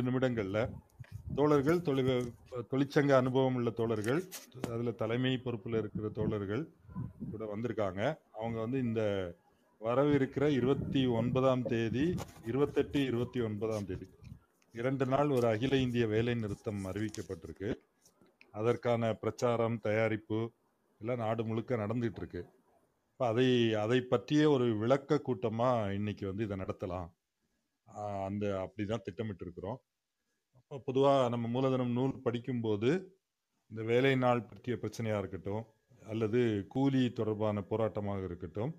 இரண்டு நிமிடங்களில். தோழர்கள் தொழில் தொழிற்சங்க அனுபவம் உள்ள தோழர்கள் அதில் தலைமை பொறுப்பில் இருக்கிற தோழர்கள் கூட வந்திருக்காங்க. அவங்க வந்து இந்த வரவிருக்கிற இருபத்தி ஒன்பதாம் தேதி இருபத்தெட்டு இருபத்தி ஒன்பதாம் தேதி. இரண்டு நாள் ஒரு அகில இந்திய வேலை நிறுத்தம் அறிவிக்கப்பட்டிருக்கு. அதற்கான பிரச்சாரம் தயாரிப்பு எல்லாம் நாடு முழுக்க நடந்துட்டு இருக்கு இப்போ அதை அதை பற்றிய ஒரு விளக்க கூட்டமாக இன்னைக்கு வந்து இதை நடத்தலாம். அந்த அப்படி தான் திட்டமிட்டு இருக்கிறோம் பொதுவாக நம்ம மூலதனம் நூல் படிக்கும்போது இந்த வேலை நாள் பற்றிய பிரச்சனையாக இருக்கட்டும் அல்லது கூலி தொடர்பான போராட்டமாக இருக்கட்டும்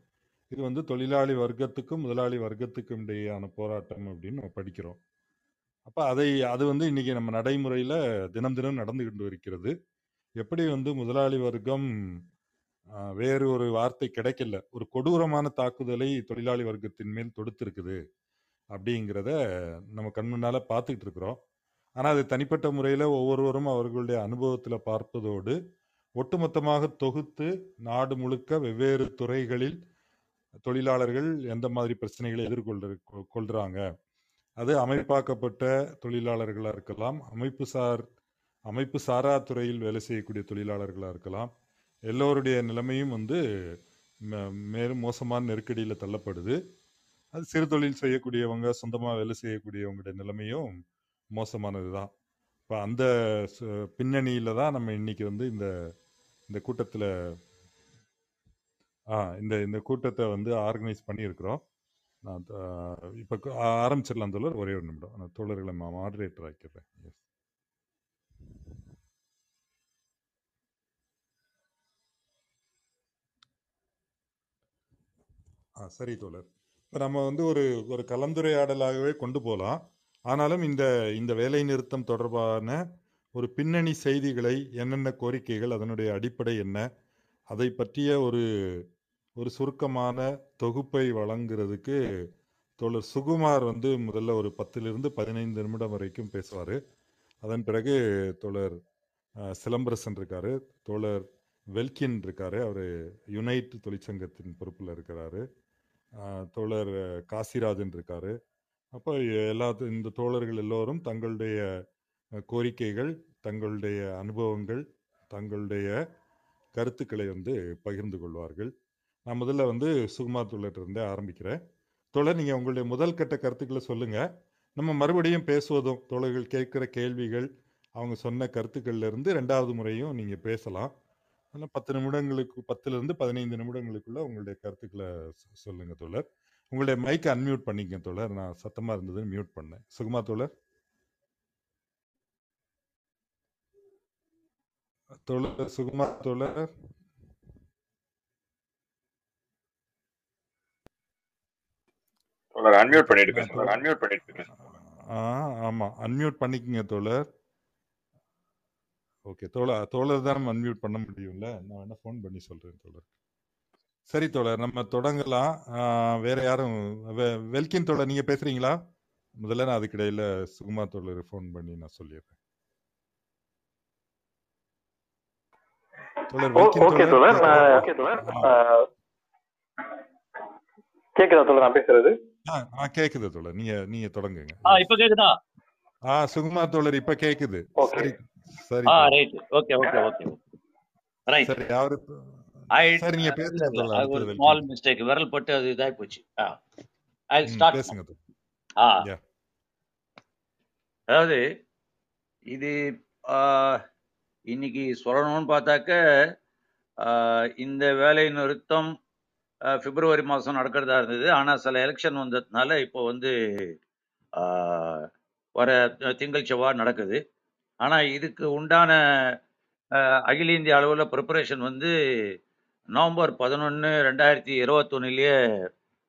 இது வந்து தொழிலாளி வர்க்கத்துக்கும் முதலாளி வர்க்கத்துக்கும் இடையேயான போராட்டம் அப்படின்னு நம்ம படிக்கிறோம். அப்போ அதை அது வந்து இன்னைக்கு நம்ம நடைமுறையில் தினம் தினம் நடந்துகிட்டு இருக்கிறது. எப்படி வந்து முதலாளி வர்க்கம் வேறு ஒரு வார்த்தை கிடைக்கல ஒரு கொடூரமான தாக்குதலை தொழிலாளி வர்க்கத்தின் மேல் தொடுத்திருக்குது அப்படிங்கிறத நம்ம கண் முன்னால் பார்த்துக்கிட்டு இருக்கிறோம். ஆனால் அது தனிப்பட்ட முறையில் ஒவ்வொருவரும் அவர்களுடைய அனுபவத்தில் பார்ப்பதோடு ஒட்டுமொத்தமாக தொகுத்து நாடு முழுக்க வெவ்வேறு துறைகளில் தொழிலாளர்கள் எந்த மாதிரி பிரச்சனைகளை எதிர்கொள் கொ- அது அமைப்பாக்கப்பட்ட தொழிலாளர்களாக இருக்கலாம் அமைப்பு சார் அமைப்பு சாரா துறையில் வேலை செய்யக்கூடிய தொழிலாளர்களாக இருக்கலாம். எல்லோருடைய நிலைமையும் வந்து மேலும் மோசமான நெருக்கடியில் தள்ளப்படுது. அது சிறு தொழில் செய்யக்கூடியவங்க சொந்தமாக வேலை செய்யக்கூடியவங்களுடைய நிலைமையும் மோசமானது தான் இப்போ அந்த ச- தான் நம்ம இன்னைக்கு வந்து இந்த இந்த கூட்டத்தில் ஆ இந்த இந்த கூட்டத்தை வந்து ஆர்கனைஸ் பண்ணியிருக்கிறோம். நான் இப்போ ஆரம்பிச்சிடலாம் தோழர். ஒரே ஒரு நிமிடம். நான் தோழர்களை மாடரேட்டர் ஆக்கிடுறேன். எஸ் ஆ சரி தோழர். இப்போ நம்ம வந்து ஒரு ஒரு கலந்துரையாடலாகவே கொண்டு போகலாம். ஆனாலும் இந்த இந்த வேலை நிறுத்தம் தொடர்பான ஒரு பின்னணி செய்திகளை என்னென்ன கோரிக்கைகள் அதனுடைய அடிப்படை என்ன அதை பற்றிய ஒரு ஒரு சுருக்கமான தொகுப்பை வழங்குறதுக்கு தோழர் சுகுமார் வந்து முதல்ல ஒரு பத்திலிருந்து பதினைந்து நிமிடம் வரைக்கும் பேசுவார். அதன் பிறகு தோழர் சிலம்பரசன் இருக்காரு தோழர் வெல்கின் இருக்காரு அவர் யுனைட் தொழிற்சங்கத்தின் பொறுப்பில் இருக்கிறாரு. தோழர் காசிராஜன் இருக்காரு. அப்போ எல்லா இந்த தோழர்கள் எல்லோரும் தங்களுடைய கோரிக்கைகள் தங்களுடைய அனுபவங்கள் தங்களுடைய கருத்துக்களை வந்து பகிர்ந்து கொள்வார்கள். நான் முதல்ல வந்து சுகுமார் தோழர்கிட்ட இருந்தே ஆரம்பிக்கிறேன். தோழர் நீங்கள் உங்களுடைய முதல் கட்ட கருத்துக்களை சொல்லுங்கள் நம்ம மறுபடியும் பேசுவதும் தோழர்கள் கேட்குற கேள்விகள் அவங்க சொன்ன கருத்துக்கள்லேருந்து ரெண்டாவது முறையும் நீங்கள் பேசலாம். ஆனால் பத்து நிமிடங்களுக்கு பத்துலேருந்து பதினைந்து நிமிடங்களுக்குள்ள உங்களுடைய கருத்துக்களை சொல்லுங்கள் சொல்லுங்க தோழர். உங்களுடைய மைக்கை அன்மியூட் பண்ணிக்கங்க தோழர். நான் சத்தமாக இருந்ததுன்னு மியூட் பண்ணேன். சுகுமார் தோழர்? தோழர் சுகுமார் தோழர்? தோழர் அன்மியூட் பண்ணிட்டு அன்மியூட் பண்ணிட்டு ஆ ஆமாம் அன்மியூட் பண்ணிக்கங்க தோழர். ஓகே தோழர் தோழர் தான் அன்மியூட் பண்ண முடியும்ல? நான் வேணா ஃபோன் பண்ணி சொல்கிறேன் தோழர். சரி தோழர் நம்ம தொடங்கலாம். வேற யாரும் வெ- வெல்கின் தோழர் நீங்கள் பேசுறீங்களா? முதல்ல நான் அதுக்கிடையில் சுகுமார் தோழர் ஃபோன் பண்ணி நான் சொல்லிடுறேன். தோழர் வெல்கின் ஓகே தோழர். நான் ஓகே தோழர். கேக்குதா தோழர் நான் பேசுறது? ஆ ஆ கேக்குது தோழர். நீங்க நீங்க தொடங்குங்க. ஆ இப்ப கேக்குதா? ஆ சுகுமார் தோழர் இப்ப கேக்குது. ஓகே. சரி சரி ஆ தோழர். Right okay okay okay right சரி அவரு ஒரு ஸ்மால் மிஸ்டேக் விரல் பட்டு அது இதாகி போச்சு. ஐ ஸ்டார்ட் ஆ. அதாவது இது இன்னைக்கு சொல்லணும்னு பார்த்தாக்க இந்த வேலை நிறுத்தம் பிப்ரவரி மாதம் நடக்கிறதா இருந்தது. ஆனால் சில எலெக்ஷன் வந்ததுனால இப்போ வந்து வர திங்கள் செவ்வாய் நடக்குது. ஆனால் இதுக்கு உண்டான அகில இந்திய அளவில் ப்ரிப்பரேஷன் வந்து நவம்பர் பதினொன்று ரெண்டாயிரத்தி இருபத்தொன்னுலேயே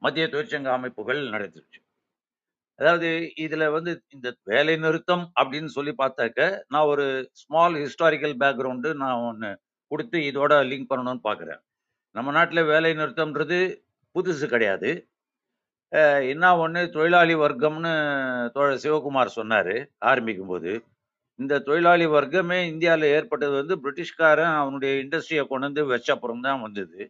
மத்திய தொழிற்சங்க அமைப்புகள் நடந்துருச்சு அதாவது இதில் வந்து இந்த வேலை நிறுத்தம் அப்படின்னு சொல்லி பார்த்தாக்க நான் ஒரு ஸ்மால் ஹிஸ்டாரிக்கல் பேக்ரவுண்டு நான் ஒன்று கொடுத்து இதோட லிங்க் பண்ணணும்னு பார்க்குறேன். நம்ம நாட்டில் வேலை நிறுத்தம்ன்றது புதுசு கிடையாது. என்ன ஒன்று தொழிலாளி வர்க்கம்னு தோழர் சிவகுமார் சொன்னார் ஆரம்பிக்கும் போது இந்த தொழிலாளி வர்க்கமே இந்தியாவில் ஏற்பட்டது வந்து பிரிட்டிஷ்காரன் அவனுடைய இண்டஸ்ட்ரியை கொண்டு வந்து வச்சப்புறம் தான் வந்தது.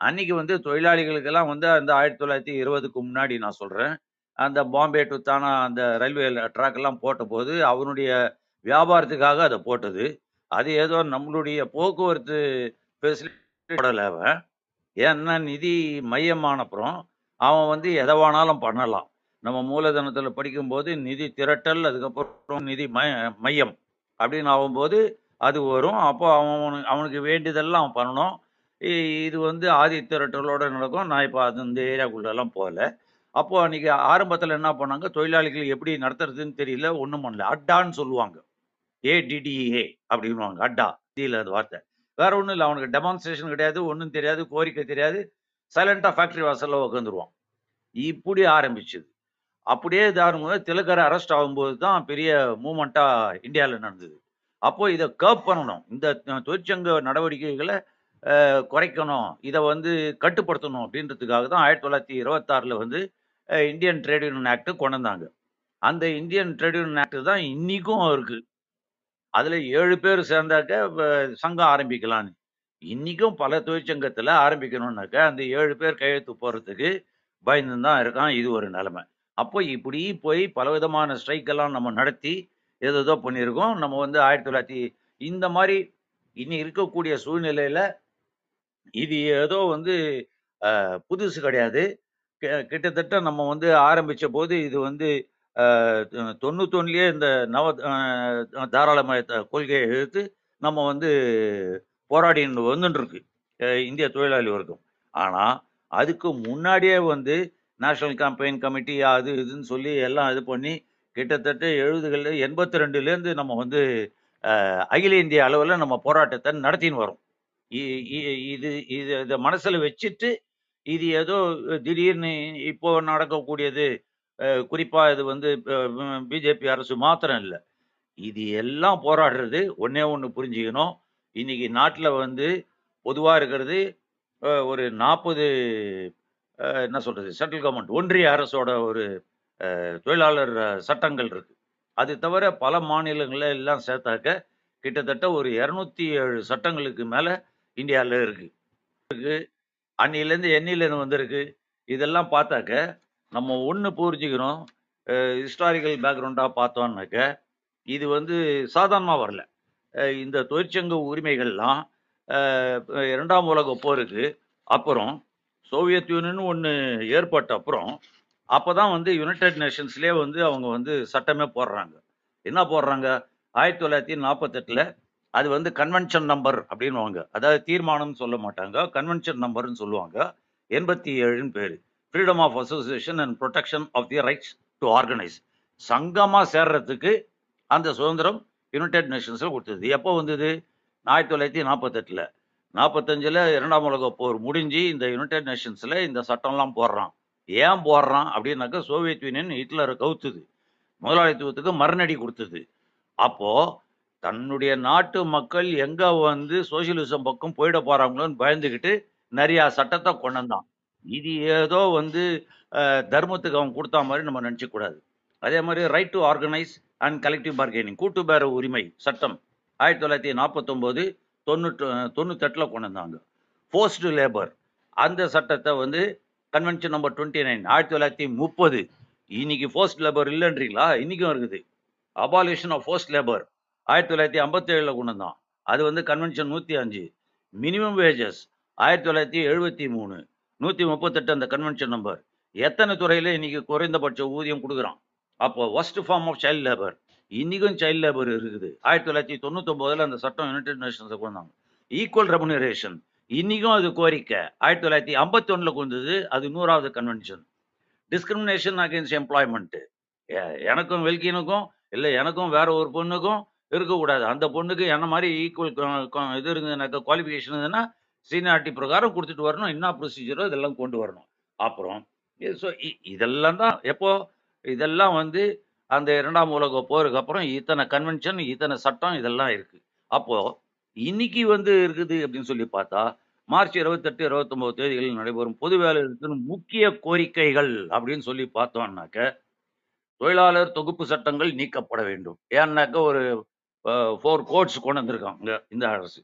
அன்னைக்கு வந்து தொழிலாளிகளுக்கெல்லாம் வந்து அந்த ஆயிரத்தி தொள்ளாயிரத்தி இருபதுக்கு முன்னாடி நான் சொல்கிறேன் அந்த பாம்பே டு தானா அந்த ரயில்வே ட்ராக்கெல்லாம் போட்டபோது போட்ட போது அவனுடைய வியாபாரத்துக்காக அதை போட்டது. அது ஏதோ நம்மளுடைய போக்குவரத்து ஃபெசிலிட்டி போடல அவன். ஏன்னா நிதி மையமானப்புறம் அவன் வந்து எதை வேணாலும் பண்ணலாம். நம்ம மூலதனத்தில் படிக்கும்போது நிதி திரட்டல் அதுக்கப்புறம் நிதி மைய மையம் அப்படின்னு ஆகும்போது அது வரும். அப்போ அவன் அவனுக்கு வேண்டியதெல்லாம் அவன் பண்ணணும். இ- இது வந்து ஆதி திரட்டலோட நடக்கும். நான் இப்போ அது இந்த ஏரியாக்குள்ளெல்லாம் போகல. அப்போ அன்றைக்கி ஆரம்பத்தில் என்ன பண்ணாங்க? தொழிலாளிகள் எப்படி நடத்துறதுன்னு தெரியல ஒன்றும் பண்ணல. அட்டான்னு சொல்லுவாங்க. ஏடிடிஏ அப்படின்வாங்க அட்டா. ஹிந்தியில் அது வார்த்தை. வேற ஒன்றும் இல்லை. அவனுக்கு டெமான்ஸ்ட்ரேஷன் கிடையாது ஒன்றும் தெரியாது கோரிக்கை தெரியாது. சைலண்டாக ஃபேக்ட்ரி வாசலில் உட்காந்துருவான் இப்படி ஆரம்பிச்சது. அப்படியே இதாகும்போது திலகர் அரெஸ்ட் ஆகும்போது தான் பெரிய மூமெண்ட்டாக இந்தியாவில் நடந்தது. அப்போ இதை கர்ப் பண்ணணும். இந்த தொழிற்சங்க நடவடிக்கைகளை குறைக்கணும். இதை வந்து கட்டுப்படுத்தணும் அப்படின்றதுக்காக தான் ஆயிரத்தி தொள்ளாயிரத்தி இருபத்தாறில் வந்து இந்தியன் ட்ரேட் யூனியன் ஆக்ட்டு கொண்டு வந்தாங்க அந்த இந்தியன் ட்ரேட் யூனியன் ஆக்ட் தான் இன்றைக்கும் இருக்குது அதில் ஏழு பேர் சேர்ந்தாக்க சங்கம் ஆரம்பிக்கலான்னு இன்னைக்கும் பல தொழிற்சங்கத்தில் ஆரம்பிக்கணும்னாக்க அந்த ஏழு பேர் கையெழுத்து போகிறதுக்கு பயந்து தான் இருக்கான். இது ஒரு நிலைமை. அப்போ இப்படி போய் பலவிதமான ஸ்ட்ரைக் எல்லாம் நம்ம நடத்தி ஏதோ பண்ணியிருக்கோம். நம்ம வந்து ஆயிரத்தி தொள்ளாயிரத்தி இந்த மாதிரி இனி இருக்கக்கூடிய சூழ்நிலையில இது ஏதோ வந்து புதுசு கிடையாது. கிட்டத்தட்ட நம்ம வந்து ஆரம்பிச்ச போது இது வந்து அஹ், தொண்ணூத்தொன்னுலயே இந்த நவ தாராளமயத்தை தாராளமய கொள்கையை எடுத்து நம்ம வந்து போராடி வந்துட்டு இருக்கு இந்திய தொழிலாளி வர்க்கம். ஆனா அதுக்கு முன்னாடியே வந்து நேஷனல் கேம்பெயின் கமிட்டி அது இதுன்னு சொல்லி எல்லாம் இது பண்ணி கிட்டத்தட்ட எழுபதுகளில் எண்பத்தி ரெண்டுலேருந்து நம்ம வந்து அகில இந்திய அளவில் நம்ம போராட்டத்தை நடத்தின்னு வரோம். இ- இ- இது இது இதை மனசில் வச்சுட்டு இது ஏதோ திடீர்னு இப்போ நடக்கக்கூடியது குறிப்பாக இது வந்து பிஜேபி அரசு மாத்திரம் இல்லை. இது எல்லாம் போராடுறது ஒன்றே ஒன்று புரிஞ்சுக்கணும். இன்னைக்கு நாட்டில் வந்து பொதுவாக இருக்கிறது ஒரு நாற்பது என்ன சொல்றது? சென்ட்ரல் கவர்மெண்ட் ஒன்றிய அரசோட ஒரு தொழிலாளர் சட்டங்கள் இருக்கு. அது தவிர பல மாநிலங்கள்ல எல்லாம் சேர்த்தாக்க கிட்டத்தட்ட ஒரு இரநூத்தி ஏழு சட்டங்களுக்கு மேல இந்தியாவில் இருக்கு. அன்னிலேருந்து எண்ணிலேருந்து வந்திருக்கு. இதெல்லாம் பார்த்தாக்க நம்ம ஒன்று புரிஞ்சுக்கிறோம். ஹிஸ்டாரிக்கல் பேக்ரவுண்டாக பார்த்தோம்னாக்க இது வந்து சாதாரணமாக வரல. இந்த தொழிற்சங்க உரிமைகள்லாம் இரண்டாம் உலக போருக்கு அப்புறம் சோவியத் யூனியன் ஒன்று ஏற்பட்ட அப்புறம் அப்போ தான் வந்து யுனைடெட் நேஷன்ஸ்லேயே வந்து அவங்க வந்து சட்டமே போடுறாங்க. என்ன போடுறாங்க? ஆயிரத்தி தொள்ளாயிரத்தி நாற்பத்தெட்டில் அது வந்து கன்வென்ஷன் நம்பர் அப்படின்னுவாங்க. அதாவது தீர்மானம்னு சொல்ல மாட்டாங்க. கன்வென்ஷன் நம்பர்னு சொல்லுவாங்க. எண்பத்தி ஏழுன்னு பேர். Freedom of association and protection of the rights to organise சங்கமாக சேர்றதுக்கு அந்த சுதந்திரம் யுனைடெட் நேஷன்ஸில் கொடுத்தது. எப்போ வந்தது? ஆயிரத்தி தொள்ளாயிரத்தி நாற்பத்தெட்டில். நாற்பத்தஞ்சில் இரண்டாம் உலக போர் முடிஞ்சு இந்த யுனைடெட் நேஷன்ஸில் இந்த சட்டம்லாம் போடுறான். ஏன் போடுறான்? அப்படின்னாக்கா சோவியத் யூனியன் ஹிட்லரை கவுத்துது. முதலாளித்துவத்துக்கு மறுநடி கொடுத்தது. அப்போது தன்னுடைய நாட்டு மக்கள் எங்கே வந்து சோசியலிசம் பக்கம் போயிட போகிறாங்களோன்னு பயந்துக்கிட்டு நிறையா சட்டத்தை கொண்டு வந்தான். இது ஏதோ வந்து தர்மத்துக்கு அவன் கொடுத்தா மாதிரி நம்ம நினைச்ச கூடாது. அதே மாதிரி right to organise and collective bargaining கூட்டு பேர உரிமை சட்டம். ஆயிரத்தி தொள்ளாயிரத்தி நாற்பத்தொம்போது தொண்ணூற்று தொண்ணூத்தெட்டில் கொண்டு வந்தாங்க ஃபோர்ஸ்டு லேபர் அந்த சட்டத்தை வந்து கன்வென்ஷன் நம்பர் டுவெண்ட்டி நைன் ஆயிரத்தி தொள்ளாயிரத்தி முப்பது. இன்னைக்கு ஃபோர்ஸ்ட் லேபர் இல்லைன்றீங்களா? இன்றைக்கும் இருக்குது. அபாலிஷன் ஆஃப் ஃபோர்ஸ்ட் லேபர் ஆயிரத்தி தொள்ளாயிரத்தி ஐம்பத்தேழில் கொண்டு வந்தான் அது வந்து கன்வென்ஷன் நூற்றி அஞ்சு. மினிமம் வேஜஸ் ஆயிரத்தி தொள்ளாயிரத்தி எழுபத்தி மூணு. நூற்றி முப்பத்தெட்டு அந்த கன்வென்ஷன் நம்பர் எத்தனை துறையில் இன்னைக்கு குறைந்தபட்ச ஊதியம் கொடுக்குறான்? அப்போ worst form of child labour இன்னைக்கும் சைல்ட் லேபர் இருக்குது. ஆயிரத்தி தொள்ளாயிரத்தி தொண்ணூத்தொம்போதுல அந்த சட்டம் யுனைடெட் நேஷன்ஸை கொண்டாங்க. ஈக்குவல் ரெமுனரேஷன் இன்னைக்கும் அது கோரிக்கை. ஆயிரத்தி தொள்ளாயிரத்தி ஐம்பத்தி ஒன்றில் கொண்டது அது நூறாவது கன்வென்ஷன் டிஸ்கிரிமினேஷன் அகேன்ஸ்ட் எம்ப்ளாய்மெண்ட் எனக்கும் வெல்கினுக்கும் இல்லை எனக்கும் வேற ஒரு பொண்ணுக்கும் இருக்கக்கூடாது. அந்த பொண்ணுக்கு என்ன மாதிரி ஈக்குவல் இது இருந்ததுனாக்கா குவாலிஃபிகேஷன் இருந்ததுன்னா சீனியாரிட்டி பிரகாரம் கொடுத்துட்டு வரணும். என்ன ப்ரொசீஜரோ இதெல்லாம் கொண்டு வரணும். அப்புறம் ஸோ இதெல்லாம் தான் எப்போ இதெல்லாம் வந்து அந்த இரண்டாம் உலக போருக்கு அப்புறம் இத்தனை கன்வென்ஷன் இத்தனை சட்டம் இதெல்லாம் இருக்கு. அப்போ இன்னைக்கு வந்து இருக்குது அப்படின்னு சொல்லி பார்த்தா மார்ச் இருபத்தெட்டு இருபத்தொன்பது தேதிகளில் நடைபெறும் பொது வேலைத்தின் முக்கிய கோரிக்கைகள் அப்படின்னு சொல்லி பார்த்தோம்னாக்க தொழிலாளர் தொகுப்பு சட்டங்கள் நீக்கப்பட வேண்டும். ஏன்னாக்க ஒரு ஃபோர் கோட்ஸ் கொண்டு வந்திருக்காங்க இந்த அரசு.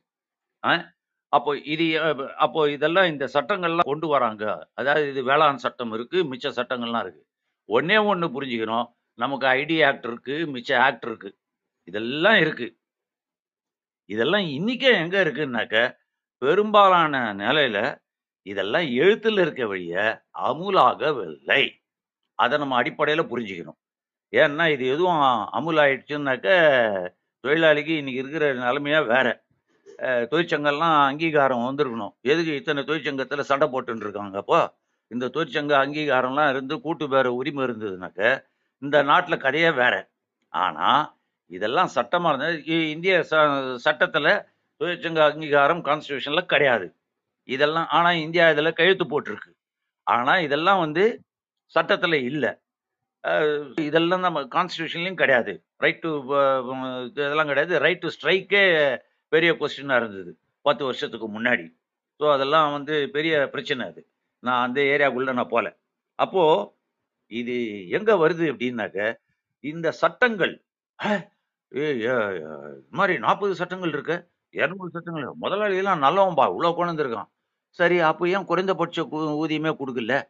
ஆ? அப்போ இது அப்போ இதெல்லாம் இந்த சட்டங்கள்லாம் கொண்டு வராங்க. அதாவது இது வேளாண் சட்டம் இருக்கு மிச்ச சட்டங்கள்லாம் இருக்கு. ஒன்னே ஒன்று புரிஞ்சுக்கணும். நமக்கு ஐடி ஆக்ட் இருக்கு மிச்ச ஆக்ட் இருக்கு. இதெல்லாம் இருக்கு. இதெல்லாம் இன்னைக்கே எங்க இருக்குன்னாக்க பெரும்பாலான நிலையில இதெல்லாம் எழுத்துல இருக்க வழிய அமுலாகவில்லை. அதை நம்ம அடிப்படையில புரிஞ்சுக்கணும். ஏன்னா இது எதுவும் அமுல் ஆயிடுச்சுன்னாக்க தொழிலாளிக்கு இன்னைக்கு இருக்கிற நிலைமையா வேற. தொழிற்சங்கம்லாம் அங்கீகாரம் வந்திருக்கணும். எதுக்கு இத்தனை தொழிற்சங்கத்துல சண்டை போட்டுன்னு இருக்காங்க அப்போ? இந்த தொழிற்சங்க அங்கீகாரம்லாம் இருந்து கூட்டு பேர உரிமை இருந்ததுனாக்க இந்த நாட்டில் கதையே வேற. ஆனால் இதெல்லாம் சட்டமாக இருந்தது இந்திய ச- சட்டத்தில் தொழிற்சங்க அங்கீகாரம் கான்ஸ்டியூஷனில் கிடையாது. இதெல்லாம் ஆனால் இந்தியா இதில் கையெழுத்து போட்டிருக்கு. ஆனால் இதெல்லாம் வந்து சட்டத்தில் இல்லை. இதெல்லாம் நம்ம கான்ஸ்டியூஷன்லையும் கிடையாது. ரைட் டு இதெல்லாம் கிடையாது. ரைட் டு ஸ்ட்ரைக்கே பெரிய கொஸ்டினாக இருந்தது பத்து வருஷத்துக்கு முன்னாடி. ஸோ அதெல்லாம் வந்து பெரிய பிரச்சனை அது. நான் அந்த ஏரியாவுக்குள்ளே நான் போகல அப்போது இது எங்க வருது அப்படின்னாக்க இந்த சட்டங்கள் ஏய், இது மாதிரி நாற்பது சட்டங்கள் இருக்கு இரநூறு சட்டங்கள் முதலாளியெல்லாம் முதலாளி எல்லாம் நல்லவன்பா இவ்வளவு கொண்டு சரி அப்போ ஏன் குறைந்தபட்ச ஊதியமே கொடுக்கல?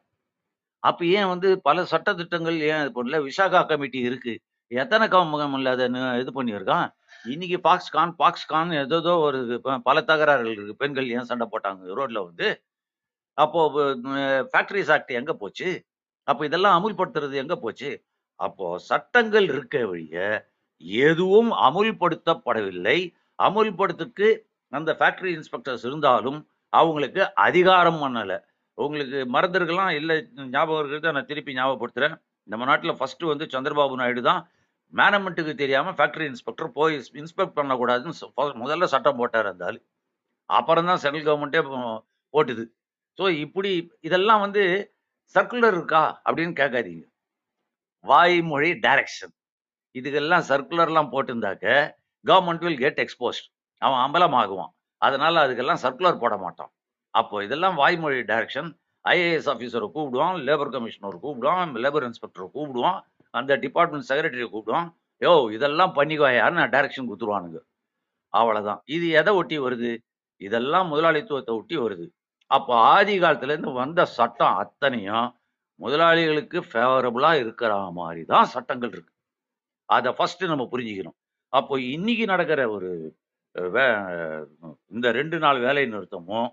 அப்ப ஏன் வந்து பல சட்ட திட்டங்கள் ஏன் இது பண்ணல? விசாகா கமிட்டி இருக்கு. எத்தனை கவர்மெண்ட் அதை இது பண்ணியிருக்கான்? இன்னைக்கு பாக்ஸ்கான் பாக்ஸ்கான் ஏதோ ஒரு ப- பல தகராறுகள் இருக்கு. பெண்கள் ஏன் சண்டை போட்டாங்க? ரோட்ல வந்து. அப்போ ஃபேக்டரிஸ் ஆக்ட் எங்க போச்சு? அப்போ இதெல்லாம் அமுல்படுத்துறது எங்க போச்சு? அப்போ சட்டங்கள் இருக்க வழிய எதுவும் அமுல்படுத்தப்படவில்லை. அமுல்படுத்துக்கு அந்த ஃபேக்டரி இன்ஸ்பெக்டர்ஸ் இருந்தாலும் அவங்களுக்கு அதிகாரம் பண்ணல. உங்களுக்கு மறந்துருக்கலாம் இல்லை ஞாபகம் இருக்கிறத நான் திருப்பி ஞாபகப்படுத்துறேன். நம்ம நாட்டில் ஃபர்ஸ்ட் வந்து சந்திரபாபு நாயுடு தான். மேனேஜ்மெண்ட்டுக்கு தெரியாம ஃபேக்டரி இன்ஸ்பெக்டர் போய் இன்ஸ்பெக்ட் பண்ணக்கூடாதுன்னு சொ- முதல்ல சட்டம் போட்டார் இருந்தால் அப்புறம் தான் சென்ட்ரல் கவர்மெண்ட்டே போட்டுது. ஸோ இப்படி இதெல்லாம் வந்து சர்க்குலர் இருக்கா அப்படின்னு கேட்காதீங்க. வாய்மொழி டைரக்ஷன் இதுக்கெல்லாம் சர்க்குலர்லாம் போட்டிருந்தாக்க கவர்மெண்ட் வில் கெட் எக்ஸ்போஸ்ட் அவன் அம்பலம் ஆகுவான் அதனால அதுக்கெல்லாம் சர்க்குலர் போட மாட்டான். அப்போ இதெல்லாம் வாய்மொழி டைரக்ஷன் ஐஏஎஸ் ஆஃபீஸரை கூப்பிடுவான் லேபர் கமிஷனர் கூப்பிடுவான் லேபர் இன்ஸ்பெக்டரை கூப்பிடுவான் அந்த டிபார்ட்மெண்ட் செக்ரட்டரியை கூப்பிடுவான். யோ இதெல்லாம் பண்ணிக்குவாயான்னு நான் டைரக்ஷன் கொடுத்துருவானுங்க. அவ்வளோதான் இது எதை ஒட்டி வருது? இதெல்லாம் முதலாளித்துவத்தை ஒட்டி வருது. அப்போ ஆதி காலத்துலேருந்து வந்த சட்டம் அத்தனையும் முதலாளிகளுக்கு ஃபேவரபுளா இருக்கிற மாதிரி தான் சட்டங்கள் இருக்கு. அதை ஃபர்ஸ்ட் நம்ம புரிஞ்சுக்கணும். அப்போ இன்னைக்கு நடக்கிற ஒரு வே- இந்த ரெண்டு நாள் வேலை நிறுத்தமும்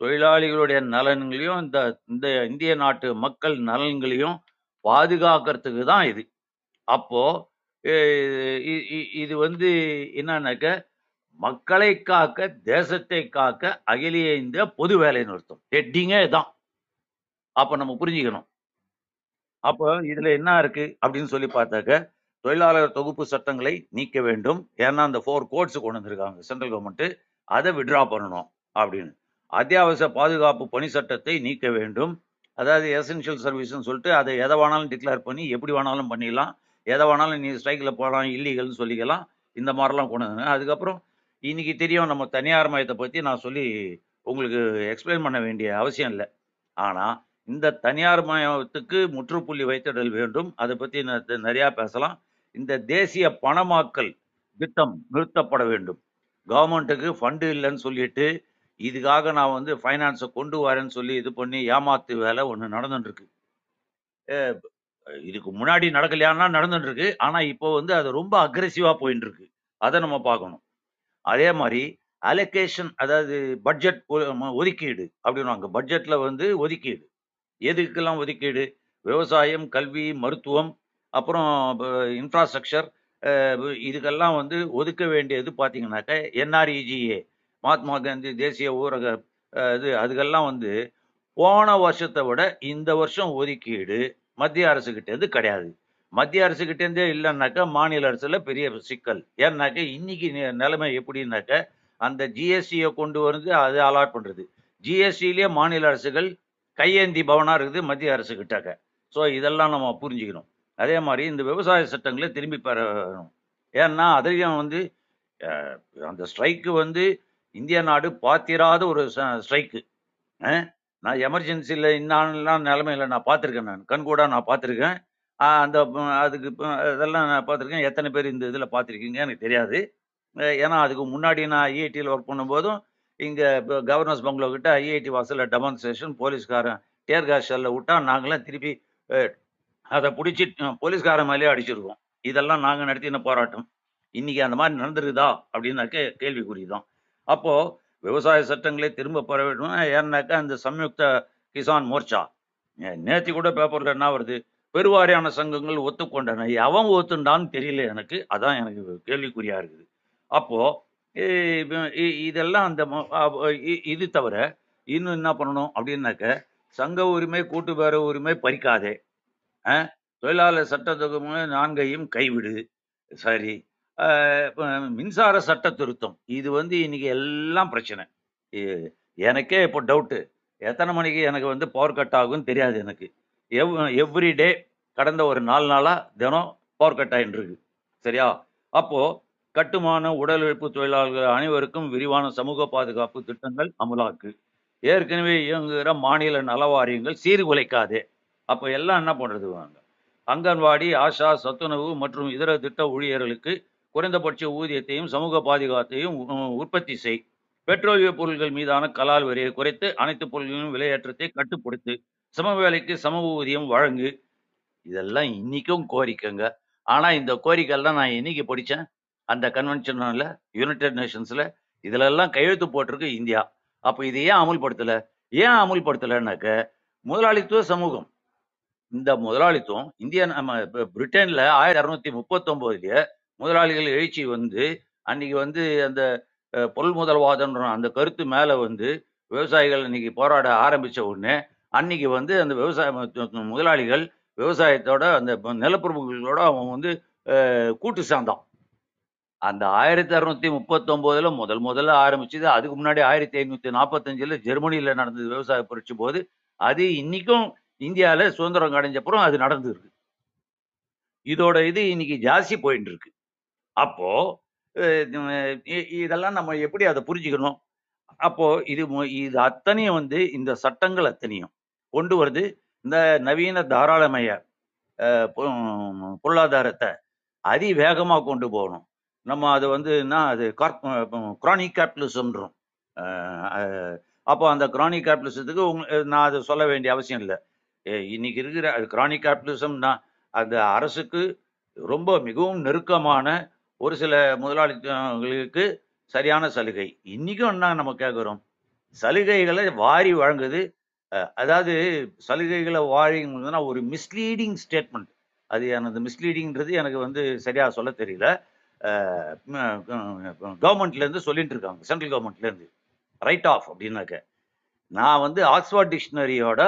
தொழிலாளிகளுடைய நலன்களையும் இந்த இந்த இந்திய நாட்டு மக்கள் நலன்களையும் பாதுகாக்கிறதுக்கு தான் இது. அப்போ இது வந்து என்னன்னாக்க மக்களை காக்க தேசத்தை காக்க அகில இந்திய பொது வேலை நிறுத்தம். ஹெட்டிங்கே தான் அப்ப நம்ம புரிஞ்சுக்கணும். அப்போ இதுல என்ன இருக்கு அப்படின்னு சொல்லி பார்த்தாக்க தொழிலாளர் தொகுப்பு சட்டங்களை நீக்க வேண்டும். ஏன்னா அந்த ஃபோர் கோட்ஸ் கொண்டு வந்திருக்காங்க சென்ட்ரல் கவர்மெண்ட் அதை விட்ரா பண்ணணும் அப்படின்னு. அத்தியாவசிய பாதுகாப்பு பணி சட்டத்தை நீக்க வேண்டும். அதாவது எசென்ஷியல் சர்வீஸ்னு சொல்லிட்டு அதை எதை வேணாலும் டிக்ளேர் பண்ணி எப்படி வேணாலும் பண்ணிடலாம். எதை வேணாலும் நீ ஸ்ட்ரைக்கில் போகலாம் இல்லீகல்னு சொல்லிக்கலாம். இந்த மாதிரிலாம் கொண்டு வந்தாங்க அதுக்கப்புறம் இன்னைக்கு தெரியும் நம்ம தனியார் மயத்தை பற்றி நான் சொல்லி உங்களுக்கு எக்ஸ்பிளைன் பண்ண வேண்டிய அவசியம் இல்லை. ஆனால் இந்த தனியார் மயத்துக்கு முற்றுப்புள்ளி வைத்திடல் வேண்டும். அதை பற்றி நிறையா பேசலாம். இந்த தேசிய பணமாக்கல் திட்டம் நிறுத்தப்பட வேண்டும். கவர்மெண்ட்டுக்கு ஃபண்டு இல்லைன்னு சொல்லிட்டு இதுக்காக நான் வந்து ஃபைனான்ஸை கொண்டு வரேன்னு சொல்லி இது பண்ணி ஏமாத்து வேலை ஒன்று நடந்துட்டுருக்கு. இதுக்கு முன்னாடி நடக்கலையானா நடந்துட்டுருக்கு. ஆனால் இப்போ வந்து அது ரொம்ப அக்ரெசிவாக போயின்னு இருக்கு அதை நம்ம பார்க்கணும். அதே மாதிரி அலோகேஷன் அதாவது பட்ஜெட் ஒதுக்கீடு அப்படின்னுவாங்க. பட்ஜெட்டில் வந்து ஒதுக்கீடு. எதுக்கெல்லாம் ஒதுக்கீடு? விவசாயம் கல்வி மருத்துவம் அப்புறம் இன்ஃப்ராஸ்ட்ரக்சர் இதுக்கெல்லாம் வந்து ஒதுக்க வேண்டியது பார்த்தீங்கன்னாக்க என்ஆர்இஜிஏ மகாத்மா காந்தி தேசிய ஊரக இது அதுக்கெல்லாம் வந்து போன வருஷத்தை விட இந்த வருஷம் ஒதுக்கீடு மத்திய அரசுக்கிட்டேருந்து கிடையாது. மத்திய அரசுகிட்ட இருந்தே இல்லைன்னாக்கா மாநில அரசில் பெரிய சிக்கல். ஏன்னாக்க இன்னைக்கு நிலைமை எப்படின்னாக்க அந்த ஜிஎஸ்டியை கொண்டு வந்து அது அலாட் பண்ணுறது ஜிஎஸ்டிலேயே மாநில அரசுகள் கையேந்தி பவனாக இருக்குது மத்திய அரசு ஸோ இதெல்லாம் நம்ம புரிஞ்சுக்கணும். அதே மாதிரி இந்த விவசாய சட்டங்களை திரும்பி பெறணும். ஏன்னா அதையும் வந்து அந்த ஸ்ட்ரைக்கு வந்து இந்திய நாடு பாத்திராத ஒரு ஸ்ட்ரைக்கு. நான் எமர்ஜென்சியில் இன்னான்லாம் நிலமையில நான் பார்த்துருக்கேன் நான். கண்கூடாக நான் பார்த்துருக்கேன் அந்த அதுக்கு இதெல்லாம் நான் பார்த்துருக்கேன். எத்தனை பேர் இந்த இதில் பார்த்துருக்கீங்க? எனக்கு தெரியாது. ஏன்னா அதுக்கு முன்னாடி நான் ஐஐடியில் ஒர்க் பண்ணும்போதும் இங்கே கவர்னர்ஸ் பங்களோ கிட்ட ஐஐடி வாசலில் டெமான்ஸ்ட்ரேஷன் போலீஸ்காரன் டேர் கேஸ் ஷெல்ல விட்டா நாங்களாம் திருப்பி அதை பிடிச்சி போலீஸ்காரன் மேலேயே அடிச்சிருக்கோம் இதெல்லாம் நாங்கள் நடத்தின போராட்டம். இன்னைக்கு அந்த மாதிரி நடந்துருக்குதா? அப்படின்னாக்க கேள்விக்குறி தான் அப்போது விவசாய சட்டங்களை திரும்ப பெற வேண்டும் ஏன்னாக்கா அந்த சம்யுக்த கிசான் மோர்ச்சா. நேற்று கூட பேப்பரில் என்ன வருது? பெருவாரியான சங்கங்கள் ஒத்துக்கொண்டன. எவன் ஒத்துண்டான்னு தெரியல எனக்கு. அதான் எனக்கு கேள்விக்குறியா இருக்குது. அப்போ இதெல்லாம் அந்த இ- இது தவிர இன்னும் என்ன பண்ணணும் அப்படின்னாக்க சங்க உரிமை கூட்டு பேர உரிமை பறிக்காதே. தொழிலாளர் சட்டத்துக்கு நான்கையும் கைவிடு. சரி. மின்சார சட்ட திருத்தம். இது வந்து இன்னைக்கு எல்லாம் பிரச்சனை. எனக்கே இப்போ டவுட்டு எத்தனை மணிக்கு எனக்கு வந்து பவர் கட் ஆகும்னு தெரியாது எனக்கு. எவ் எவ்ரி டே கடந்த ஒரு நாலு நாளா தினம் பவர் கட் ஆகிட்டுருக்கு சரியா? அப்போ கட்டுமான உடல் உழைப்பு தொழிலாளர்கள் அனைவருக்கும் விரிவான சமூக பாதுகாப்பு திட்டங்கள் அமலாக்கு. ஏற்கனவே இயங்குகிற மாநில நல வாரியங்கள் சீர்குலைக்காதே. அப்போ எல்லாம் என்ன பண்றது வாங்க? அங்கன்வாடி ஆஷா சத்துணவு மற்றும் இதர திட்ட ஊழியர்களுக்கு குறைந்தபட்ச ஊதியத்தையும் சமூக பாதுகாத்தையும் உ- உற்பத்தி செய். பெட்ரோலிய பொருட்கள் மீதான கலால் வரியை குறைத்து அனைத்து பொருட்களின் விலையேற்றத்தை கட்டுப்படுத்து. சம வேலைக்கு சம ஊதியம் வழங்கு. இதெல்லாம் இன்னைக்கும் கோரிக்கைங்க. ஆனா இந்த கோரிக்கைலாம் நான் என்னைக்கு படிச்சேன்? அந்த கன்வென்ஷன்ல யுனைடெட் நேஷன்ஸ்ல இதிலெல்லாம் கையெழுத்து போட்டிருக்கு இந்தியா. அப்போ இதை ஏன் அமுல்படுத்தலை? ஏன் அமுல்படுத்தலைன்னாக்க முதலாளித்துவ சமூகம். இந்த முதலாளித்துவம் இந்திய நம்ம இப்போ பிரிட்டன்ல ஆயிரத்தி அறுநூத்தி முப்பத்தொம்போதுலேயே முதலாளிகள் எழுச்சி வந்து அன்னைக்கு வந்து அந்த பொருள் முதல்வாதன்ற அந்த கருத்து மேல வந்து விவசாயிகள் இன்னைக்கு போராட ஆரம்பிச்ச உடனே அன்னைக்கு வந்து அந்த விவசாய முதலாளிகள் விவசாயத்தோட அந்த நிலப்பிரபுகளோட அவன் வந்து கூட்டு சேர்ந்தான். அந்த ஆயிரத்தி அறுநூத்தி முப்பத்தொன்பதுல முதல் முதல்ல ஆரம்பிச்சது அதுக்கு முன்னாடி ஆயிரத்தி ஐநூத்தி நாற்பத்தஞ்சுல ஜெர்மனியில நடந்தது விவசாய புரட்சி போது அது இன்னைக்கும் இந்தியாவில சுதந்திரம் அடைஞ்சப்புறம் அது நடந்திருக்கு. இதோட இது இன்னைக்கு ஜாஸ்தி போயிட்டு இருக்கு அப்போ இதெல்லாம் நம்ம எப்படி அதை புரிஞ்சுக்கணும்? அப்போ இது மு- இது அத்தனையும் வந்து இந்த சட்டங்கள் அத்தனையும் கொண்டு வருது. இந்த நவீன தாராளமய பொ- பொருளாதாரத்தை அதிவேகமாக கொண்டு போகணும். நம்ம அது வந்து என்ன அது குரானிக் கேபிட்டலிசம்ன்றோம். அப்போ அந்த குரானிக் கேபிட்டலிசத்துக்கு உங் நான் அதை சொல்ல வேண்டிய அவசியம் இல்லை. இன்னைக்கு இருக்கிற அது கிரானிக் கேபிட்டலிசம்னா அந்த அரசுக்கு ரொம்ப மிகவும் நெருக்கமான ஒரு சில முதலாளிகளுக்கு சரியான சலுகை. இன்னைக்கும் என்ன நம்ம கேட்குறோம்? சலுகைகளை வாரி வழங்குது. அதாவது சலுகைகளை வாரி ஒரு மிஸ்லீடிங் ஸ்டேட்மெண்ட் அது எனது மிஸ்லீடிங்ன்றது எனக்கு வந்து சரியாக சொல்ல தெரியல. கவர்மெண்ட்லேருந்து சொல்லிட்டு இருக்காங்க. சென்ட்ரல் கவர்மெண்ட்லேருந்து ரைட் ஆஃப் அப்படின்னாக்க. நான் வந்து ஆக்ஸ்ஃபோர்ட் டிக்ஷனரியோட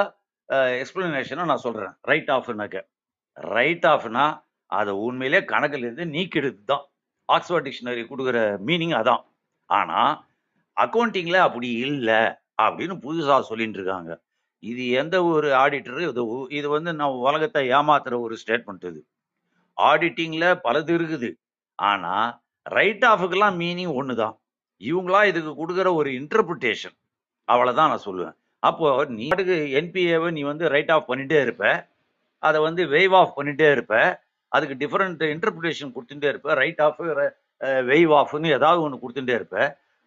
எக்ஸ்பிளனேஷனை நான் சொல்கிறேன் ரைட் ஆஃப்னாக்க ரைட் ஆஃப்னா அதை உண்மையிலே கணக்கிலிருந்து நீக்கிடுது தான் ஆக்ஸ்ஃபோர்ட் டிக்ஷனரி கொடுக்குற மீனிங் அதான். ஆனால் அக்கௌண்டிங்கில் அப்படி இல்லை அப்படின்னு புதுசாக சொல்லிட்டு இருக்காங்க. இது எந்த ஒரு ஆடிட்டர் இது உ- இது வந்து நான் உலகத்தை ஏமாத்துற ஒரு ஸ்டேட்மெண்ட் இது. ஆடிட்டிங்கில் பலது இருக்குது. ஆனால் ரைட் ஆஃபுக்கெல்லாம் மீனிங் ஒன்று தான் இவங்களா இதுக்கு கொடுக்குற ஒரு இன்டர்பிரிட்டேஷன் அவ்வளோதான் நான் சொல்லுவேன். அப்போ நீ என்பிஏவை நீ வந்து ரைட் ஆஃப் பண்ணிகிட்டே இருப்ப. அதை வந்து வெய்வ் ஆஃப் பண்ணிகிட்டே இருப்ப. அதுக்கு டிஃப்ரெண்ட் இன்டர்பிரிட்டேஷன் கொடுத்துட்டே இருப்ப. ரைட் ஆஃப் வெய்வ் ஆஃப்னு ஏதாவது ஒன்று கொடுத்துட்டே இருப்ப.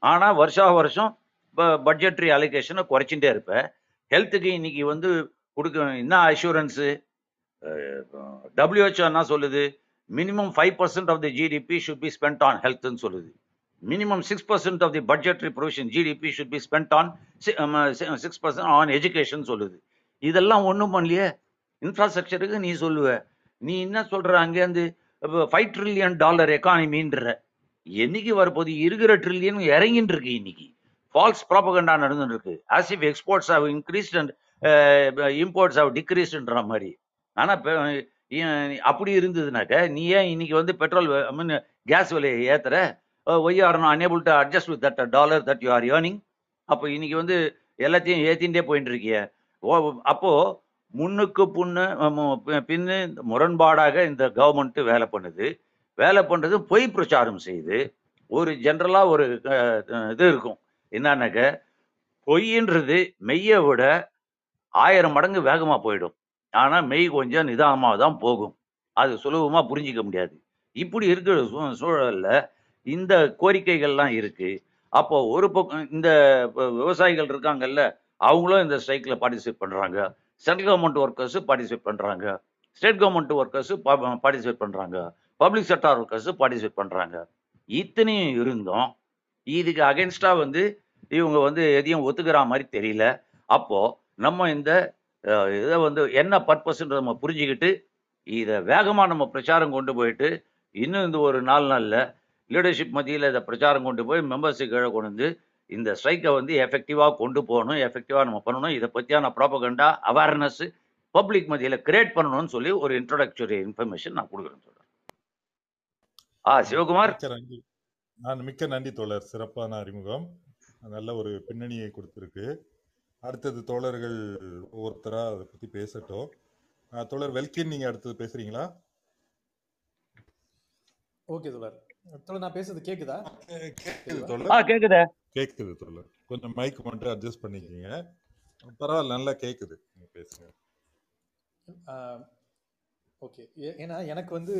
ஆனால் வருஷா வருஷம் இப்போ பட்ஜெட்ரி அலிகேஷனை குறைச்சிட்டே இருப்பேன் ஹெல்த்துக்கு இன்னைக்கு வந்து கொடுக்க என்ன அஷூரன்ஸு டபிள்யூஹெச்ஓ என்ன சொல்லுது? Minimum five percent of the GDP should be spend on ஹெல்த்னு சொல்லுது. Minimum six percent of the budgetary provision GDP should be spend on six percent on education சொல்லுது. இதெல்லாம் ஒன்றும் பண்ணலையே. இன்ஃப்ராஸ்ட்ரக்சருக்கு நீ சொல்லுவ. நீ என்ன சொல்ற? அங்கேருந்து ஃபைவ் ட்ரில்லியன் டாலர் எக்கானமின்ற என்னைக்கு வரப்போகுது? இருக்கிற ட்ரில்லியன் இறங்கின்னு இருக்கு இன்னைக்கு. ஃபால்ஸ் ப்ராபகண்டா நடந்துட்டு இருக்கு as if exports have increased and imports have டிக்ரீஸ்ன்ற மாதிரி. ஆனா ஏன் அப்படி இருந்ததுனாக்க நீ ஏன் இன்னைக்கு வந்து பெட்ரோல் ஐ மீன் கேஸ் விலையை ஏத்துற? Why are unable to adjust with that dollar that you are earning அப்போ இன்னைக்கு வந்து எல்லாத்தையும் ஏத்தின்டே போயிட்டு இருக்கிய ஓ அப்போ முன்னுக்கு புண்ணு பின்னு முரண்பாடாக இந்த கவர்மெண்ட் வேலை பண்ணுது. வேலை பண்ணுறது பொய் பிரச்சாரம் செய்யுது ஒரு ஜென்ரலாக ஒரு இது இருக்கும். என்னன்னாக்க பொய்ன்றது மெய்யை விட ஆயிரம் மடங்கு வேகமாக போயிடும். ஆனால் மெய் கொஞ்சம் நிதானமாக தான் போகும். அது சுலபமாக புரிஞ்சிக்க முடியாது. இப்படி இருக்கிற சூ- சூழலில் இந்த கோரிக்கைகள்லாம் இருக்குது அப்போ ஒரு பக்கம் இந்த விவசாயிகள் இருக்காங்கல்ல அவங்களும் இந்த ஸ்ட்ரைக்கில் பார்ட்டிசிபேட் பண்ணுறாங்க சென்ட்ரல் கவர்மெண்ட் ஒர்க்கர்ஸ் பார்ட்டிசிபேட் பண்ணுறாங்க ஸ்டேட் கவர்மெண்ட் ஒர்க்கர்ஸ் பார்ட்டிசிபேட் பண்ணுறாங்க பப்ளிக் செக்டார் ஒர்க்கர்ஸ் பார்ட்டிசிபேட் பண்ணுறாங்க இத்தனையும் இருந்தும் இதுக்கு அகென்ஸ்டாக வந்து இவங்க வந்து எதையும் ஒத்துக்கிற மாதிரி தெரியல. அப்போ நம்ம இந்த இதை வந்து என்ன பர்பஸ்ன்றத நம்ம புரிஞ்சுக்கிட்டு இதை வேகமாக நம்ம பிரச்சாரம் கொண்டு போயிட்டு இன்னும் இந்த ஒரு நாலு நாளில் லீடர்ஷிப் மத்தியில் இதை பிரச்சாரம் கொண்டு போய் மெம்பர்ஸுக்கு கீழே கொண்டு வந்து இந்த ஸ்ட்ரைக்கை வந்து எஃபெக்டிவாக கொண்டு போகணும் எஃபெக்டிவாக நம்ம பண்ணணும் இதை பற்றியான ப்ராப்பகண்டா அவேர்னஸ் பப்ளிக் மத்தியில் கிரியேட் பண்ணணும்னு சொல்லி ஒரு இன்ட்ரோடக்டரி இன்ஃபர்மேஷன் நான் கொடுக்குறேன் சொல்கிறேன் ஆ சிவகுமார். நன்றி. நான் மிக்க நன்றி தோழர். சிறப்பான அறிமுகம். நல்ல ஒரு பின்னணியை கொடுத்துருக்கு. அடுத்தது தோழர்கள் ஒவ்வொருத்தரா அதை பத்தி பேசட்டும். தோழர் வெல்கின் நீங்க அடுத்தது பேசுறீங்களா? ஓகே தோழர். தோழர் நான் பேசுறது கேக்குதா? கேக்குது ஆ தோழர். கேட்குதே கேக்குது. தோழர். கொஞ்சம் மைக் மட்டும் அட்ஜஸ்ட் பண்ணிக்கோங்க. பரவாயில்ல நல்லா கேக்குது. நீங்க பேசுங்க. ஓகே. ஏன்னா எனக்கு வந்து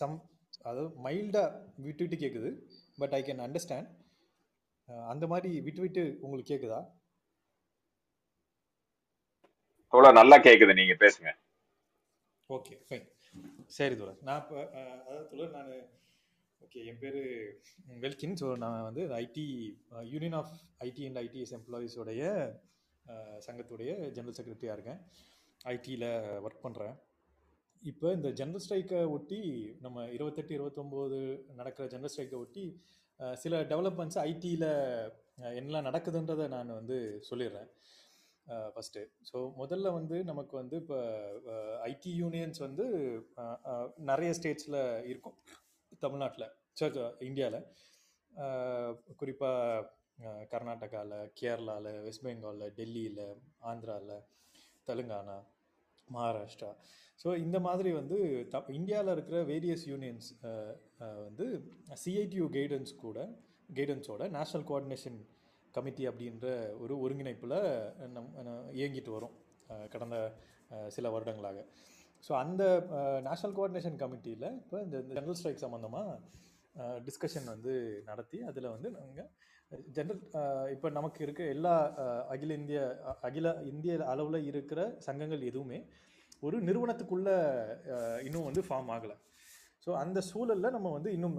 சம் அதாவது மைல்டாக விட்டு விட்டு கேட்குது பட் ஐ கேன் அண்டர்ஸ்டாண்ட் அந்த மாதிரி விட்டு விட்டு உங்களுக்கு கேட்குதா தோழர் நல்லா கேக்குது நீங்க பேசுங்க. ஓகே ஃபைன் சரி தோழர். நான் இப்போ அதாவது தோழர் நான் ஓகே என் பேர் வெல்கின். ஸோ நான் வந்து IT union of IT and ITES எம்ப்ளாயீஸோடைய சங்கத்துடைய ஜெனரல் செக்ரட்டரியாக இருக்கேன். ஐடியில் ஒர்க் பண்ணுறேன் இப்போ இந்த ஜெனரல் ஸ்ட்ரைக்கை ஒட்டி நம்ம இருபத்தெட்டு இருபத்தொம்போது நடக்கிற ஜெனரல் ஸ்ட்ரைக்கை ஒட்டி சில டெவலப்மெண்ட்ஸ் ஐடியில் என்னெல்லாம் நடக்குதுன்றதை நான் வந்து சொல்லிடுறேன். ஃபஸ்ட்டு ஸோ முதல்ல வந்து நமக்கு வந்து இப்போ ஐடி யூனியன்ஸ் வந்து நிறைய ஸ்டேட்ஸில் இருக்கும். தமிழ்நாட்டில் சரி இந்தியாவில் குறிப்பாக கர்நாடகாவில் கேரளாவில் வெஸ்ட் பெங்காலில் டெல்லியில் ஆந்திராவில் தெலுங்கானா மகாராஷ்டிரா. ஸோ இந்த மாதிரி வந்து த இந்தியாவில் இருக்கிற வேரியஸ் யூனியன்ஸ் வந்து சிஐடியூ கைடன்ஸ் கூட கைடன்ஸோட நேஷ்னல் கோஆர்டினேஷன் கமிட்டி அப்படின்ற ஒரு ஒருங்கிணைப்பில் நம் இயங்கிட்டு வரும் கடந்த சில வருடங்களாக. ஸோ அந்த நேஷ்னல் கோஆர்டினேஷன் கமிட்டியில் இப்போ இந்த ஜென்ரல் ஸ்ட்ரைக் சம்மந்தமாக டிஸ்கஷன் வந்து நடத்தி அதில் வந்து நாங்கள் ஜென்ரல் uh, இப்போ நமக்கு இருக்க எல்லா uh, அகில இந்திய அகில இந்திய அளவில் இருக்கிற சங்கங்கள் எதுவுமே ஒரு நிறுவனத்துக்குள்ள uh, இன்னும் வந்து ஃபார்ம் ஆகலை. ஸோ அந்த சூழலில் நம்ம வந்து இன்னும்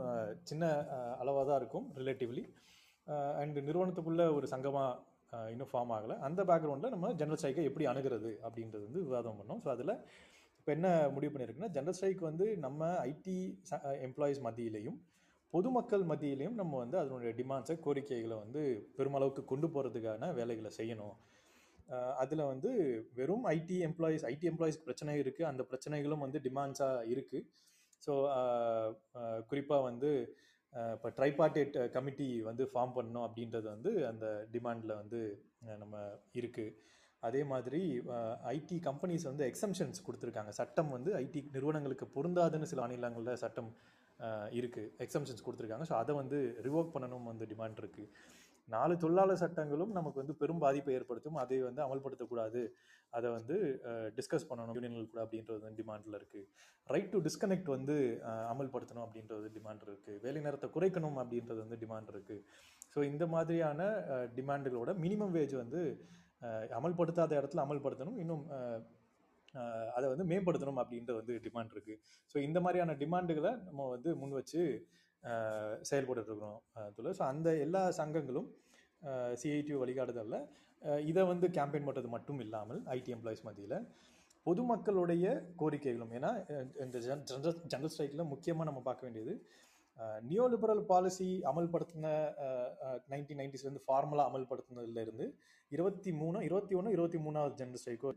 சின்ன அளவாக தான் இருக்கும் ரிலேட்டிவ்லி அண்ட் நிறுவனத்துக்குள்ள ஒரு சங்கமாக இன்னும் ஃபார்ம் ஆகலை. அந்த பேக்ரவுண்டில் நம்ம ஜென்ரல் ஸ்ட்ரைக்கை எப்படி அணுகிறது அப்படின்றது வந்து விவாதம் பண்ணோம். ஸோ அதில் இப்போ என்ன முடிவு பண்ணியிருக்குன்னா ஜென்ரல் ஸ்ட்ரைக் வந்து நம்ம ஐடி எம்ப்ளாயீஸ் மத்தியிலையும் பொதுமக்கள் மத்தியிலையும் நம்ம வந்து அதனுடைய டிமாண்ட்ஸை கோரிக்கைகளை வந்து பெருமளவுக்கு கொண்டு போகிறதுக்கான வேலைகளை செய்யணும். அதில் வந்து வெறும் ஐடி எம்ப்ளாயீஸ் ஐடி எம்ப்ளாயீஸ்க்கு பிரச்சனை இருக்குது அந்த பிரச்சனைகளும் வந்து டிமாண்ட்ஸாக இருக்குது ஸோ குறிப்பாக வந்து இப்போ ட்ரைபார்டேட் கமிட்டி வந்து ஃபார்ம் பண்ணணும் அப்படின்றது வந்து அந்த டிமாண்டில் வந்து நம்ம இருக்குது அதே மாதிரி ஐடி கம்பெனிஸ் வந்து எக்ஸம்ஷன்ஸ் கொடுத்துருக்காங்க. சட்டம் வந்து ஐடி நிறுவனங்களுக்கு பொருந்தாதுன்னு சில மாநிலங்களில் சட்டம் இருக்குது எக்ஸம்ஷன்ஸ் கொடுத்துருக்காங்க. ஸோ அதை வந்து ரிவோக் பண்ணணும் வந்து டிமாண்ட் இருக்குது நாலு தொழிலாளர் சட்டங்களும் நமக்கு வந்து பெரும் பாதிப்பை ஏற்படுத்தும். அதை வந்து அமல்படுத்தக்கூடாது. அதை வந்து டிஸ்கஸ் பண்ணணும். யூனியன்கள் கூட அப்படின்றது வந்து டிமாண்டில் இருக்குது ரைட் டு டிஸ்கனெக்ட் வந்து அமல்படுத்தணும் அப்படின்றது டிமாண்ட் இருக்குது வேலை நேரத்தை குறைக்கணும் அப்படின்றது வந்து டிமாண்ட் இருக்குது ஸோ இந்த மாதிரியான டிமாண்டுகளோட மினிமம் வேஜ் வந்து அமல்படுத்தாத இடத்துல அமல்படுத்தணும். இன்னும் அதை வந்து மேம்படுத்தணும் அப்படின்றது வந்து டிமாண்ட் இருக்கு. ஸோ இந்த மாதிரியான டிமாண்டுகளை நம்ம வந்து முன் வச்சு அஹ், இருக்கிறோம் அதுல ஸோ அந்த எல்லா சங்கங்களும் சிஐடியூ வழிகாட்டுதலில் இதை வந்து கேம்பெயின் பண்ணுறது மட்டும் இல்லாமல் ஐடி எம்ப்ளாயிஸ் மத்தியில் பொதுமக்களுடைய கோரிக்கைகளும் ஏன்னா இந்த ஜென்ரல் ஜென்ரல் ஸ்ட்ரைக்கில் முக்கியமாக நம்ம பார்க்க வேண்டியது நியோ லிபரல் பாலிசி அமல்படுத்தின நைன்டீன் நைன்டிஸ்லேருந்து ஃபார்மலாக அமல்படுத்தினதுலேருந்து இருபத்தி மூணு இருபத்தி ஒன்று இருபத்தி மூணாவது ஜென்ரல் ஸ்ட்ரைக்கோ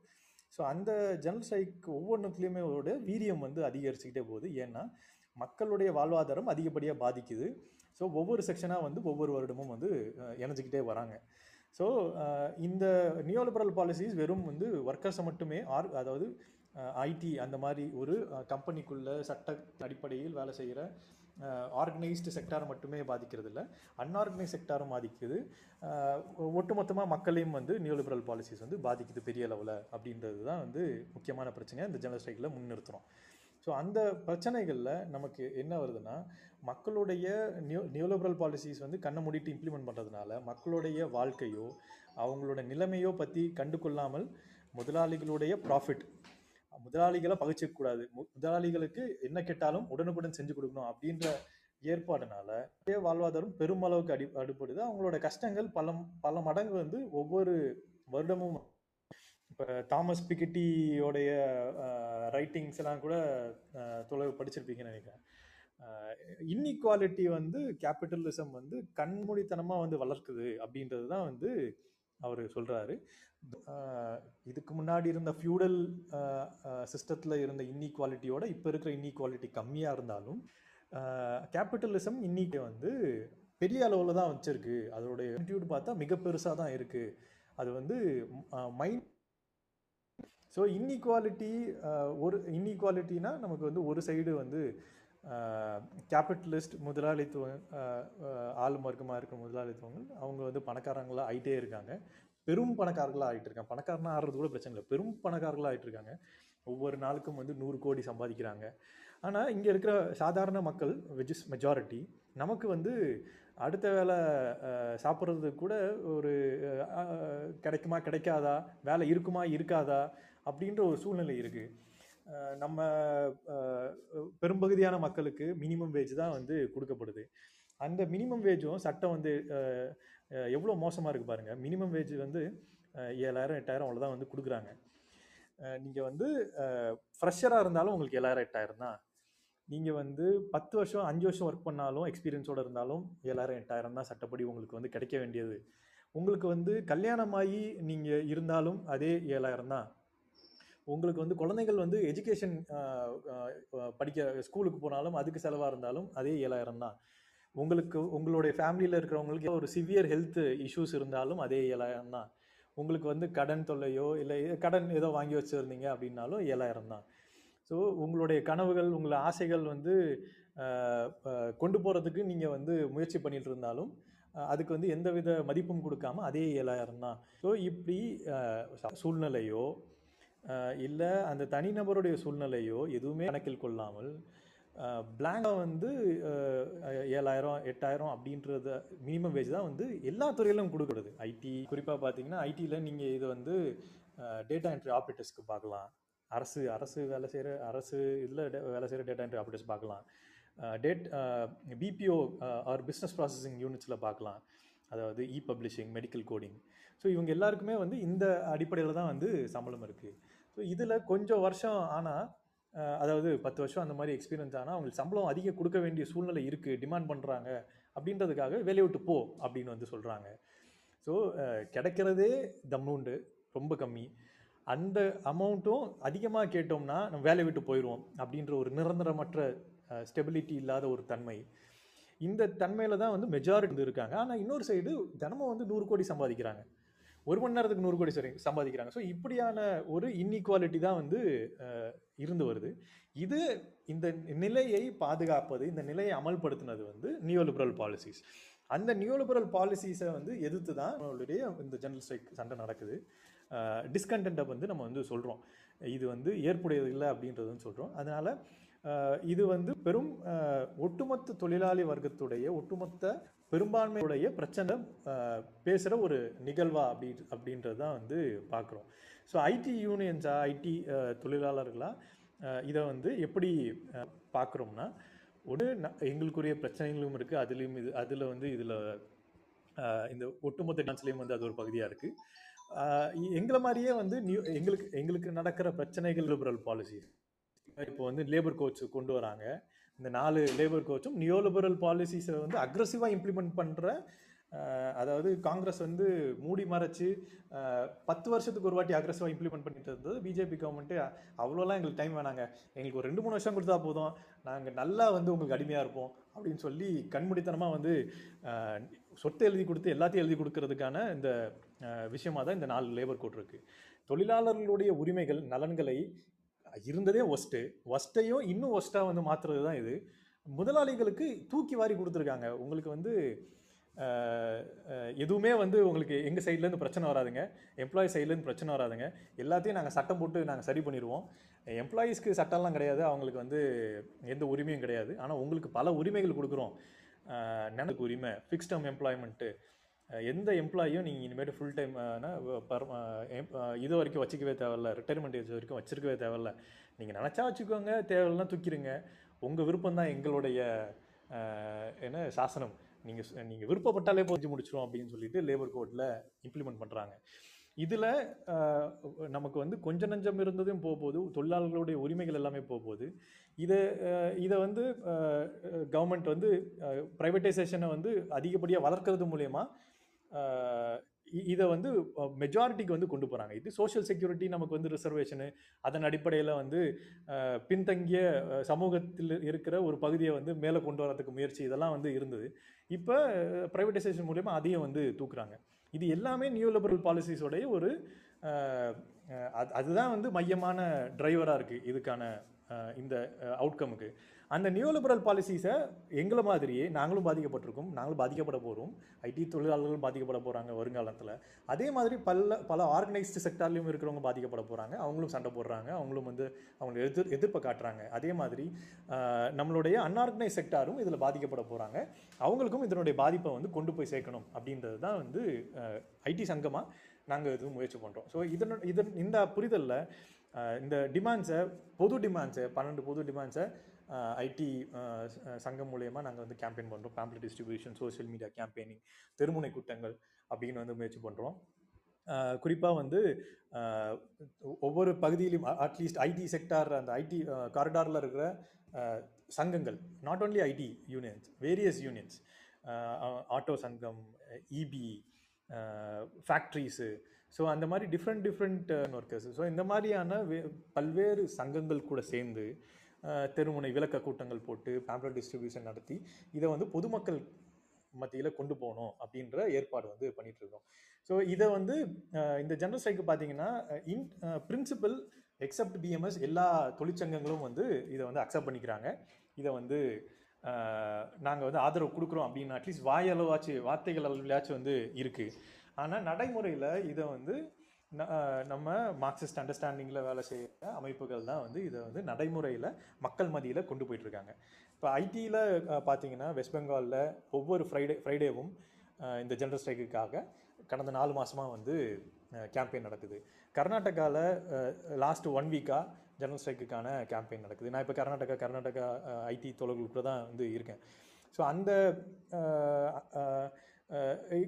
ஸோ அந்த ஜெனரல் ஸ்ட்ரைக் ஒவ்வொன்றுக்குலையுமே ஒரு வீரியம் வந்து அதிகரிச்சுக்கிட்டே போகுது. ஏன்னா மக்களுடைய வாழ்வாதாரம் அதிகப்படியாக பாதிக்குது. ஸோ ஒவ்வொரு செக்ஷனாக வந்து ஒவ்வொரு வருடமும் வந்து இணைஞ்சிக்கிட்டே வராங்க. ஸோ இந்த நியோலிபரல் பாலிசிஸ் வெறும் வந்து ஒர்க்கர்ஸை மட்டுமே ஆர் அதாவது ஐடி அந்த மாதிரி ஒரு கம்பெனிக்குள்ளே சட்ட அடிப்படையில் வேலை செய்கிற ஆர்கனைஸ்டு செக்டாரை மட்டுமே பாதிக்கிறது இல்லை அன்ஆர்கனைஸ் செக்டாரும் பாதிக்குது ஒட்டுமொத்தமாக மக்களையும் வந்து நியூலிபரல் பாலிசிஸ் வந்து பாதிக்குது பெரிய அளவில் அப்படின்றது தான் வந்து முக்கியமான பிரச்சனை இந்த ஜெனரல் ஸ்ட்ரைக்கில் முன்னிறுத்துறோம். ஸோ அந்த பிரச்சனைகளில் நமக்கு என்ன வருதுன்னா மக்களுடைய நியூ நியூலிபரல் பாலிசிஸ் வந்து கண்ணை மூடிட்டு இம்ப்ளிமெண்ட் பண்ணுறதுனால மக்களுடைய வாழ்க்கையோ அவங்களோட நிலைமையோ பற்றி கண்டு கொள்ளாமல் முதலாளிகளுடைய ப்ராஃபிட் முதலாளிகளை பகிச்சிக்க கூடாது. மு- முதலாளிகளுக்கு என்ன கேட்டாலும் உடனுக்குடன் செஞ்சு கொடுக்கணும் அப்படின்ற ஏற்பாடுனால அதே வாழ்வாதாரம் பெருமளவுக்கு அடி அடிப்படுது அவங்களோட கஷ்டங்கள் பல பல மடங்கு வந்து ஒவ்வொரு வருடமும் இப்போ தாமஸ் பிகிட்டியோடைய ரைட்டிங்ஸ் எல்லாம் கூட தொலைவு படிச்சிருப்பீங்கன்னு நினைக்கிறேன். இன்இக்வாலிட்டி வந்து கேபிட்டலிசம் வந்து கண்மூடித்தனமாக வந்து வளர்க்குது அப்படின்றது தான் வந்து அவர் சொல்கிறாரு இதுக்கு முன்னாடி இருந்த ஃபியூடல் சிஸ்டத்தில் இருந்த இன்இக்வாலிட்டியோட இப்போ இருக்கிற இன்இக்வாலிட்டி கம்மியாக இருந்தாலும் கேபிட்டலிசம் இன்னைக்கு வந்து பெரிய அளவில் தான் வச்சுருக்கு. அதோடைய இன்டியூட் பார்த்தா மிக பெருசாக தான் இருக்குது அது வந்து மைண்ட் ஸோ இன்இக்வாலிட்டி ஒரு இன்இக்வாலிட்டினா நமக்கு வந்து ஒரு சைடு வந்து கேபிட்டலிஸ்ட் முதலாளித்துவம் ஆளும் வர்க்கமாக இருக்கிற முதலாளித்துவங்கள் அவங்க வந்து பணக்காரங்களாக ஆயிட்டே இருக்காங்க. பெரும் பணக்காரர்களாக ஆகிட்டு இருக்காங்க பணக்காரனா ஆடுறது கூட பிரச்சனை இல்லை. பெரும் பணக்காரர்களாக ஆகிட்டு இருக்காங்க ஒவ்வொரு நாளுக்கும் வந்து நூறு கோடி சம்பாதிக்கிறாங்க. ஆனால் இங்கே இருக்கிற சாதாரண மக்கள் விச் இஸ் மெஜாரிட்டி நமக்கு வந்து அடுத்த வேலை சாப்பிட்றது கூட ஒரு கிடைக்குமா கிடைக்காதா வேலை இருக்குமா இருக்காதா அப்படின்ற ஒரு சூழ்நிலை இருக்குது நம்ம பெரும்பகுதியான மக்களுக்கு மினிமம் வேஜ் தான் வந்து கொடுக்கப்படுது. அந்த மினிமம் வேஜும் சட்டம் வந்து எவ்வளோ மோசமாக இருக்குது பாருங்கள் மினிமம் வேஜ் வந்து ஏழாயிரம் எட்டாயிரம் அவ்வளோதான் வந்து கொடுக்குறாங்க. நீங்கள் வந்து ஃப்ரெஷராக இருந்தாலும் உங்களுக்கு ஏழாயிரம் எட்டாயிரம் தான். நீங்கள் வந்து பத்து வருஷம் அஞ்சு வருஷம் ஒர்க் பண்ணாலும் எக்ஸ்பீரியன்ஸோடு இருந்தாலும் ஏழாயிரம் எட்டாயிரம் தான் சட்டப்படி உங்களுக்கு வந்து கிடைக்க வேண்டியது. உங்களுக்கு வந்து கல்யாணமாகி நீங்கள் இருந்தாலும் அதே ஏழாயிரம் தான். உங்களுக்கு வந்து குழந்தைகள் வந்து எஜுகேஷன் படிக்க ஸ்கூலுக்கு போனாலும் அதுக்கு செலவாக இருந்தாலும் அதே ஏழாயிரம் தான். உங்களுக்கு உங்களுடைய ஃபேமிலியில் இருக்கிறவங்களுக்கு ஒரு சிவியர் ஹெல்த் இஷ்யூஸ் இருந்தாலும் அதே ஏழாயிரம் தான். உங்களுக்கு வந்து கடன் தொல்லையோ இல்லை கடன் ஏதோ வாங்கி வச்சுருந்தீங்க அப்படின்னாலும் ஏழாயிரம் தான். ஸோ உங்களுடைய கனவுகள் உங்களை ஆசைகள் வந்து கொண்டு போகிறதுக்கு நீங்கள் வந்து முயற்சி பண்ணிகிட்டு இருந்தாலும் அதுக்கு வந்து எந்தவித மதிப்பும் கொடுக்காம அதே ஏழாயிரம் தான். ஸோ இப்படி சூழ்நிலையோ இல்லை அந்த தனிநபருடைய சூழ்நிலையோ எதுவுமே கணக்கில் கொள்ளாமல் பிளாங்காக வந்து ஏழாயிரம் எட்டாயிரம் அப்படின்றத மினிமம் வேஜ் தான் வந்து எல்லா துறையிலும் கொடுக்கறது ஐடி குறிப்பாக பார்த்தீங்கன்னா ஐடியில் நீங்கள் இது வந்து டேட்டா என்ட்ரி ஆப்ரேட்டர்ஸ்க்கு பார்க்கலாம். அரசு அரசு வேலை செய்கிற அரசு இதில் வேலை செய்கிற டேட்டா என்ட்ரி ஆப்ரேட்டர்ஸ் பார்க்கலாம். That BPO or business processing யூனிட்ஸில் பார்க்கலாம். அதாவது e publishing medical coding so இவங்க எல்லாருக்குமே வந்து இந்த அடிப்படையில் தான் வந்து சம்பளம் இருக்குது ஸோ இதில் கொஞ்சம் வருஷம் ஆனால் அதாவது பத்து வருஷம் அந்த மாதிரி எக்ஸ்பீரியன்ஸ் ஆனால் அவங்களுக்கு சம்பளம் அதிகம் கொடுக்க வேண்டிய சூழ்நிலை இருக்குது டிமாண்ட் பண்ணுறாங்க அப்படின்றதுக்காக வேலையை விட்டு போ அப்படின்னு வந்து சொல்கிறாங்க ஸோ கிடைக்கிறதே தம்முண்டு ரொம்ப கம்மி. அந்த அமௌண்ட்டும் அதிகமாக கேட்டோம்னா நம்ம வேலையை விட்டு போயிடுவோம் அப்படின்ற ஒரு நிரந்தரமற்ற ஸ்டெபிலிட்டி இல்லாத ஒரு தன்மை. இந்த தன்மையில் தான் வந்து மெஜாரிட்டி இருக்காங்க. ஆனால் இன்னொரு சைடு தினமும் வந்து நூறு கோடி சம்பாதிக்கிறாங்க. ஒரு மணி நேரத்துக்கு நூறு கோடி சரி சம்பாதிக்கிறாங்க. ஸோ இப்படியான ஒரு இன்இக்வாலிட்டி தான் வந்து இருந்து வருது. இது இந்த நிலையை பாதுகாப்பது இந்த நிலையை அமல்படுத்தினது வந்து நியோலிபரல் பாலிசிஸ் அந்த நியோலிபரல் பாலிசிஸை வந்து எதிர்த்து தான் நம்மளுடைய இந்த ஜெனரல் ஸ்ட்ரைக் சண்டை நடக்குது. டிஸ்கண்டென்ட்டை வந்து நம்ம வந்து சொல்கிறோம் இது வந்து ஏற்புடையது இல்லை அப்படின்றது வந்து சொல்கிறோம் அதனால் இது வந்து பெரும் ஒட்டுமொத்த தொழிலாளி வர்க்கத்துடைய ஒட்டுமொத்த பெரும்பான்மையுடைய பிரச்சனை பேசுகிற ஒரு நிகழ்வா அப்படி அப்படின்றது தான் வந்து பார்க்குறோம் ஸோ ஐடி யூனியன்ஸா ஐடி தொழிலாளர்களாக இதை வந்து எப்படி பார்க்குறோம்னா ஒன்று எங்களுக்குரிய பிரச்சனைகளும் இருக்குது அதுலேயும் இது அதில் வந்து இதில் இந்த ஒட்டுமொத்த டான்ஸ்லேயும் வந்து அது ஒரு பகுதியாக இருக்குது எங்களை மாதிரியே வந்து நியூ எங்களுக்கு எங்களுக்கு நடக்கிற பிரச்சனைகள் லிபரல் பாலிசி இப்போ வந்து லேபர் கோச் கொண்டு வராங்க. இந்த நாலு லேபர் கோச்சும் நியோலிபரல் பாலிசிஸை வந்து அக்ரஸிவாக இம்ப்ளிமெண்ட் பண்ணுற அதாவது காங்கிரஸ் வந்து மூடி மறைச்சு பத்து வருஷத்துக்கு ஒரு வாட்டி அக்ரஸிவாக இம்ப்ளிமெண்ட் பண்ணிட்டு இருந்தது. பிஜேபி கவர்மெண்ட்டு அவ்வளோலாம் எங்களுக்கு டைம் வேணாங்க. எங்களுக்கு ஒரு ரெண்டு மூணு வருஷம் கொடுத்தா போதும். நாங்கள் நல்லா வந்து உங்களுக்கு அடிமையாக இருப்போம் அப்படின்னு சொல்லி கண்முடித்தனமாக வந்து சொத்தை எழுதி கொடுத்து எல்லாத்தையும் எழுதி கொடுக்கறதுக்கான இந்த விஷயமாக தான் இந்த நாலு லேபர் கோட் இருக்குது தொழிலாளர்களுடைய உரிமைகள் நலன்களை இருந்ததே ஒஸ்ட்டு ஒஸ்ட்டையும் இன்னும் ஒஸ்ட்டாக வந்து மாற்றுறது தான் இது. முதலாளிகளுக்கு தூக்கி வாரி கொடுத்துருக்காங்க. உங்களுக்கு வந்து எதுவுமே வந்து உங்களுக்கு எங்கள் சைட்லேருந்து பிரச்சனை வராதுங்க. எம்ப்ளாயி சைட்லேருந்து பிரச்சனை வராதுங்க. எல்லாத்தையும் நாங்கள் சட்டம் போட்டு நாங்கள் சரி பண்ணிடுவோம். எம்ப்ளாயீஸ்க்கு சட்டம்லாம் கிடையாது. அவங்களுக்கு வந்து எந்த உரிமையும் கிடையாது. ஆனால் உங்களுக்கு பல உரிமைகள் கொடுக்குறோம். நினைக்கு உரிமை ஃபிக்ஸ் டேர்ம் எம்ப்ளாய்மெண்ட்டு எந்த எம்ப்ளாயும் நீங்கள் இனிமேட்டு ஃபுல் டைம் பர் இது வரைக்கும் வச்சுக்கவே தேவையில்ல. ரிட்டைர்மெண்ட் ஏஜ் வரைக்கும் வச்சிருக்கவே தேவையில்ல. நீங்கள் நினச்சா வச்சுக்கோங்க தேவையில்லைனா தூக்கிடுங்க. உங்கள் விருப்பம் தான் எங்களுடைய என்ன சாசனம். நீங்கள் நீங்கள் விருப்பப்பட்டாலே புரிஞ்சு முடிச்சிடும் அப்படின்னு சொல்லிட்டு லேபர் கோட்டில் இம்ப்ளிமெண்ட் பண்ணுறாங்க இதில் நமக்கு வந்து கொஞ்ச நஞ்சம் இருந்ததும் போக போகுது தொழிலாளர்களுடைய உரிமைகள் எல்லாமே போக போகுது இதை இதை வந்து கவர்மெண்ட் வந்து ப்ரைவேட்டைசேஷனை வந்து அதிகப்படியாக வளர்க்கறது மூலயமா இதை வந்து மெஜாரிட்டிக்கு வந்து கொண்டு போகிறாங்க இது சோஷியல் செக்யூரிட்டி நமக்கு வந்து ரிசர்வேஷனு அதன் அடிப்படையில் வந்து பின்தங்கிய சமூகத்தில் இருக்கிற ஒரு பகுதியை வந்து மேலே கொண்டு வரதுக்கு முயற்சி இதெல்லாம் வந்து இருந்தது. இப்போ ப்ரைவேட்டைசேஷன் மூலயமா அதையும் வந்து தூக்குறாங்க. இது எல்லாமே நியூ லிபரல் பாலிசிஸோடைய ஒரு அது அதுதான் வந்து மையமான டிரைவராக இருக்குது இதுக்கான இந்த அவுட்கமுக்கு அந்த நியூ லிபரல் பாலிசிஸை எங்களை மாதிரியே நாங்களும் பாதிக்கப்பட்டிருக்கோம். நாங்களும் பாதிக்கப்பட போகிறோம் ஐடி தொழிலாளர்களும் பாதிக்கப்பட போகிறாங்க வருங்காலத்தில். அதே மாதிரி பல பல ஆர்கனைஸ்டு செக்டார்லையும் இருக்கிறவங்க பாதிக்கப்பட போகிறாங்க அவங்களும் சண்டை போடுறாங்க. அவங்களும் வந்து அவங்க எதிர் எதிர்ப்பை காட்டுறாங்க. அதே மாதிரி நம்மளுடைய அன்ஆர்கனைஸ் செக்டாரும் இதில் பாதிக்கப்பட போகிறாங்க அவங்களுக்கும் இதனுடைய பாதிப்பை வந்து கொண்டு போய் சேர்க்கணும் அப்படின்றது தான் வந்து ஐடி சங்கமாக நாங்கள் இது முயற்சி பண்ணுறோம் ஸோ இதன் இதன் இந்த புரிதலில் இந்த டிமாண்ட்ஸை பொது டிமாண்ட்ஸை பன்னெண்டு பொது டிமாண்ட்ஸை ஐடி சங்கம் மூலயமா நாங்கள் வந்து கேம்பெயின் பண்ணுறோம் pamphlet distribution social media campaigning தெருமுனை கூட்டங்கள் அப்படின்னு வந்து முயற்சி பண்ணுறோம் குறிப்பாக வந்து ஒவ்வொரு பகுதியிலும் அட்லீஸ்ட் ஐடி செக்டார் அந்த ஐடி காரிடாரில் இருக்கிற சங்கங்கள் not only IT unions various unions auto சங்கம் இபி ஃபேக்ட்ரிஸு ஸோ அந்த மாதிரி டிஃப்ரெண்ட் டிஃப்ரெண்ட் ஒர்க்கர்ஸ் ஸோ இந்த மாதிரியான வே பல்வேறு சங்கங்கள் கூட சேர்ந்து தெருமுனை விளக்க கூட்டங்கள் போட்டு பேம்ப்ளட் டிஸ்ட்ரிபியூஷன் நடத்தி இதை வந்து பொதுமக்கள் மத்தியில் கொண்டு போகணும் அப்படின்ற ஏற்பாடு வந்து பண்ணிட்டு இருக்கோம். ஸோ இதை வந்து இந்த ஜென்ரல் ஸ்ட்ரைக்கு பார்த்தீங்கன்னா இன் பிரின்சிபல் எக்ஸப்ட் பிஎம்எஸ் எல்லா தொழிற்சங்கங்களும் வந்து இதை வந்து அக்செப்ட் பண்ணிக்கிறாங்க. இதை வந்து நாங்கள் வந்து ஆதரவு கொடுக்குறோம் அப்படின்னு அட்லீஸ்ட் வாயளவாச்சு வார்த்தைகள் அளவிலாச்சும் வந்து இருக்குது ஆனால் நடைமுறையில் இதை வந்து நம்ம மார்க்சிஸ்ட் அண்டர்ஸ்டாண்டிங்கில் வேலை செய்கிற அமைப்புகள் தான் வந்து இதை வந்து நடைமுறையில் மக்கள் மத்தியில் கொண்டு போயிட்டுருக்காங்க. இப்போ ஐடியில் பார்த்தீங்கன்னா வெஸ்ட் பெங்காலில் ஒவ்வொரு ஃப்ரைடே ஃப்ரைடேவும் இந்த ஜென்ரல் ஸ்ட்ரைக்குக்காக கடந்த நாலு மாதமாக வந்து கேம்பெயின் நடக்குது. கர்நாடகாவில் லாஸ்ட் ஒன் வீக்காக ஜென்ரல் ஸ்ட்ரைக்குக்கான கேம்பெயின் நடக்குது. நான் இப்போ கர்நாடகா கர்நாடகா ஐடி தொழில்களுக்கு தான் வந்து இருக்கேன். ஸோ அந்த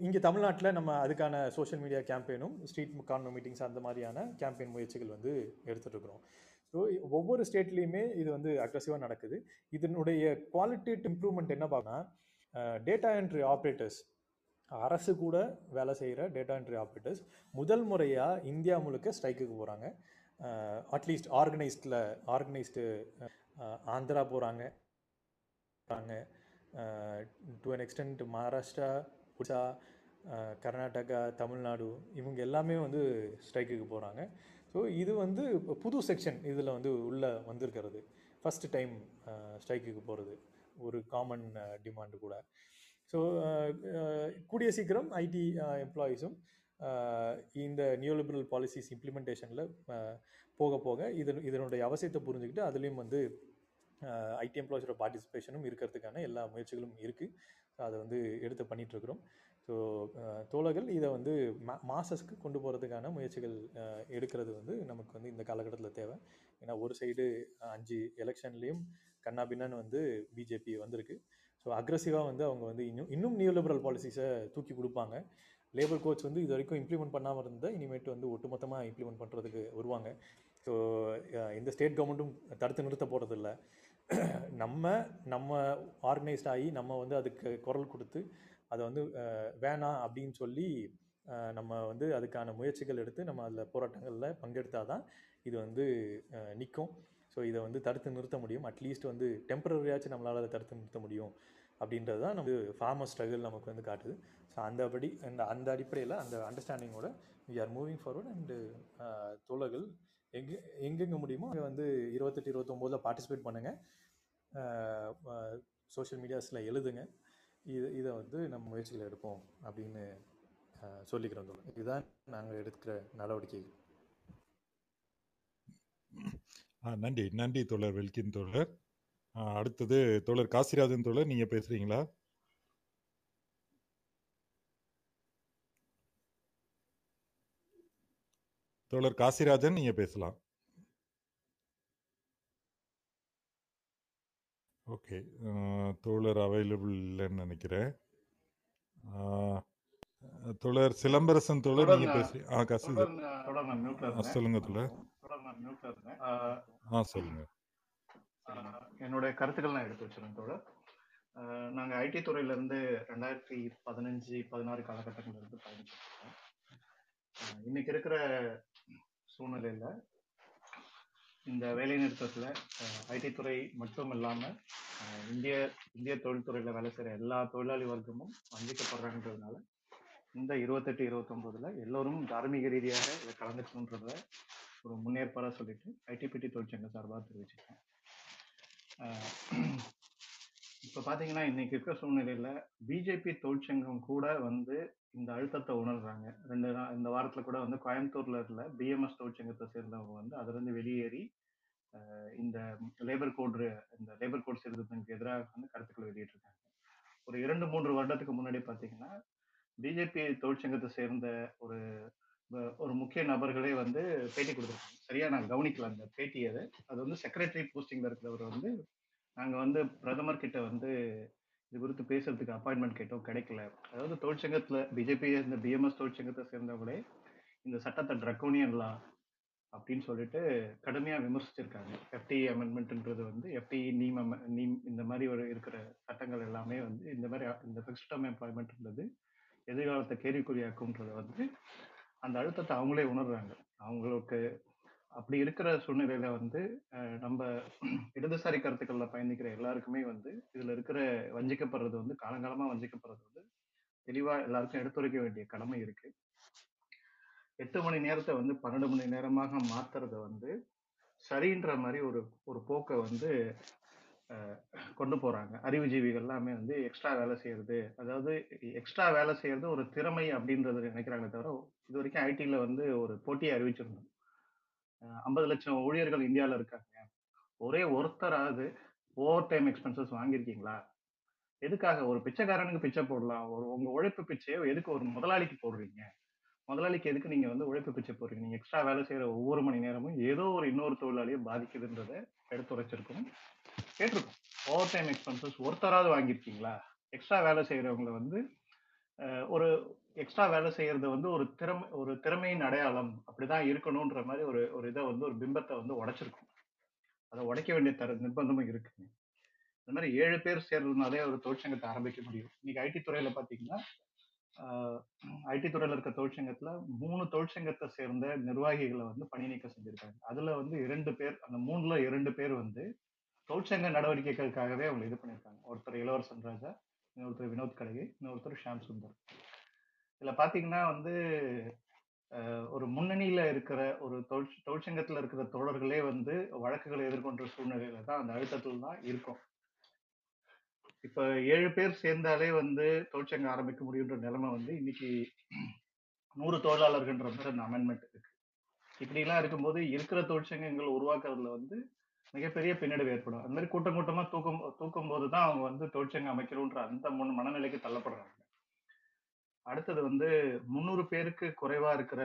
இங்கே தமிழ்நாட்டில் நம்ம அதுக்கான சோஷியல் மீடியா கேம்பெயினும் ஸ்ட்ரீட் கார்னர் மீட்டிங்ஸ் அந்த மாதிரியான கேம்பெயின் முயற்சிகள் வந்து எடுத்துகிட்டு இருக்கிறோம் ஸோ ஒவ்வொரு ஸ்டேட்லேயுமே இது வந்து அக்ரஸிவாக நடக்குது. இதனுடைய குவாலிட்டேட் இம்ப்ரூவ்மெண்ட் என்ன பார்க்கனா டேட்டா என்ட்ரி ஆப்ரேட்டர்ஸ் அரசு கூட வேலை செய்கிற டேட்டா என்ட்ரி ஆப்ரேட்டர்ஸ் முதல் முறையாக இந்தியா முழுக்க ஸ்ட்ரைக்குக்கு போகிறாங்க அட்லீஸ்ட் ஆர்கனைஸ்டில் ஆர்கனைஸ்டு ஆந்திரா போகிறாங்க போகிறாங்க to an extent Maharashtra Odisha Karnataka Tamil Nadu இவங்க எல்லாமே வந்து ஸ்ட்ரைக்குக்கு போகிறாங்க ஸோ இது வந்து புது செக்ஷன் இதில் வந்து உள்ளே வந்திருக்கிறது. ஃபஸ்ட்டு டைம் ஸ்ட்ரைக்குக்கு போகிறது ஒரு காமன் டிமாண்டு கூட. ஸோ கூடிய சீக்கிரம் ஐடி எம்ப்ளாயீஸும் இந்த நியூலிபரல் பாலிசிஸ் இம்ப்ளிமெண்டேஷனில் போக போக இதன் இதனுடைய அவசியத்தை புரிஞ்சுக்கிட்டு அதுலேயும் வந்து ஐடி எம்ப்ளாயிஸோட பார்ட்டிசிபேஷனும் இருக்கிறதுக்கான எல்லா முயற்சிகளும் இருக்குது அதை வந்து எடுத்து பண்ணிகிட்ருக்குறோம் ஸோ தோழர்கள் இதை வந்து மா மாசஸ்க்கு கொண்டு போகிறதுக்கான முயற்சிகள் எடுக்கிறது வந்து நமக்கு வந்து இந்த காலகட்டத்தில் தேவை. ஏன்னா ஒரு சைடு அஞ்சு எலெக்ஷன்லேயும் கண்ணாபின்னான்னு வந்து பிஜேபி வந்திருக்கு. ஸோ அக்ரஸிவாக வந்து அவங்க வந்து இன்னும் இன்னும் நியூ லிபரல் பாலிசிஸை தூக்கி கொடுப்பாங்க. லேபர் கோச் வந்து இது வரைக்கும் இம்ப்ளிமெண்ட் பண்ணாமல் இருந்தால் இனிமேட்டு வந்து ஒட்டுமொத்தமாக இம்ப்ளிமெண்ட் பண்ணுறதுக்கு வருவாங்க. ஸோ இந்த ஸ்டேட் கவர்மெண்ட்டும் தடுத்து நிறுத்த போகிறதில்ல நம்ம நம்ம ஆர்கனைஸ்ட் ஆகி நம்ம வந்து அதுக்கு குரல் கொடுத்து அதை வந்து வேணாம் அப்படின்னு சொல்லி நம்ம வந்து அதுக்கான முயற்சிகள் எடுத்து நம்ம அதில் போராட்டங்களில் பங்கெடுத்தால் தான் இது வந்து நிற்கும் ஸோ இதை வந்து தடுத்து நிறுத்த முடியும். அட்லீஸ்ட் வந்து டெம்பரரியாச்சும் நம்மளால் அதை தடுத்து நிறுத்த முடியும் அப்படின்றது தான் நம்ம ஃபார்மர் ஸ்ட்ரகிள் நமக்கு வந்து காட்டுது. ஸோ அந்தபடி அந்த அந்த அடிப்படையில் அந்த அண்டர்ஸ்டாண்டிங்கோட we are moving forward and தோழர்கள் எங்கே எங்கெங்கே முடியுமோ அங்கே வந்து இருபத்தெட்டு இருபத்தொம்போதில் பார்ட்டிசிபேட் பண்ணுங்கள் சோஷியல் மீடியாஸில் எழுதுங்க. இது இதை வந்து நம்ம முயற்சிகளை எடுப்போம் அப்படின்னு சொல்லிக்கிறோம் தோணும் இதுதான் நாங்கள் எடுக்கிற நடவடிக்கைகள். நன்றி. நன்றி தோழர் வெல்கின் தோழர். அடுத்தது தோழர் காசிராஜன் தோழர் நீங்கள் பேசுகிறீங்களா தோழர் காசிராஜன் நீங்கள் பேசலாம். ஓகே. தோழர் அவைலபிள் இல்லைன்னு நினைக்கிறேன். தோழர் சிலம்பரசன் தோழர் நீங்க பேசுறீங்க ஆ கசி சொல்லுங்க தோழர். ஆ சொல்லுங்க. என்னுடைய கருத்துக்கள் நான் எடுத்து வச்சிருந்தேன் தோழர். ஆஹ் நாங்க ஐடி துறையில இருந்து ரெண்டாயிரத்தி பதினஞ்சு பதினாறு காலகட்டங்கள்ல இருந்து பயணிச்சிட்டு இருக்கோம். ஆஹ் இன்னைக்கு இருக்கிற சூழ்நிலையில இந்த வேலை நிறுத்தத்துல ஐடி துறை மட்டும் இல்லாம இந்திய இந்திய தொழில்துறையில வேலை செய்யற எல்லா தொழிலாளி வர்க்கமும் வஞ்சிக்கப்படுறாங்கன்றதுனால இந்த இருபத்தெட்டு இருபத்தொன்பதுல எல்லோரும் தார்மீக ரீதியாக இதை கலந்துக்கணுன்றத ஒரு முன்னேற்பாடாக சொல்லிட்டு ஐடிபிடி தொழிற்சங்க சார்பாக தெரிவிச்சிருக்கேன் இப்போ பார்த்தீங்கன்னா இன்னைக்கு இருக்கிற சூழ்நிலையில பிஜேபி தொழிற்சங்கம் கூட வந்து இந்த அழுத்தத்தை உணர்றாங்க. ரெண்டு நாள் இந்த வாரத்துல கூட வந்து கோயம்புத்தூர்ல இருந்த பிஎம்எஸ் தொழிற்சங்கத்தை சேர்ந்தவங்க வந்து அதுல இருந்து வெளியேறி இந்த லேபர் கோடு இந்த லேபர் கோட் சீர்திருத்தங்களுக்கு எதிராக வந்து கருத்துக்களை வெளியிட்டிருக்காங்க. ஒரு இரண்டு மூன்று வருடத்துக்கு முன்னாடி பார்த்தீங்கன்னா பிஜேபி தொழிற்சங்கத்தை சேர்ந்த ஒரு ஒரு முக்கிய நபர்களே வந்து பேட்டி கொடுத்துருக்காங்க. சரியா? நான் கவனிக்கல அந்த பேட்டி அது. அது வந்து செக்ரட்டரி போஸ்டிங்ல இருக்கிறவர் வந்து நாங்க வந்து பிரதமர் கிட்ட வந்து இது குறித்து பேசுறதுக்கு அப்பாயின்மெண்ட் கேட்டோம் கிடைக்கல. அதாவது தொழிற்சங்கத்துல பிஜேபி இந்த பிஎம்எஸ் தொழிற்சங்கத்தை சேர்ந்தவங்களே இந்த சட்டத்தை ட்ரக்கோனியன் லா அப்படின்னு சொல்லிட்டு கடுமையா விமர்சிச்சிருக்காங்க. எஃப்டி அமெண்ட்மெண்ட்ன்றது வந்து எஃப்டி நீம் நீம் இந்த மாதிரி ஒரு இருக்கிற சட்டங்கள் எல்லாமே வந்து இந்த மாதிரி இந்த ஃபிக்ஸ்ட் டேர்ம் எம்ப்ளாய்மெண்ட்ன்றது எதிர்காலத்தை கேள்விக்குறியாக்கும்ன்றதை வந்து அந்த அழுத்தத்தை அவங்களே உணர்றாங்க. அவங்களுக்கு அப்படி இருக்கிற சூழ்நிலையில வந்து நம்ம இடதுசாரி கருத்துக்கள்ல பயணிக்கிற எல்லாருக்குமே வந்து இதுல இருக்கிற வஞ்சிக்கப்படுறது வந்து காலங்காலமா வஞ்சிக்கப்படுறது வந்து தெளிவா எல்லாருக்கும் எடுத்துரைக்க வேண்டிய கடமை இருக்கு. எட்டு மணி நேரத்தை வந்து பன்னெண்டு மணி நேரமாக மாத்துறத வந்து சரின்ற மாதிரி ஒரு ஒரு போக்கை வந்து கொண்டு போறாங்க. அறிவுஜீவிகள் எல்லாமே வந்து எக்ஸ்ட்ரா வேலை செய்யறது அதாவது எக்ஸ்ட்ரா வேலை செய்யறது ஒரு திறமை அப்படின்றது நினைக்கிறாங்களே தவிர இது வரைக்கும் ஐடியில் வந்து ஒரு போட்டியை அறிவிச்சிருந்தோம். ஐம்பது லட்சம் ஊழியர்கள் இந்தியாவில் இருக்காங்க. ஒரே ஒருத்தராவது ஓவர் டைம் எக்ஸ்பென்சஸ் வாங்கியிருக்கீங்களா? எதுக்காக? ஒரு பிச்சைக்காரனுக்கு பிச்சை போடலாம். ஒரு உங்க உழைப்பு பிச்சையை எதுக்கு ஒரு முதலாளிக்கு போடுறீங்க? முதலாளிக்கு எதுக்கு நீங்க வந்து உழைப்பு பிச்சை போடுறீங்க? நீங்க எக்ஸ்ட்ரா வேலை செய்யற ஒவ்வொரு மணி நேரமும் ஏதோ ஒரு இன்னொரு தொழிலாளியை பாதிக்குதுன்றத எடுத்துரைச்சிருக்கோம். கேட்டிருக்கோம். ஓவர் டைம் எக்ஸ்பென்சஸ் ஒருத்தராவது வாங்கியிருக்கீங்களா? எக்ஸ்ட்ரா வேலை செய்யறவங்களை வந்து ஒரு எக்ஸ்ட்ரா வேலை செய்யறது வந்து ஒரு திறமை ஒரு திறமையின் அடையாளம் அப்படிதான் இருக்கணும்ன்ற மாதிரி ஒரு ஒரு இதை வந்து ஒரு பிம்பத்தை வந்து உடைச்சிருக்கும். அதை உடைக்க வேண்டிய தர நிர்பந்தமும் இருக்குங்க. இந்த மாதிரி ஏழு பேர் சேர்றதுனாலே ஒரு தொழிற்சங்கத்தை ஆரம்பிக்க முடியும். இன்னைக்கு ஐடி துறையில பாத்தீங்கன்னா ஐடி துறையில இருக்க தொழிற்சங்கத்துல மூணு தொழிற்சங்கத்தை சேர்ந்த நிர்வாகிகளை வந்து பணி நீக்கம் செஞ்சிருக்காங்க. அதுல வந்து இரண்டு பேர் அந்த மூணுல இரண்டு பேர் வந்து தொழிற்சங்க நடவடிக்கைகளுக்காகவே அவங்க இது பண்ணியிருக்காங்க. ஒருத்தர் இளவரசன் ராஜா இன்னொருத்தர் வினோத் கடகை இன்னொருத்தர் ஷாம் சுந்தர். இதுல பாத்தீங்கன்னா வந்து ஒரு முன்னணியில இருக்கிற ஒரு தொழிற் தொழிற்சங்கத்துல இருக்கிற தோழர்களே வந்து வழக்குகளை எதிர்கொண்ட சூழ்நிலையில தான் அந்த அழுத்தத்தில் தான் இருக்கும். இப்ப ஏழு பேர் சேர்ந்தாலே வந்து தொழிற்சங்கம் ஆரம்பிக்க முடியுன்ற நிலைமை வந்து இன்னைக்கு நூறு தொழிலாளர்கள்ன்ற மாதிரி அந்த அமெண்ட்மெண்ட் இருக்கு. இப்படிலாம் இருக்கும்போது இருக்கிற தொழிற்சங்கங்கள் உருவாக்குறதுல வந்து மிகப்பெரிய பின்னடைவு ஏற்படும். அந்த மாதிரி கூட்டம் கூட்டமா தூக்கும் தூக்கும் போது தான் அவங்க வந்து தொழிற்சங்கம் அமைக்கணுன்ற அந்த முன் மனநிலைக்கு தள்ளப்படுறாங்க. அடுத்தது வந்து முந்நூறு பேருக்கு குறைவா இருக்கிற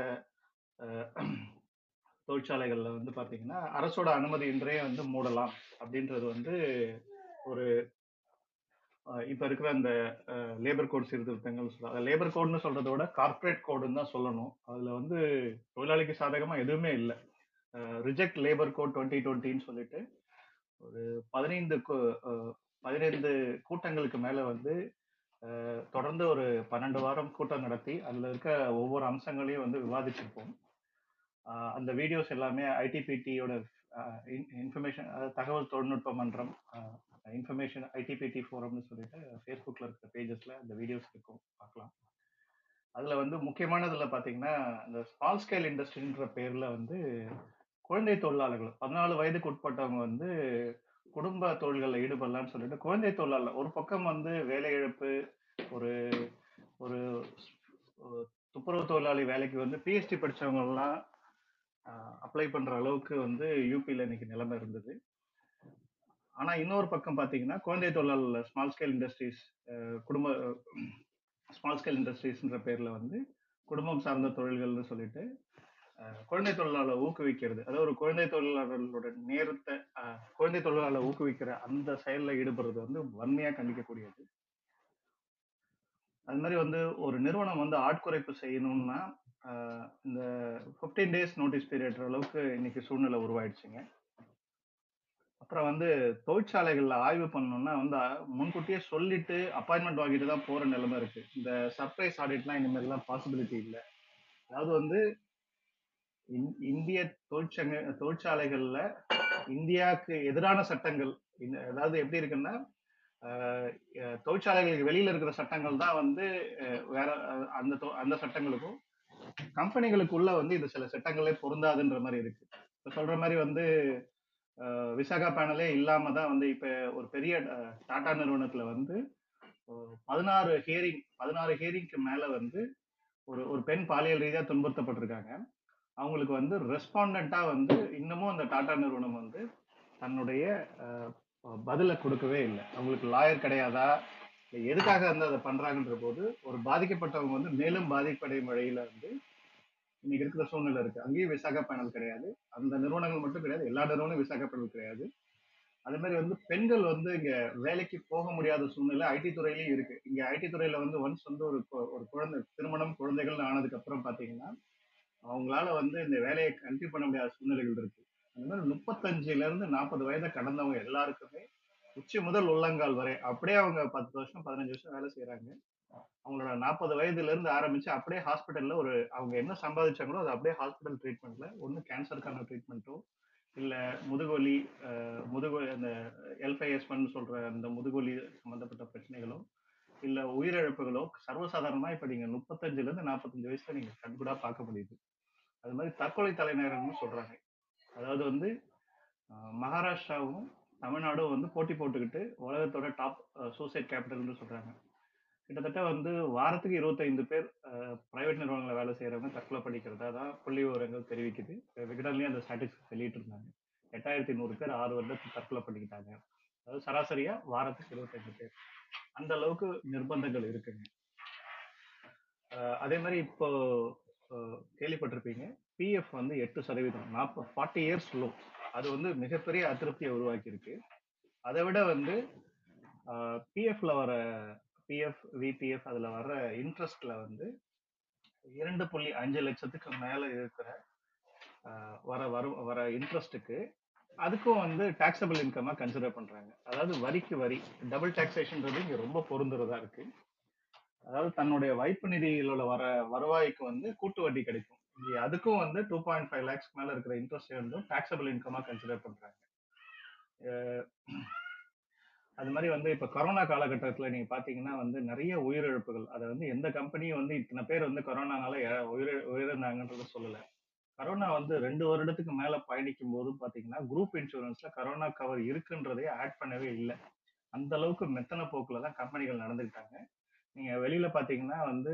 தொழிற்சாலைகள்ல வந்து பாத்தீங்கன்னா அரசோட அனுமதியின்றே வந்து மூடலாம் அப்படின்றது வந்து ஒரு இப்ப இருக்கிற அந்த லேபர் கோட் சீர்திருத்தங்கள் சொல்றாங்க லேபர் கோட்னு சொல்றதை விட கார்பரேட் கோடுன்னு தான் சொல்லணும். அதுல வந்து தொழிலாளிக்கு சாதகமா எதுவுமே இல்லை. ரிஜெக்ட் லேபர் கோட் டுவெண்ட்டி டுவெண்ட்டின்னு சொல்லிட்டு ஒரு பதினைந்து பதினைந்து கூட்டங்களுக்கு மேல வந்து தொடர்ந்து ஒரு பன்னெண்டு வாரம் கூட்டம் நடத்தி அதுல இருக்க ஒவ்வொரு அம்சங்களையும் வந்து விவாதிச்சிருப்போம். அந்த வீடியோஸ் எல்லாமே ஐடிபிடியோட இன்ஃபர்மேஷன் தகவல் தொழில்நுட்ப மன்றம் இன்ஃபர்மேஷன் ஐடிபிடி ஃபோரம்னு சொல்லிட்டு ஃபேஸ்புக்கில் இருக்கிற பேஜஸில் அந்த வீடியோஸ் இருக்கும். பார்க்கலாம். அதில் வந்து முக்கியமானதில் பார்த்தீங்கன்னா இந்த ஸ்மால் ஸ்கேல் இண்டஸ்ட்ரின்ற பேரில் வந்து குழந்தை தொழிலாளர்கள் பதினாலு வயதுக்கு உட்பட்டவங்க வந்து குடும்ப தொழில்களில் ஈடுபடலாம்னு சொல்லிட்டு குழந்தை தொழிலாளர் ஒரு பக்கம் வந்து வேலை இழப்பு ஒரு ஒரு துப்புரவு தொழிலாளி வேலைக்கு வந்து பிஹெச்டி படிச்சவங்க அப்ளை பண்ணுற அளவுக்கு வந்து யூபியில் இன்னைக்கு நிலைமை இருந்தது. ஆனா இன்னொரு பக்கம் பாத்தீங்கன்னா குழந்தை தொழிலாளர் ஸ்மால் ஸ்கேல் இண்டஸ்ட்ரீஸ் குடும்ப ஸ்மால் ஸ்கேல் இண்டஸ்ட்ரீஸ்ன்ற பேர்ல வந்து குடும்பம் சார்ந்த தொழில்கள்னு சொல்லிட்டு குழந்தை தொழிலாளர் ஊக்குவிக்கிறது. அதாவது ஒரு குழந்தை தொழிலாளர்களோட நேரத்தை குழந்தை தொழிலாளர் ஊக்குவிக்கிற அந்த செயல்ல ஈடுபடுறது வந்து வன்மையா கண்டிக்கக்கூடியது. அது மாதிரி வந்து ஒரு நிறுவனம் வந்து ஆட்குறைப்பு செய்யணும்னா இந்த ஃபிஃப்டீன் டேஸ் நோட்டீஸ் பீரியட் அளவுக்கு இன்னைக்கு சூழ்நிலை உருவாயிடுச்சுங்க. அப்புறம் வந்து தொழிற்சாலைகள்ல ஆய்வு பண்ணணும்னா வந்து முன்கூட்டியே சொல்லிட்டு அப்பாயின்மெண்ட் வாங்கிட்டு தான் போற நிலைமை இருக்கு. இந்த சர்ப்ரைஸ் ஆடிட்லாம் இனிமேல்லாம் பாசிபிலிட்டி இல்லை. அதாவது வந்து இந்திய தொழிற்சங்க தொழிற்சாலைகள்ல இந்தியாவுக்கு எதிரான சட்டங்கள் அதாவது எப்படி இருக்குன்னா தொழிற்சாலைகளுக்கு வெளியில இருக்கிற சட்டங்கள் தான் வந்து வேற அந்த தொ- அந்த சட்டங்களுக்கும் கம்பெனிகளுக்குள்ள வந்து இது சில சட்டங்களே பொருந்தாதுன்ற மாதிரி இருக்கு. இப்போ சொல்ற மாதிரி வந்து விசாகா பேனலே இல்லாம தான் வந்து இப்ப ஒரு பெரிய டாடா நிறுவனத்துல வந்து பதினாறு ஹியரிங் பதினாறு ஹியரிங்க்கு மேல வந்து ஒரு ஒரு பெண் பாலியல் ரீதியாக துன்புறுத்தப்பட்டிருக்காங்க. அவங்களுக்கு வந்து ரெஸ்பாண்டண்டா வந்து இன்னமும் அந்த டாடா நிறுவனம் வந்து தன்னுடைய பதிலை கொடுக்கவே இல்லை. அவங்களுக்கு லாயர் கிடையாதா? எதுக்காக வந்து அதை பண்றாங்கன்ற போது ஒரு பாதிக்கப்பட்டவங்க வந்து மேலும் பாதிப்படையும் வழியில வந்து இன்னைக்கு இருக்கிற சூழ்நிலை இருக்கு. அங்கேயும் விசாகா பேனல் கிடையாது. அந்த நிறுவனங்கள் மட்டும் கிடையாது. எல்லா நிறுவனமும் விசாகா பேனல் கிடையாது. அதே மாதிரி வந்து பெண்கள் வந்து இங்க வேலைக்கு போக முடியாத சூழ்நிலை ஐடி துறையிலயும் இருக்கு. இங்க ஐடி துறையில வந்து ஒன்ஸ் வந்து ஒரு ஒரு குழந்தை திருமணம் குழந்தைகள் ஆனதுக்கு அப்புறம் பாத்தீங்கன்னா அவங்களால வந்து இந்த வேலையை கண்டினியூ பண்ண முடியாத சூழ்நிலைகள் இருக்கு. அந்த மாதிரி முப்பத்தஞ்சுல இருந்து நாற்பது வயதை கடந்தவங்க எல்லாருக்குமே உச்சி முதல் உள்ளங்கால் வரை அப்படியே அவங்க பத்து வருஷம் பதினஞ்சு வருஷம் வேலை செய்யறாங்க அவங்களோட நாற்பது வயதுல இருந்து ஆரம்பிச்சு அப்படியே ஹாஸ்பிட்டல்ல ஒரு அவங்க என்ன சம்பாதிச்சாங்களோ அது அப்படியே ஹாஸ்பிட்டல் ட்ரீட்மெண்ட்ல ஒன்னு கேன்சருக்கான ட்ரீட்மெண்ட்டோ இல்ல முதுகோலி முதுகொலி அந்த எல்ஃபைஎஸ்மன் சொல்ற அந்த முதுகொலி சம்பந்தப்பட்ட பிரச்சனைகளோ இல்ல உயிரிழப்புகளோ சர்வசாதாரணமா இப்ப நீங்க முப்பத்தஞ்சுல இருந்து நாற்பத்தஞ்சு வயசுல நீங்க கண்கூடா பார்க்க முடியுது. அது மாதிரி தற்கொலை தலைநகரம்னு சொல்றாங்க. அதாவது வந்து மகாராஷ்டிராவும் தமிழ்நாடும் வந்து போட்டி போட்டுக்கிட்டு உலகத்தோட டாப் சூசைட் கேபிட்டல்னு சொல்றாங்க. கிட்டத்தட்ட வந்து வாரத்துக்கு இருபத்தைந்து பேர் பிரைவேட் நிறுவனங்களில் வேலை செய்கிறவங்க தற்கொலை பண்ணிக்கிறதா தான் புள்ளி விவரங்கள் தெரிவிக்குது. விகடன்லயும் அந்த ஸ்டாட்டிஸ்டிக்ஸ் வெளியிட்டு இருந்தாங்க. எட்டாயிரத்தி நூறு பேர் ஆறு வருடத்துக்கு தற்கொலை பண்ணிக்கிட்டாங்க. அதாவது சராசரியா வாரத்துக்கு இருபத்தைந்து பேர். அந்த அளவுக்கு நிர்பந்தங்கள் இருக்குங்க. அதே மாதிரி இப்போ கேள்விப்பட்டிருப்பீங்க. பிஎஃப் வந்து எட்டு சதவீதம் நாற்பது ஃபார்ட்டி இயர்ஸ் லோ அது வந்து மிகப்பெரிய அதிருப்தியை உருவாக்கியிருக்கு. அதை விட வந்து பிஎஃப்ல வர பிஎஃப் விபிஎஃப் அதுல வர இன்ட்ரெஸ்ட்ல வந்து இரண்டு புள்ளி அஞ்சு லட்சத்துக்கு மேல இருக்கிற வர வரும் வர இன்ட்ரெஸ்ட்டுக்கு அதுக்கும் வந்து டாக்ஸபிள் இன்கமா கன்சிடர் பண்றாங்க. அதாவது வரிக்கு வரி டபுள் டாக்ஸேஷன்றது இங்க ரொம்ப பொருந்துறதா இருக்கு. அதாவது தன்னுடைய வைப்பு நிதியில வர வருவாய்க்கு வந்து கூட்டு வட்டி கிடைக்கும். அதுக்கும் வந்து டூ பாயிண்ட் ஃபைவ் லேக்ஸ் மேல இருக்கிற இன்ட்ரெஸ்ட் வந்து டாக்ஸபிள் இன்கமா கன்சிடர் பண்றாங்க. அது மாதிரி வந்து இப்ப கொரோனா காலகட்டத்துல நீங்க பாத்தீங்கன்னா வந்து நிறைய உயிரிழப்புகள். அதை வந்து எந்த கம்பெனியும் வந்து இத்தனை பேர் வந்து கொரோனானால இழ- உயிரிழந்தாங்கன்றத சொல்லல. கரோனா வந்து ரெண்டு வருடத்துக்கு மேல பயணிக்கும் போது பாத்தீங்கன்னா குரூப் இன்சூரன்ஸ்ல கரோனா கவர் இருக்குன்றதே ஆட் பண்ணவே இல்லை. அந்த அளவுக்கு மெத்தன போக்குல தான் கம்பெனிகள் நடந்துக்கிட்டாங்க. நீங்க வெளியில பாத்தீங்கன்னா வந்து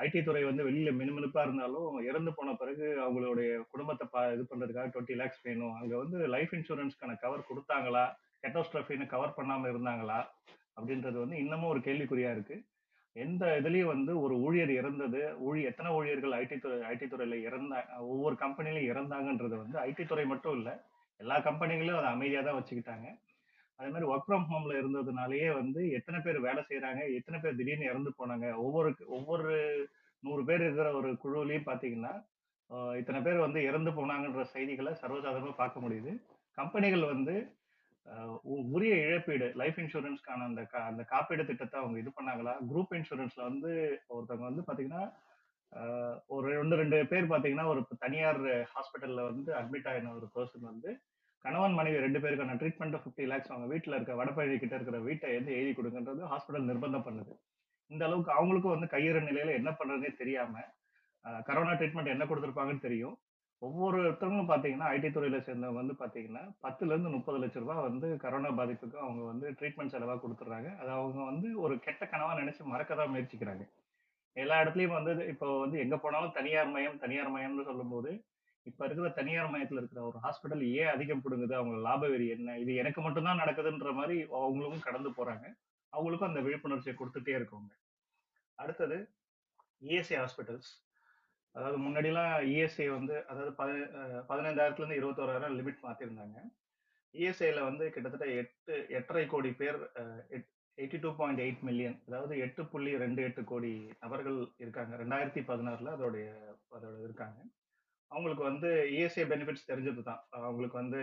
ஐடி துறை வந்து வெளியில மினுமினுப்பா இருந்தாலும் இறந்து போன பிறகு அவங்களுடைய குடும்பத்தை பா இது பண்றதுக்காக டுவெண்ட்டி லேக்ஸ் வேணும். அங்க வந்து லைஃப் இன்சூரன்ஸ்க்கான கவர் கொடுத்தாங்களா? கெட்டோஸ்ட்ரஃபின்னு கவர் பண்ணாம இருந்தாங்களா? அப்படின்றது வந்து இன்னமும் ஒரு கேள்விக்குறியா இருக்கு. எந்த இதுலயும் வந்து ஒரு ஊழியர் இறந்தது ஊழி எத்தனை ஊழியர்கள் ஐடி துறை ஐடி துறையில இறந்தாங்க ஒவ்வொரு கம்பெனிலையும் இறந்தாங்கன்றது வந்து ஐடி துறை மட்டும் இல்லை எல்லா கம்பெனிகளும் அதை அமைதியா தான் வச்சுக்கிட்டாங்க. அதே மாதிரி ஒர்க் ஃப்ரம் ஹோம்ல இருந்ததுனாலயே வந்து எத்தனை பேர் வேலை செய்யறாங்க எத்தனை பேர் திடீர்னு இறந்து போனாங்க ஒவ்வொரு ஒவ்வொரு நூறு பேர் இருக்கிற ஒரு குழுவிலையும் பாத்தீங்கன்னா இத்தனை பேர் வந்து இறந்து போனாங்கன்ற செய்திகளை சர்வசாதாரணமாக பார்க்க முடியுது. கம்பெனிகள் வந்து உரிய இழப்பீடு லைஃப் இன்சூரன்ஸ்க்கான அந்த கா- அந்த காப்பீடு திட்டத்தை அவங்க இது பண்ணாங்களா? குரூப் இன்சூரன்ஸ்ல வந்து ஒருத்தவங்க வந்து பாத்தீங்கன்னா ஒரு ரெண்டு ரெண்டு பேர் பாத்தீங்கன்னா ஒரு தனியார் ஹாஸ்பிட்டல்ல வந்து அட்மிட் ஆயின ஒரு பர்சன் வந்து கணவன் மனைவி ரெண்டு பேருக்கான ட்ரீட்மெண்ட் ஃபிஃப்டி லேக்ஸ் அவங்க வீட்டில் இருக்க வடபழனி கிட்ட இருக்கிற வீட்டை வந்து எழுதி கொடுங்கன்றது ஹாஸ்பிட்டல் நிர்பந்தம் பண்ணுது. இந்த அளவுக்கு அவங்களுக்கும் வந்து கையிற நிலையில என்ன பண்றதுனே தெரியாம கரோனா ட்ரீட்மெண்ட் என்ன கொடுத்துருப்பாங்கன்னு தெரியும். ஒவ்வொருத்தவங்களும் பார்த்தீங்கன்னா ஐடி துறையில சேர்ந்தவங்க வந்து பார்த்தீங்கன்னா பத்துல இருந்து முப்பது லட்ச ரூபாய் வந்து கரோனா பாதிப்புக்கு அவங்க வந்து ட்ரீட்மெண்ட் செலவா கொடுத்துட்றாங்க. அது அவங்க வந்து ஒரு கெட்ட கனவா நினைச்சு மறக்க தான் முயற்சிக்கிறாங்க. எல்லா இடத்துலயும் வந்து இப்போ வந்து எங்க போனாலும் தனியார் மயம் தனியார் மையம்னு சொல்லும்போது இப்ப இருக்கிற தனியார் மயத்துல இருக்கிற ஒரு ஹாஸ்பிட்டல் ஏன் அதிகம் பிடுங்குது? அவங்க லாப வெறி என்ன? இது எனக்கு மட்டும்தான் நடக்குதுன்ற மாதிரி அவங்களும் கடந்து போறாங்க. அவங்களுக்கும் அந்த விழிப்புணர்ச்சியை கொடுத்துட்டே இருக்கவங்க. அடுத்தது இஎஸ்ஐ ஹாஸ்பிட்டல்ஸ் அதாவது முன்னாடிலாம் இஎஸ்ஐ வந்து அதாவது பதி பதினைந்தாயிரத்துல இருந்து இருபத்தோராயிரம் லிமிட் மாத்திருந்தாங்க. இஎஸ்ஐல வந்து கிட்டத்தட்ட எட்டு எட்டரை கோடி பேர் eighty two point eight million அதாவது எட்டு புள்ளி ரெண்டு எட்டு கோடி நபர்கள் இருக்காங்க. ரெண்டாயிரத்தி பதினாறுல அதோடைய அதோட இருக்காங்க. அவங்களுக்கு வந்து இஎஸ்ஐ பெனிஃபிட்ஸ் தெரிஞ்சது தான். அவங்களுக்கு வந்து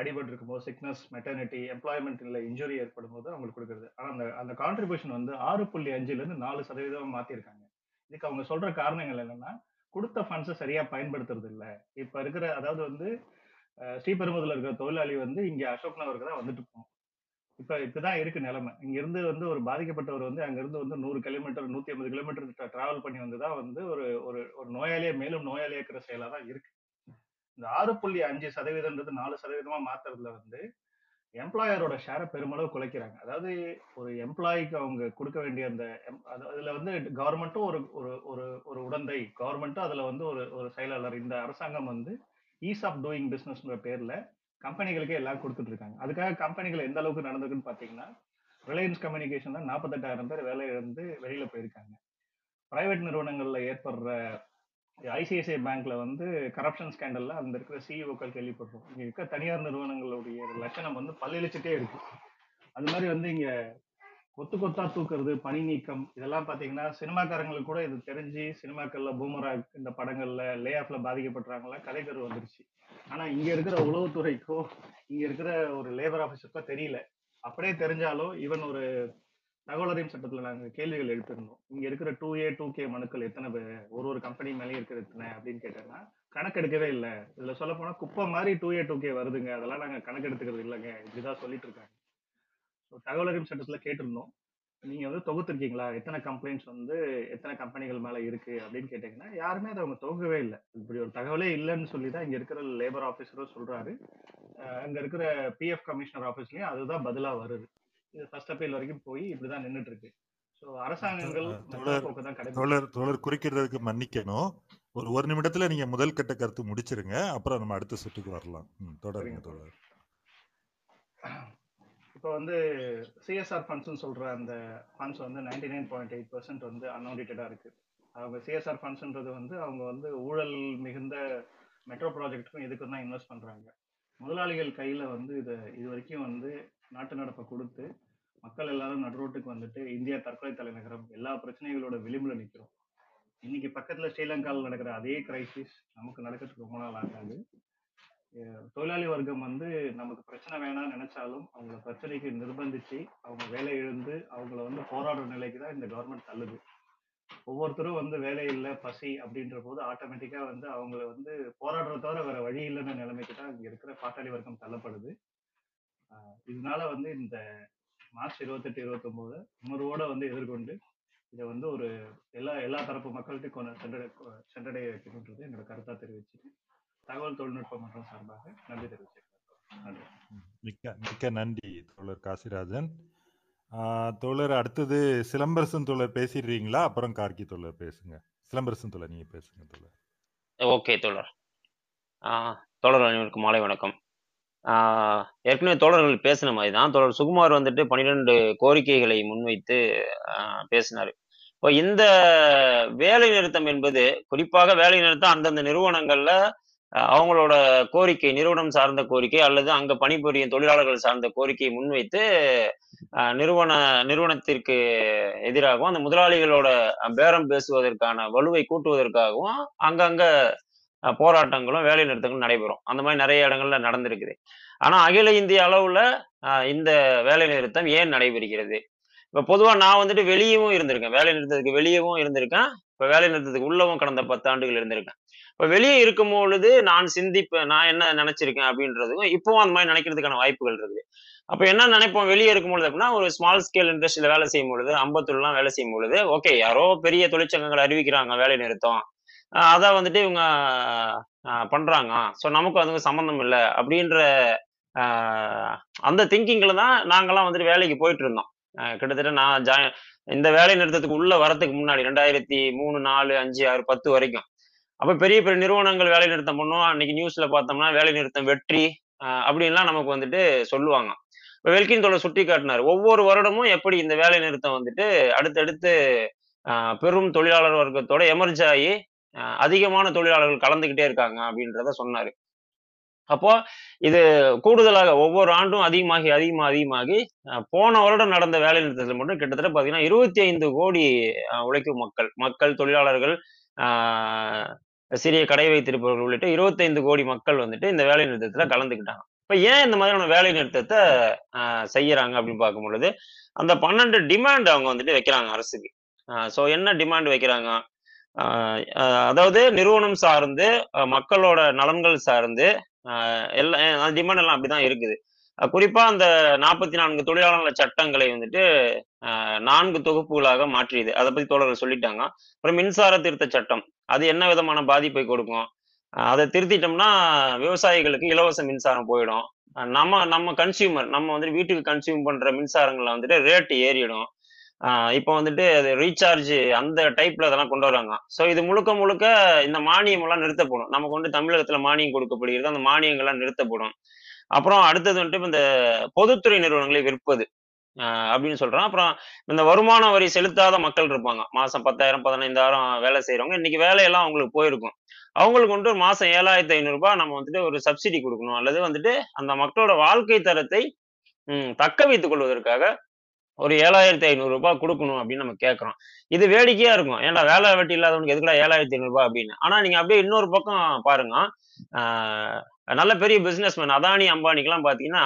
அடிபட்டு இருக்கும்போது சிக்னஸ் மெட்டர்னிட்டி எம்ப்ளாய்மெண்ட் இல்லை இன்ஜுரி ஏற்படும் போது அவங்களுக்கு கொடுக்குறது. ஆனால் அந்த அந்த கான்ட்ரிபியூஷன் வந்து ஆறு புள்ளி அஞ்சுலேருந்து நாலு சதவீதம் மாற்றிருக்காங்க இதுக்கு அவங்க சொல்ற காரணங்கள் என்னன்னா கொடுத்த ஃபண்ட்ஸை சரியா பயன்படுத்துறது இல்ல. இப்ப இருக்கிற அதாவது வந்து அஹ், ஸ்ரீபெரும்புதூர்ல இருக்கிற தொழிலாளி வந்து இங்க அசோக் நகருக்கு தான் வந்துட்டு போகும் இப்ப இப்பதான் இருக்கு நிலைமை. இங்க இருந்து வந்து ஒரு பாதிக்கப்பட்டவர் வந்து அங்க இருந்து வந்து நூறு கிலோமீட்டர் நூத்தி ஐம்பது கிலோமீட்டர் டிராவல் பண்ணி வந்துதான் வந்து ஒரு ஒரு ஒரு நோயாளியை மேலும் நோயாளியாக்குற செயலா தான் இருக்கு. இந்த ஆறு புள்ளி அஞ்சு சதவீதம்ன்றது நாலு சதவீதமா மாத்துறதுல வந்து எம்ப்ளாயரோட ஷேரை பெருமளவு குலைக்கிறாங்க. அதாவது ஒரு எம்ப்ளாய்க்கு அவங்க கொடுக்க வேண்டிய அந்த அதுல வந்து கவர்மெண்ட்டும் ஒரு ஒரு ஒரு ஒரு உடந்தை. கவர்மெண்ட்டும் அதுல வந்து ஒரு ஒரு செயலாளர். இந்த அரசாங்கம் வந்து ஈஸ் ஆஃப் டூயிங் பிசினஸ்ன்ற பேர்ல கம்பெனிகளுக்கே எல்லாம் கொடுத்துட்டு இருக்காங்க. அதுக்காக கம்பெனிகள் எந்த அளவுக்கு நடந்திருக்குன்னு பாத்தீங்கன்னா ரிலையன்ஸ் கம்யூனிகேஷன்ல நாற்பத்தெட்டாயிரம் பேர் வேலை இழந்து வெளியில போயிருக்காங்க. பிரைவேட் நிறுவனங்கள்ல ஏற்படுற ஐசிஐசிஐ பேங்க்ல வந்து கரப்ஷன் ஸ்கேண்டல்ல அந்த இருக்கிற சிஇஓக்கள் கேள்விப்படுறோம் இங்க இருக்க தனியார் நிறுவனங்களுடைய லட்சணம் வந்து பல்லிழிச்சிட்டே இருக்கு. அது மாதிரி வந்து இங்க கொத்து கொத்தா தூக்குறது பணி நீக்கம் இதெல்லாம் பாத்தீங்கன்னா சினிமாக்காரங்களுக்கு கூட இது தெரிஞ்சு சினிமாக்கள்ல பூமரா இந்த படங்கள்ல லே ஆஃப்ல பாதிக்கப்படுறாங்களா கலைஞர் வந்துருச்சு. ஆனா இங்க இருக்கிற உளவுத்துறைக்கோ இங்க இருக்கிற ஒரு லேபர் ஆபீஸருக்கோ தெரியல. அப்படியே தெரிஞ்சாலும் ஈவன் ஒரு தகவல் அறியும் சட்டத்துல நாங்க கேள்விகள் எழுப்பியிருந்தோம். இங்க இருக்கிற டூ ஏ டூ கே மனுக்கள் எத்தனை பேர் ஒரு ஒரு கம்பெனி மேலேயும் இருக்கிறது எத்தனை அப்படின்னு கேட்டேன்னா கணக்கெடுக்கவே இல்லை. இதுல சொல்ல போனா குப்பை மாதிரி டூ ஏ டூ கே வருதுங்க. அதெல்லாம் நாங்க கணக்கெடுத்துக்கிறது இல்லைங்க. இப்படிதான் சொல்லிட்டு இருக்காங்க. ஸோ தகவல் அறியும் சட்டத்துல கேட்டிருந்தோம். நீங்க வந்து தொகுத்திருக்கீங்களா? எத்தனை கம்ப்ளைண்ட்ஸ் வந்து எத்தனை கம்பெனிகள் மேல இருக்கு அப்படின்னு கேட்டீங்கன்னா யாருமே அதை அவங்க தொகுக்கவே இல்லை. இப்படி ஒரு தகவலே இல்லைன்னு சொல்லி தான் இங்க இருக்கிற லேபர் ஆபீசரும் சொல்றாரு. அங்க இருக்கிற பிஎஃப் கமிஷனர் ஆபீஸ்லயும் அதுதான் பதிலா வருது. ஃபர்ஸ்ட் அப்பீல் வரைக்கும் போய் இப்படிதான் நின்னுட்டு இருக்கு ஸோ அரசாங்கங்கள் தோழர் தோழர் குறுக்கிறதுக்கு மன்னிக்கணும். ஒரு ஒரு நிமிடத்துல நீங்க முதல் கட்ட கருத்து முடிச்சிருங்க. அப்புறம் நம்ம அடுத்த சுற்றுக்கு வரலாம். தொடருங்க தோழர். இப்போ வந்து சிஎஸ்ஆர் ஃபண்ட்ஸ்னு சொல்ற அந்த ஃபண்ட்ஸ் வந்து ninety nine point eight percent வந்து அன்ஆடிட்டடா இருக்கு. அவங்க சிஎஸ்ஆர் ஃபண்ட்ஸ்ன்றது வந்து அவங்க வந்து ஊழல் மிகுந்த மெட்ரோ ப்ராஜெக்ட்டுக்கும் இதுக்கும் தான் இன்வெஸ்ட் பண்றாங்க. முதலாளிகள் கையில வந்து இதை இது வரைக்கும் வந்து நாட்டு நடப்பை கொடுத்து மக்கள் எல்லாரும் நடுரோட்டுக்கு வந்துட்டு இந்தியா தற்கொலை தலைநகரம் எல்லா பிரச்சனைகளோட விளிம்புல நிற்கிறோம் இன்னைக்கு பக்கத்துல ஸ்ரீலங்காவில் நடக்கிற அதே கிரைசிஸ் நமக்கு நடக்கிறதுக்கு ரொம்ப நாள் ஆகாது. தொழிலாளி வர்க்கம் வந்து நமக்கு பிரச்சனை வேணாம்னு நினைச்சாலும் அவங்கள பிரச்சனைக்கு நிர்பந்திச்சு அவங்க வேலை இழந்து அவங்கள வந்து போராடுற நிலைக்கு தான் இந்த கவர்மெண்ட் தள்ளுது. ஒவ்வொருத்தரும் வந்து வேலை இல்லை பசி அப்படின்ற போது ஆட்டோமேட்டிக்கா வந்து அவங்கள வந்து போராடுறத தவிர வேற வழி இல்லைன்ற நிலைமைக்கு தான் இங்க இருக்கிற பாட்டாளி வர்க்கம் தள்ளப்படுது. இதனால வந்து இந்த மார்ச் இருபத்தெட்டு இருபத்தொன்பது உணர்வோட வந்து எதிர்கொண்டு இதை வந்து ஒரு எல்லா எல்லா தரப்பு மக்கள்கிட்டையும் கொண்டு சென்றடை சென்றடைய வைக்கணுன்றது என்னோட கருத்தா தெரிவிச்சுட்டு தகவல் தொழில்நுட்ப மன்றம் சார்பாக நன்றி தெரிவிச்சுக்கிறேன். நன்றி. மிக்க மிக்க நன்றி தோழர் காசிராஜன். தோழர் அடுத்தது சிலம்பரசன் தோழர் பேசிடுறீங்களா? அப்புறம் கார்கி தோழர் பேசுங்க. சிலம்பரசன் தோழர் நீங்க பேசுங்க தோழர். ஓகே தோழர். தோழர் அனைவருக்கும் மாலை வணக்கம். ஏற்கனவே தோழர்கள் பேசின மாதிரி தான் தோழர் சுகுமார் வந்துட்டு பன்னிரெண்டு கோரிக்கைகளை முன்வைத்து பேசினார். இப்போ இந்த வேலை நிறுத்தம் என்பது குறிப்பாக வேலை நிறுத்தம் அந்தந்த நிறுவனங்கள்ல அவங்களோட கோரிக்கை நிறுவனம் சார்ந்த கோரிக்கை அல்லது அங்க பணிபுரியும் தொழிலாளர்கள் சார்ந்த கோரிக்கையை முன்வைத்து நிறுவன நிறுவனத்திற்கு எதிராகவும் அந்த முதலாளிகளோட பேரம் பேசுவதற்கான வலுவை கூட்டுவதற்காகவும் அங்கங்க போராட்டங்களும் வேலை நிறுத்தங்களும் நடைபெறும். அந்த மாதிரி நிறைய இடங்கள்ல நடந்திருக்குது. ஆனா அகில இந்திய அளவுல இந்த வேலை நிறுத்தம் ஏன் நடைபெறுகிறது? இப்ப பொதுவா நான் வந்துட்டு வெளியவும் இருந்திருக்கேன். வேலை நிறுத்தத்துக்கு வெளியவும் இருந்திருக்கேன். இப்ப வேலை நிறுத்தத்துக்கு உள்ளவும் கடந்த பத்தாண்டுகள் இருந்திருக்கேன். இப்ப வெளியே இருக்கும் பொழுது நான் சிந்திப்பேன் நான் என்ன நினைச்சிருக்கேன் அப்படின்றதுக்கும் இப்பவும் அந்த மாதிரி நினைக்கிறதுக்கான வாய்ப்புகள் இருக்குது. அப்ப என்ன நினைப்போம்? வெளியே இருக்கும் பொழுது அப்படின்னா ஒரு ஸ்மால் ஸ்கேல் இண்டஸ்ட்ரியில வேலை செய்யும் பொழுது அம்பத்தூர்லாம் வேலை செய்யும் பொழுது ஓகே யாரோ பெரிய தொழிற்சங்கங்கள் அறிவிக்கிறாங்க வேலை நிறுத்தம். அதை வந்துட்டு இவங்க பண்ணுறாங்க பண்றாங்க. ஸோ நமக்கு அதுக்கு சம்மந்தம் இல்லை அப்படின்ற அந்த திங்கிங்கில் தான் நாங்கள்லாம் வந்துட்டு வேலைக்கு போயிட்டு இருந்தோம் கிட்டத்தட்ட நான் ஜாய் இந்த வேலை நிறுத்தத்துக்கு உள்ள வரத்துக்கு முன்னாடி ரெண்டாயிரத்தி மூணு நாலு அஞ்சு ஆறு பத்து வரைக்கும். அப்போ பெரிய பெரிய நிறுவனங்கள் வேலை நிறுத்தம் பண்ணோம் அன்னைக்கு நியூஸ்ல பார்த்தோம்னா வேலை நிறுத்தம் வெற்றி அப்படின்லாம் நமக்கு வந்துட்டு சொல்லுவாங்க. இப்போ வெல்கின் தோலை சுட்டி காட்டினார் ஒவ்வொரு வருடமும் எப்படி இந்த வேலை நிறுத்தம் வந்துட்டு அடுத்தடுத்து பெரும் தொழிலாளர் வர்க்கத்தோட எமர்ஜ் ஆகி அதிகமான தொழிலாளர்கள் கலந்துக்கிட்டே இருக்காங்க அப்படின்றத சொன்னாரு. அப்போ இது கூடுதலாக ஒவ்வொரு ஆண்டும் அதிகமாகி அதிகமாக அதிகமாகி போன வருடம் நடந்த வேலை நிறுத்தத்தில் மட்டும் கிட்டத்தட்ட பார்த்தீங்கன்னா இருபத்தி ஐந்து கோடி உழைக்கும் மக்கள் மக்கள் தொழிலாளர்கள் சிறிய கடை வைத்திருப்பவர்கள் உள்ளிட்ட இருபத்தைந்து கோடி மக்கள் வந்துட்டு இந்த வேலை நிறுத்தத்தில் கலந்துக்கிட்டாங்க இப்போ ஏன் இந்த மாதிரியான வேலை நிறுத்தத்தை செய்கிறாங்க செய்யறாங்க அப்படின்னு பார்க்கும் பொழுது அந்த பன்னெண்டு டிமாண்ட் அவங்க வந்துட்டு வைக்கிறாங்க அரசுக்கு. ஸோ என்ன டிமாண்ட் வைக்கிறாங்க? அதாவது நிறுவனம் சார்ந்து மக்களோட நலன்கள் சார்ந்து எல்லாம் டிமாண்ட் எல்லாம் அப்படிதான் இருக்குது. குறிப்பா அந்த நாற்பத்தி நான்கு தொழிலாளர் சட்டங்களை வந்துட்டு நான்கு தொகுப்புகளாக மாற்றியது. அதை பத்தி தோழர்கள் சொல்லிட்டாங்க. அப்புறம் மின்சார திருத்த சட்டம். அது என்ன விதமான பாதிப்பை கொடுக்கும்? அதை திருத்திட்டோம்னா விவசாயிகளுக்கு இலவச மின்சாரம் போயிடும். நம்ம நம்ம கன்சியூமர் நம்ம வந்துட்டு வீட்டுக்கு கன்சியூம் பண்ற மின்சாரங்களை வந்துட்டு ரேட்டு ஏறிடும். இப்போ வந்துட்டு அது ரீசார்ஜ் அந்த டைப்ல அதெல்லாம் கொண்டு வராங்க. ஸோ இது முழுக்க முழுக்க இந்த மானியம் எல்லாம் நிறுத்தப்படும். நமக்கு வந்து தமிழகத்துல மானியம் கொடுக்கப்படுகிறது. அந்த மானியங்கள்லாம் நிறுத்தப்படும். அப்புறம் அடுத்தது வந்துட்டு இந்த பொதுத்துறை நிறுவனங்களை விற்பது ஆஹ் அப்படின்னு சொல்றோம். அப்புறம் இந்த வருமான வரி செலுத்தாத மக்கள் இருப்பாங்க. மாசம் பத்தாயிரம் பதினைந்தாயிரம் வேலை செய்யறவங்க இன்னைக்கு வேலையெல்லாம் அவங்களுக்கு போயிருக்கும். அவங்களுக்கு வந்துட்டு ஒரு மாசம் ஏழாயிரத்தி ஐநூறுரூபா நம்ம வந்துட்டு ஒரு சப்சிடி கொடுக்கணும். அல்லது வந்துட்டு அந்த மக்களோட வாழ்க்கை தரத்தை தக்க வைத்துக் கொள்வதற்காக ஒரு ஏழாயிரத்தி ஐநூறுரூபா கொடுக்கணும் அப்படின்னு நம்ம கேட்குறோம். இது வேடிக்கையாக இருக்கும். ஏன்டா வேலை வெட்டி இல்லாதவனுக்கு எதுக்குடா ஏழாயிரத்தி ஐநூறுரூபா அப்படின்னு? ஆனா நீங்கள் அப்படியே இன்னொரு பக்கம் பாருங்க. நல்ல பெரிய பிஸ்னஸ்மேன் அதானி அம்பானிக்கெல்லாம் பார்த்தீங்கன்னா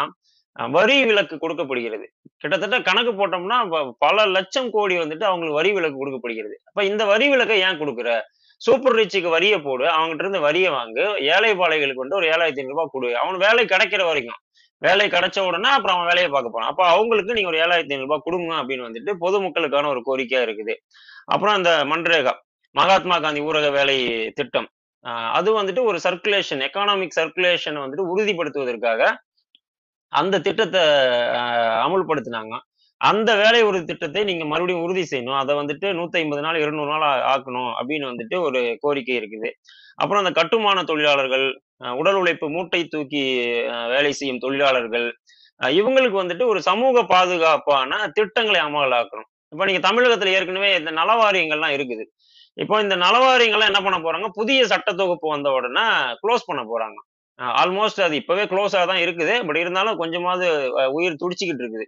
வரி விலக்கு கொடுக்கப்படுகிறது. கிட்டத்தட்ட கணக்கு போட்டோம்னா பல லட்சம் கோடி வந்துட்டு அவங்களுக்கு வரி விலக்கு கொடுக்கப்படுகிறது. அப்ப இந்த வரி விலக்கை ஏன் கொடுக்குற? சூப்பர் ரிச்சுக்கு வரியை போடு அவங்ககிட்ட இருந்து வரியை வாங்கு ஏழை பாலைகளுக்கு வந்து ஒரு ஏழாயிரத்தி ஐநூறுபா கொடு. அவனுக்கு வேலை கிடைக்கிற வரைக்கும். வேலை கிடைச்ச உடனே அப்புறம் அவன் வேலையை பார்க்க போறான். அப்போ அவங்களுக்கு நீங்க ஒரு ஏழாயிரத்தி ஐநூறு ரூபாய் கொடுங்க அப்படின்னு வந்துட்டு பொதுமக்களுக்கான ஒரு கோரிக்கையா இருக்குது. அப்புறம் அந்த மன்ரேகா மகாத்மா காந்தி ஊரக வேலை திட்டம். ஆஹ் அது வந்துட்டு ஒரு சர்க்குலேஷன் எக்கானாமிக் சர்க்குலேஷனை வந்துட்டு உறுதிப்படுத்துவதற்காக அந்த திட்டத்தை அமுல்படுத்தினாங்க. அந்த வேலை உறுதி திட்டத்தை நீங்க மறுபடியும் உறுதி செய்யணும். அதை வந்துட்டு நூத்தி ஐம்பது நாள் இருநூறு நாள் ஆக்கணும் அப்படின்னு வந்துட்டு ஒரு கோரிக்கை இருக்குது. அப்புறம் அந்த கட்டுமான தொழிலாளர்கள் உடல் உழைப்பு மூட்டை தூக்கி வேலை செய்யும் தொழிலாளர்கள் இவங்களுக்கு வந்துட்டு ஒரு சமூக பாதுகாப்பான திட்டங்களை அமலாக்கணும். இப்ப நீங்க தமிழகத்துல ஏற்கனவே இந்த நலவாரியங்கள்லாம் இருக்குது. இப்போ இந்த நலவாரியங்கள்லாம் என்ன பண்ண போறாங்க? புதிய சட்ட தொகுப்பு வந்த உடனே க்ளோஸ் பண்ண போறாங்க. ஆல்மோஸ்ட் அது இப்பவே க்ளோஸாக தான் இருக்குது. பட் இருந்தாலும் கொஞ்சமாவது உயிர் துடிச்சிக்கிட்டு இருக்குது.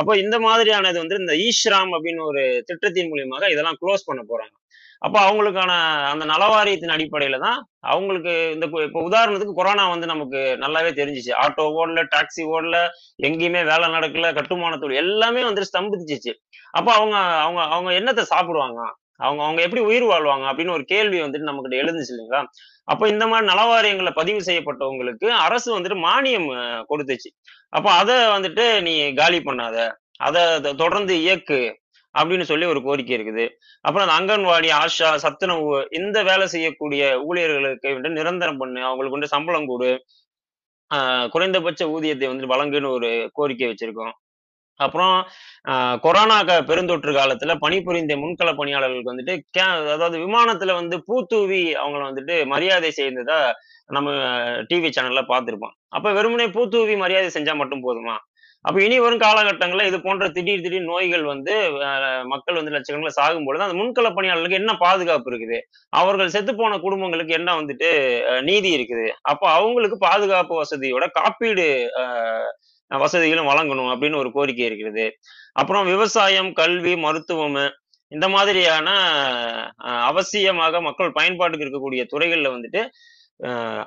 அப்போ இந்த மாதிரியானது வந்து இந்த ஈஸ்ராம் அப்படின்னு ஒரு திட்டத்தின் மூலியமாக இதெல்லாம் க்ளோஸ் பண்ண போறாங்க. அப்போ அவங்களுக்கான அந்த நலவாரியத்தின் அடிப்படையில தான் அவங்களுக்கு இந்த இப்போ உதாரணத்துக்கு கொரோனா வந்து நமக்கு நல்லாவே தெரிஞ்சிச்சு. ஆட்டோ ஓடல டாக்ஸி ஓடல எங்கேயுமே வேலை நடக்கல கட்டுமானத்தோடு எல்லாமே வந்துட்டு ஸ்தம்பிச்சிச்சு. அப்போ அவங்க அவங்க அவங்க என்னத்தை சாப்பிடுவாங்க? அவங்க அவங்க எப்படி உயிர் வாழ்வாங்க? அப்படின்னு ஒரு கேள்வி வந்துட்டு நமக்கிட்ட எழுந்துச்சு இல்லைங்களா? அப்போ இந்த மாதிரி நலவாரியங்களை பதிவு செய்யப்பட்டவங்களுக்கு அரசு வந்துட்டு மானியம் கொடுத்துச்சு. அப்போ அதை வந்துட்டு நீ காலி பண்ணாத. அதை தொடர்ந்து இயக்கு. அப்படின்னு சொல்லி ஒரு கோரிக்கை இருக்குது. அப்புறம் அந்த அங்கன்வாடி ஆஷா சத்துணவு இந்த வேலை செய்யக்கூடிய ஊழியர்களுக்கு வந்து நிரந்தரம் பண்ணு. அவங்களுக்கு வந்து சம்பளம் கொடு. ஆஹ் குறைந்தபட்ச ஊதியத்தை வந்து வழங்குன்னு ஒரு கோரிக்கை வச்சிருக்கோம். அப்புறம் ஆஹ் கொரோனா பெருந்தொற்று காலத்துல பணிபுரிந்த முன்கள பணியாளர்களுக்கு வந்துட்டு கே- அதாவது விமானத்துல வந்து பூத்தூவி அவங்கள வந்துட்டு மரியாதை செய்ததா நம்ம டிவி சேனல்ல பார்த்துருப்போம். அப்ப வெறுமனே பூத்தூவி மரியாதை செஞ்சா மட்டும் போதுமா? அப்ப இனி வரும் காலகட்டங்கள்ல இது போன்ற திடீர் திடீர் நோய்கள் வந்து மக்கள் வந்து லட்சக்கணக்கில் சாகும் பொழுது அந்த முன்கள பணியாளர்களுக்கு என்ன பாதுகாப்பு இருக்குது? அவர்கள் செத்து போன குடும்பங்களுக்கு என்ன வந்துட்டு அஹ், நீதி இருக்குது? அப்ப அவங்களுக்கு பாதுகாப்பு வசதியோட காப்பீடு ஆஹ், வசதிகளும் வழங்கணும் அப்படின்னு ஒரு கோரிக்கை இருக்கிறது. அப்புறம் விவசாயம் கல்வி மருத்துவம் இந்த மாதிரியான அவசியமாக மக்கள் பயன்பாட்டுக்கு இருக்கக்கூடிய துறைகள்ல வந்துட்டு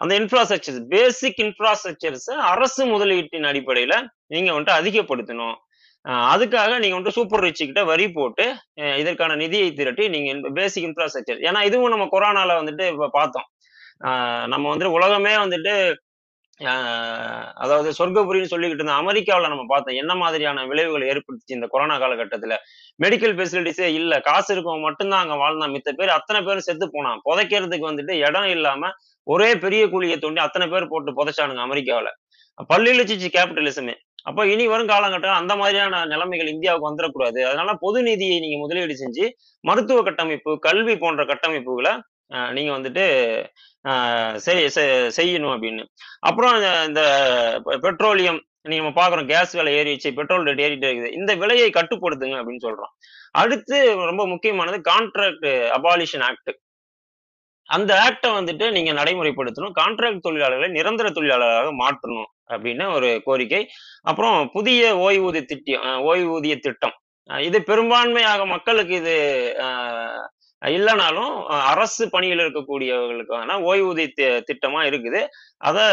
அந்த இன்ஃப்ராஸ்ட்ரக்சர்ஸ் பேசிக் இன்ஃப்ராஸ்ட்ரக்சர்ஸ் அரசு முதலீட்டின் அடிப்படையில நீங்க வந்துட்டு அதிகப்படுத்தணும். அதுக்காக நீங்க வந்துட்டு சூப்பர் ரிச்சு கிட்ட வரி போட்டு இதற்கான நிதியை திரட்டி நீங்க பேசிக் இன்ஃப்ராஸ்ட்ரக்சர் ஏன்னா இதுவும் நம்ம கொரோனால வந்துட்டு இப்ப பார்த்தோம். நம்ம வந்துட்டு உலகமே வந்துட்டு அதாவது சொர்க்கபுரின்னு சொல்லிக்கிட்டு இருந்த அமெரிக்காவில் நம்ம பார்த்தோம் என்ன மாதிரியான விளைவுகள் ஏற்படுத்துச்சு இந்த கொரோனா காலகட்டத்தில். மெடிக்கல் ஃபெசிலிட்டிஸே இல்லை காசு இருக்கவங்க மட்டும்தான் அங்கே வாழ்ந்தான் மித்த பேர் அத்தனை பேரும் செத்து போனான். புதைக்கிறதுக்கு வந்துட்டு இடம் இல்லாமல் ஒரே பெரிய குழியை தோண்டி அத்தனை பேர் போட்டு புதைச்சானுங்க அமெரிக்காவில். பல்லிழிச்சிச்சு கேபிட்டலிசமே அப்போ இனி வரும் காலகட்டம் அந்த மாதிரியான நிலைமைகள் இந்தியாவுக்கு வந்துடக்கூடாது. அதனால பொது நிதியை நீங்க முதலீடு செஞ்சு மருத்துவ கட்டமைப்பு கல்வி போன்ற கட்டமைப்புகளை நீங்கள் நீங்க வந்துட்டு செய்- செய்யணும் அப்படின்னு. அப்புறம் இந்த- இந்த பெட்ரோலியம் நீங்க நம்ம பாக்குறோம் கேஸ் விலை ஏறிச்சு பெட்ரோல் ரேட் ஏறிட்டு இருக்குது. இந்த விலையை கட்டுப்படுத்துங்க அப்படின்னு சொல்றோம். அடுத்து ரொம்ப முக்கியமானது கான்ட்ராக்ட் அபாலிஷன் ஆக்ட் அந்த ஆக்டை வந்துட்டு நீங்க நடைமுறைப்படுத்தணும். கான்ட்ராக்ட் தொழிலாளர்களை நிரந்தர தொழிலாளராக மாற்றணும் அப்படின்னு ஒரு கோரிக்கை. அப்புறம் புதிய ஓய்வூதிய திட்டம் அஹ் ஓய்வூதிய திட்டம். அஹ் இது பெரும்பான்மையாக மக்களுக்கு இது அஹ், இல்லைனாலும் அரசு பணியில் இருக்கக்கூடியவர்களுக்கான ஓய்வூதிய திட்டமா இருக்குது. அதை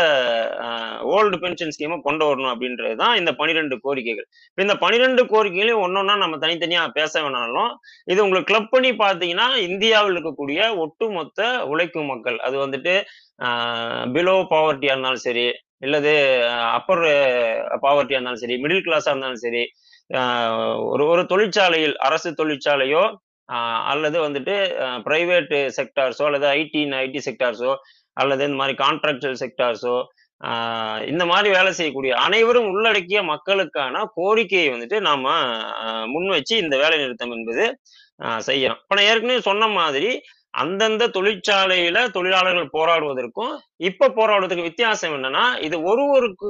ஓல்டு பென்ஷன் ஸ்கீமை கொண்டு வரணும் அப்படின்றது தான் இந்த பனிரெண்டு கோரிக்கைகள். இந்த பனிரெண்டு கோரிக்கைகளையும் ஒன்னொன்னா நம்ம தனித்தனியா பேச வேணாலும் இது உங்களுக்கு கிளப் பண்ணி பார்த்தீங்கன்னா இந்தியாவில் இருக்கக்கூடிய ஒட்டுமொத்த உழைக்கும் மக்கள். அது வந்துட்டு பிலோ பாவர்ட்டியா இருந்தாலும் சரி இல்லது அப்பர் பாவர்ட்டியா இருந்தாலும் சரி மிடில் கிளாஸா இருந்தாலும் சரி ஒரு ஒரு தொழிற்சாலையில் அரசு தொழிற்சாலையோ அல்லது வந்துட்டு ப்ரைவேட்டு செக்டார்ஸோ அல்லது ஐடி ஐடி செக்டார்ஸோ அல்லது இந்த மாதிரி கான்ட்ராக்சுவல் செக்டார்ஸோ இந்த மாதிரி வேலை செய்யக்கூடிய அனைவரும் உள்ளடக்கிய மக்களுக்கான கோரிக்கையை வந்துட்டு நாம முன் வச்சு இந்த வேலை நிறுத்தம் என்பது செய்யறோம். இப்போ நான் ஏற்கனவே சொன்ன மாதிரி அந்தந்த தொழிற்சாலையில தொழிலாளர்கள் போராடுவதற்கும் இப்ப போராடுவதற்கு வித்தியாசம் என்னன்னா இது ஒருவருக்கு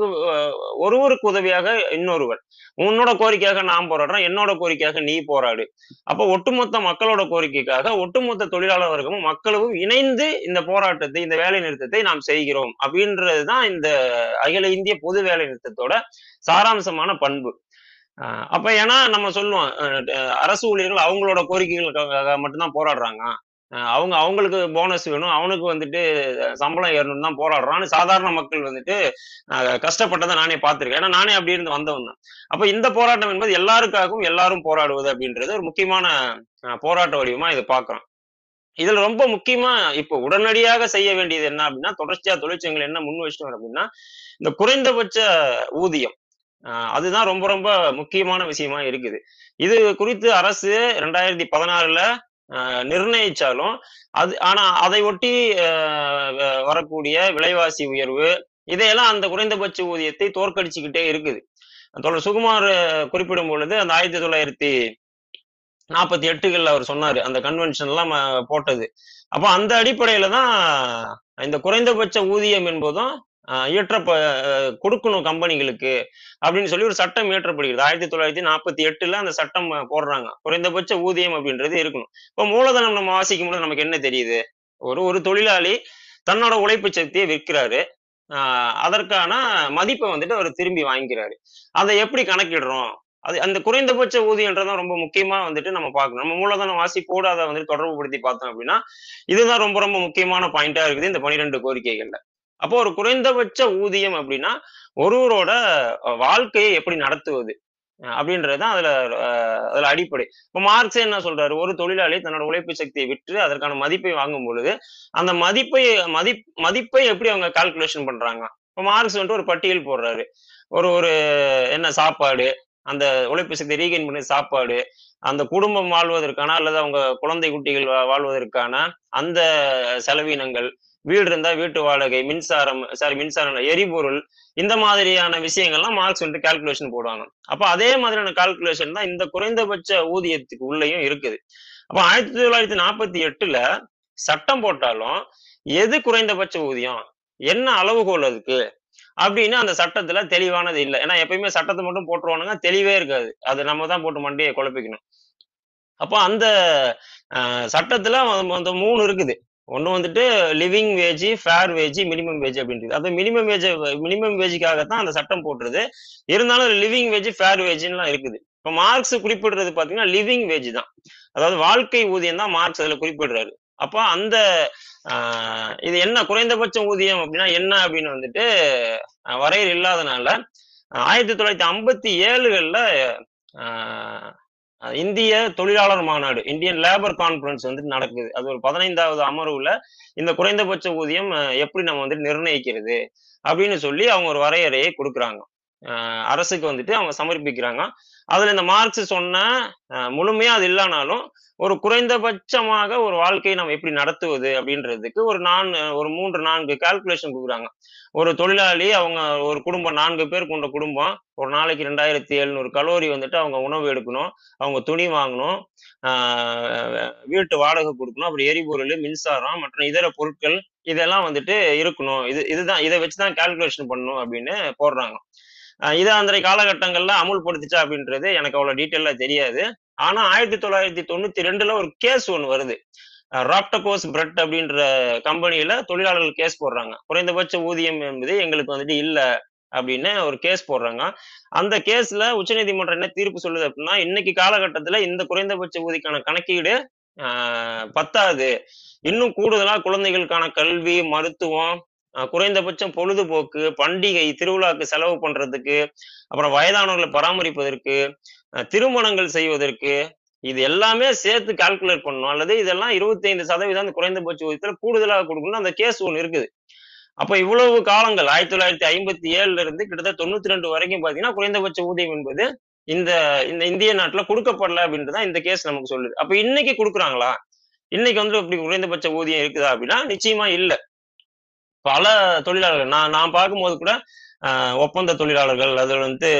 ஒருவருக்கு உதவியாக இன்னொருவர். உன்னோட கோரிக்கையாக நான் போராடுறேன் என்னோட கோரிக்கையாக நீ போராடு. அப்ப ஒட்டுமொத்த மக்களோட கோரிக்கைக்காக ஒட்டுமொத்த தொழிலாளர் வர்க்கமும் மக்களும் இணைந்து இந்த போராட்டத்தை இந்த வேலை நிறுத்தத்தை நாம் செய்கிறோம். அப்படின்றதுதான் இந்த அகில இந்திய பொது வேலை நிறுத்தத்தோட சாராம்சமான பண்பு. ஆஹ் அப்ப ஏன்னா நம்ம சொல்லுவோம் அஹ் அரசு ஊழியர்கள் அவங்களோட கோரிக்கைகளுக்காக மட்டும்தான் போராடுறாங்க. அவங்க அவங்களுக்கு போனஸ் வேணும். அவனுக்கு வந்துட்டு சம்பளம் ஏறணும் தான் போராடுறான் சாதாரண மக்கள் வந்துட்டு கஷ்டப்பட்டதை நானே பார்த்திருக்கேன். ஏன்னா நானே அப்படி இருந்து வந்தவன் தான். அப்ப இந்த போராட்டம் என்பது எல்லாருக்காகவும் எல்லாரும் போராடுவது அப்படின்றது ஒரு முக்கியமான போராட்ட வடிவமா இதை பார்க்கிறோம். இதுல ரொம்ப முக்கியமா இப்போ உடனடியாக செய்ய வேண்டியது என்ன அப்படின்னா தொடர்ச்சியா தொழிற்சங்கங்கள் என்ன முன் வச்சிட்டோம் அப்படின்னா இந்த குறைந்தபட்ச ஊதியம். அதுதான் ரொம்ப ரொம்ப முக்கியமான விஷயமா இருக்குது. இது குறித்து அரசு ரெண்டாயிரத்தி பதினாறுல நிர்ணயிச்சாலும் அது ஆனா அதை ஒட்டி வ- வரக்கூடிய விலைவாசி உயர்வு இதையெல்லாம் அந்த குறைந்தபட்ச ஊதியத்தை தோற்கடிச்சுக்கிட்டே இருக்குது. தொடர் சுகுமார் குறிப்பிடும் பொழுது அந்த ஆயிரத்தி தொள்ளாயிரத்தி நாற்பத்தி எட்டுகள்ல அவர் சொன்னாரு அந்த கன்வென்ஷன் எல்லாம் போட்டது. அப்போ அந்த அடிப்படையில தான் இந்த குறைந்தபட்ச ஊதியம் என்பதும் அஹ், இயற்றப்ப கொடுக்கணும் கம்பெனிகளுக்கு அப்படின்னு சொல்லி ஒரு சட்டம் இயற்றப்படுகிறது. ஆயிரத்தி தொள்ளாயிரத்தி நாற்பத்தி எட்டுல அந்த சட்டம் போடுறாங்க. குறைந்தபட்ச ஊதியம் அப்படின்றது இருக்கணும். இப்போ மூலதனம் நம்ம வாசிக்கும் போது நமக்கு என்ன தெரியுது? ஒரு ஒரு தொழிலாளி தன்னோட உழைப்பு சக்தியை விற்கிறாரு. ஆஹ் அதற்கான மதிப்பை வந்துட்டு அவர் திரும்பி வாங்கிக்கிறாரு. அதை எப்படி கணக்கிடுறோம்? அது அந்த குறைந்தபட்ச ஊதியன்றதான் ரொம்ப முக்கியமா வந்துட்டு நம்ம பார்க்கணும். நம்ம மூலதன வாசிப்போடு அதை வந்துட்டு தொடர்புபடுத்தி பார்த்தோம் அப்படின்னா இதுதான் ரொம்ப ரொம்ப முக்கியமான பாயிண்டா இருக்குது இந்த பனிரெண்டு கோரிக்கைகள்ல. அப்போ ஒரு குறைந்தபட்ச ஊதியம் அப்படின்னா ஒருவரோட வாழ்க்கையை எப்படி நடத்துவது? அப்படின்றதுதான் அதுல அதுல அடிப்படை. இப்போ மார்க்ஸ் என்ன சொல்றாரு? ஒரு தொழிலாளி தன்னோட உழைப்பு சக்தியை விற்று அதற்கான மதிப்பை வாங்கும் பொழுது அந்த மதிப்பை மதிப் மதிப்பை எப்படி அவங்க கால்குலேஷன் பண்றாங்க இப்போ மார்க்ஸ் வந்துட்டு ஒரு பட்டியல் போடுறாரு. ஒரு ஒரு என்ன சாப்பாடு அந்த உழைப்பு சக்தி ரீகெயின் பண்ண சாப்பாடு அந்த குடும்பம் வாழ்வதற்கான அல்லது அவங்க குழந்தை குட்டிகள் வா- வாழ்வதற்கான அந்த செலவினங்கள் வீடு இருந்தா வீட்டு வாடகை மின்சாரம் சாரி மின்சாரம் எரிபொருள் இந்த மாதிரியான விஷயங்கள்லாம் மார்க்ஸ் வந்து கால்குலேஷன் போடுவாங்க. அப்ப அதே மாதிரியான கால்குலேஷன் தான் இந்த குறைந்தபட்ச ஊதியத்துக்கு உள்ளேயும் இருக்குது. அப்ப ஆயிரத்தி தொள்ளாயிரத்தி நாற்பத்தி எட்டுல சட்டம் போட்டாலும் எது குறைந்தபட்ச ஊதியம்? என்ன அளவுகோல் அதுக்கு? அப்படின்னு அந்த சட்டத்துல தெளிவானது இல்லை. ஏன்னா எப்பயுமே சட்டத்தை மட்டும் போட்டுருவானுங்க தெளிவே இருக்காது. அது நம்ம தான் போட்டு மண்டியை குழப்பிக்கணும். அப்போ அந்த சட்டத்துல அந்த மூணு இருக்குது. ஒன்று வந்துட்டு living wage fair wage minimum wage அப்படின்றது. அது மினிமம் வேஜ் மினிமம் வேஜுக்காகத்தான் அந்த சட்டம் போட்டுருது. இருந்தாலும் லிவிங் வேஜ் ஃபேர் வேஜ்லாம் இருக்குது. இப்போ மார்க்ஸ் குறிப்பிடுறது பார்த்தீங்கன்னா லிவிங் வேஜ் தான். அதாவது வாழ்க்கை ஊதியம் தான் மார்க்ஸ் அதில் குறிப்பிடுறாரு. அப்போ அந்த இது என்ன குறைந்தபட்ச ஊதியம் அப்படின்னா என்ன அப்படின்னு வந்துட்டு வரையறை இல்லாதனால ஆயிரத்தி தொள்ளாயிரத்தி ஐம்பத்தி ஏழுகளில் இந்திய தொழிலாளர் மாநாடு இந்தியன் லேபர் கான்ஃபரன்ஸ் வந்து நடக்குது. அது ஒரு பதினைந்தாவது அமர்வுல இந்த குறைந்தபட்ச ஊதியம் எப்படி நம்ம வந்துட்டு நிர்ணயிக்கிறது அப்படின்னு சொல்லி அவங்க ஒரு வரையறையை கொடுக்குறாங்க. அரசுக்கு வந்துட்டு அவங்க சமர்ப்பிக்கிறாங்க. அதுல இந்த மார்க்ஸ் சொன்ன முழுமையா அது இல்லைனாலும் ஒரு குறைந்தபட்சமாக ஒரு வாழ்க்கையை நம்ம எப்படி நடத்துவது அப்படின்றதுக்கு ஒரு நான் ஒரு மூன்று நான்கு கால்குலேஷன் கொடுக்குறாங்க. ஒரு தொழிலாளி அவங்க ஒரு குடும்பம் நான்கு பேர் கொண்ட குடும்பம் ஒரு நாளைக்கு ரெண்டாயிரத்தி எழுநூறு கலோரி வந்துட்டு அவங்க உணவு எடுக்கணும் அவங்க துணி வாங்கணும் வீட்டு வாடகை கொடுக்கணும் அப்புறம் எரிபொருள் மின்சாரம் மற்றும் இதர பொருட்கள் இதெல்லாம் வந்துட்டு இருக்கணும். இது இதுதான் இதை வச்சுதான் கால்குலேஷன் பண்ணணும் அப்படின்னு போடுறாங்க. இதை அன்றைய காலகட்டங்கள்ல அமுல்படுத்துச்சா அப்படின்றது எனக்கு அவ்வளவு டீட்டெயிலா தெரியாது. ஆனா ஆயிரத்தி தொள்ளாயிரத்தி தொண்ணூத்தி ரெண்டுல ஒரு கேஸ் ஒன்று வருது. ராப்டகோஸ் பிரெட் அப்படின்ற கம்பெனியில தொழிலாளர்கள் கேஸ் போடுறாங்க. குறைந்தபட்ச ஊதியம் என்பது எங்களுக்கு வந்துட்டு இல்லை அப்படின்னு ஒரு கேஸ் போடுறாங்க. அந்த கேஸ்ல உச்சநீதிமன்றம் என்ன தீர்ப்பு சொல்லுது அப்படின்னா இன்னைக்கு காலகட்டத்துல இந்த குறைந்தபட்ச ஊதிக்கான கணக்கீடு பத்தாது. இன்னும் கூடுதலா குழந்தைகளுக்கான கல்வி மருத்துவம் குறைந்தபட்சம் பொழுதுபோக்கு பண்டிகை திருவிழாக்கு செலவு பண்றதுக்கு அப்புறம் வயதானவர்களை பராமரிப்பதற்கு திருமணங்கள் செய்வதற்கு இது எல்லாமே சேர்த்து கால்குலேட் பண்ணணும். அல்லது இதெல்லாம் இருபத்தி ஐந்து சதவீதம் அந்த குறைந்தபட்ச ஊதியத்துல கூடுதலாக கொடுக்கணும் அந்த கேஸ் ஒன்று இருக்குது. அப்ப இவ்வளவு காலங்கள் ஆயிரத்தி தொள்ளாயிரத்தி ஐம்பத்தி ஏழுல இருந்து கிட்டத்தட்ட தொண்ணூத்தி ரெண்டு வரைக்கும் பாத்தீங்கன்னா குறைந்தபட்ச ஊதியம் என்பது இந்த இந்த இந்திய நாட்டுல கொடுக்கப்படல அப்படின்றதான் இந்த கேஸ் நமக்கு சொல்லுது. அப்ப இன்னைக்கு கொடுக்குறாங்களா? இன்னைக்கு வந்து இப்படி குறைந்தபட்ச ஊதியம் இருக்குதா அப்படின்னா நிச்சயமா இல்ல. பல தொழிலாளர்கள் நான் நான் பார்க்கும்போது கூட ஒப்பந்த தொழிலாளர்கள் அது வந்து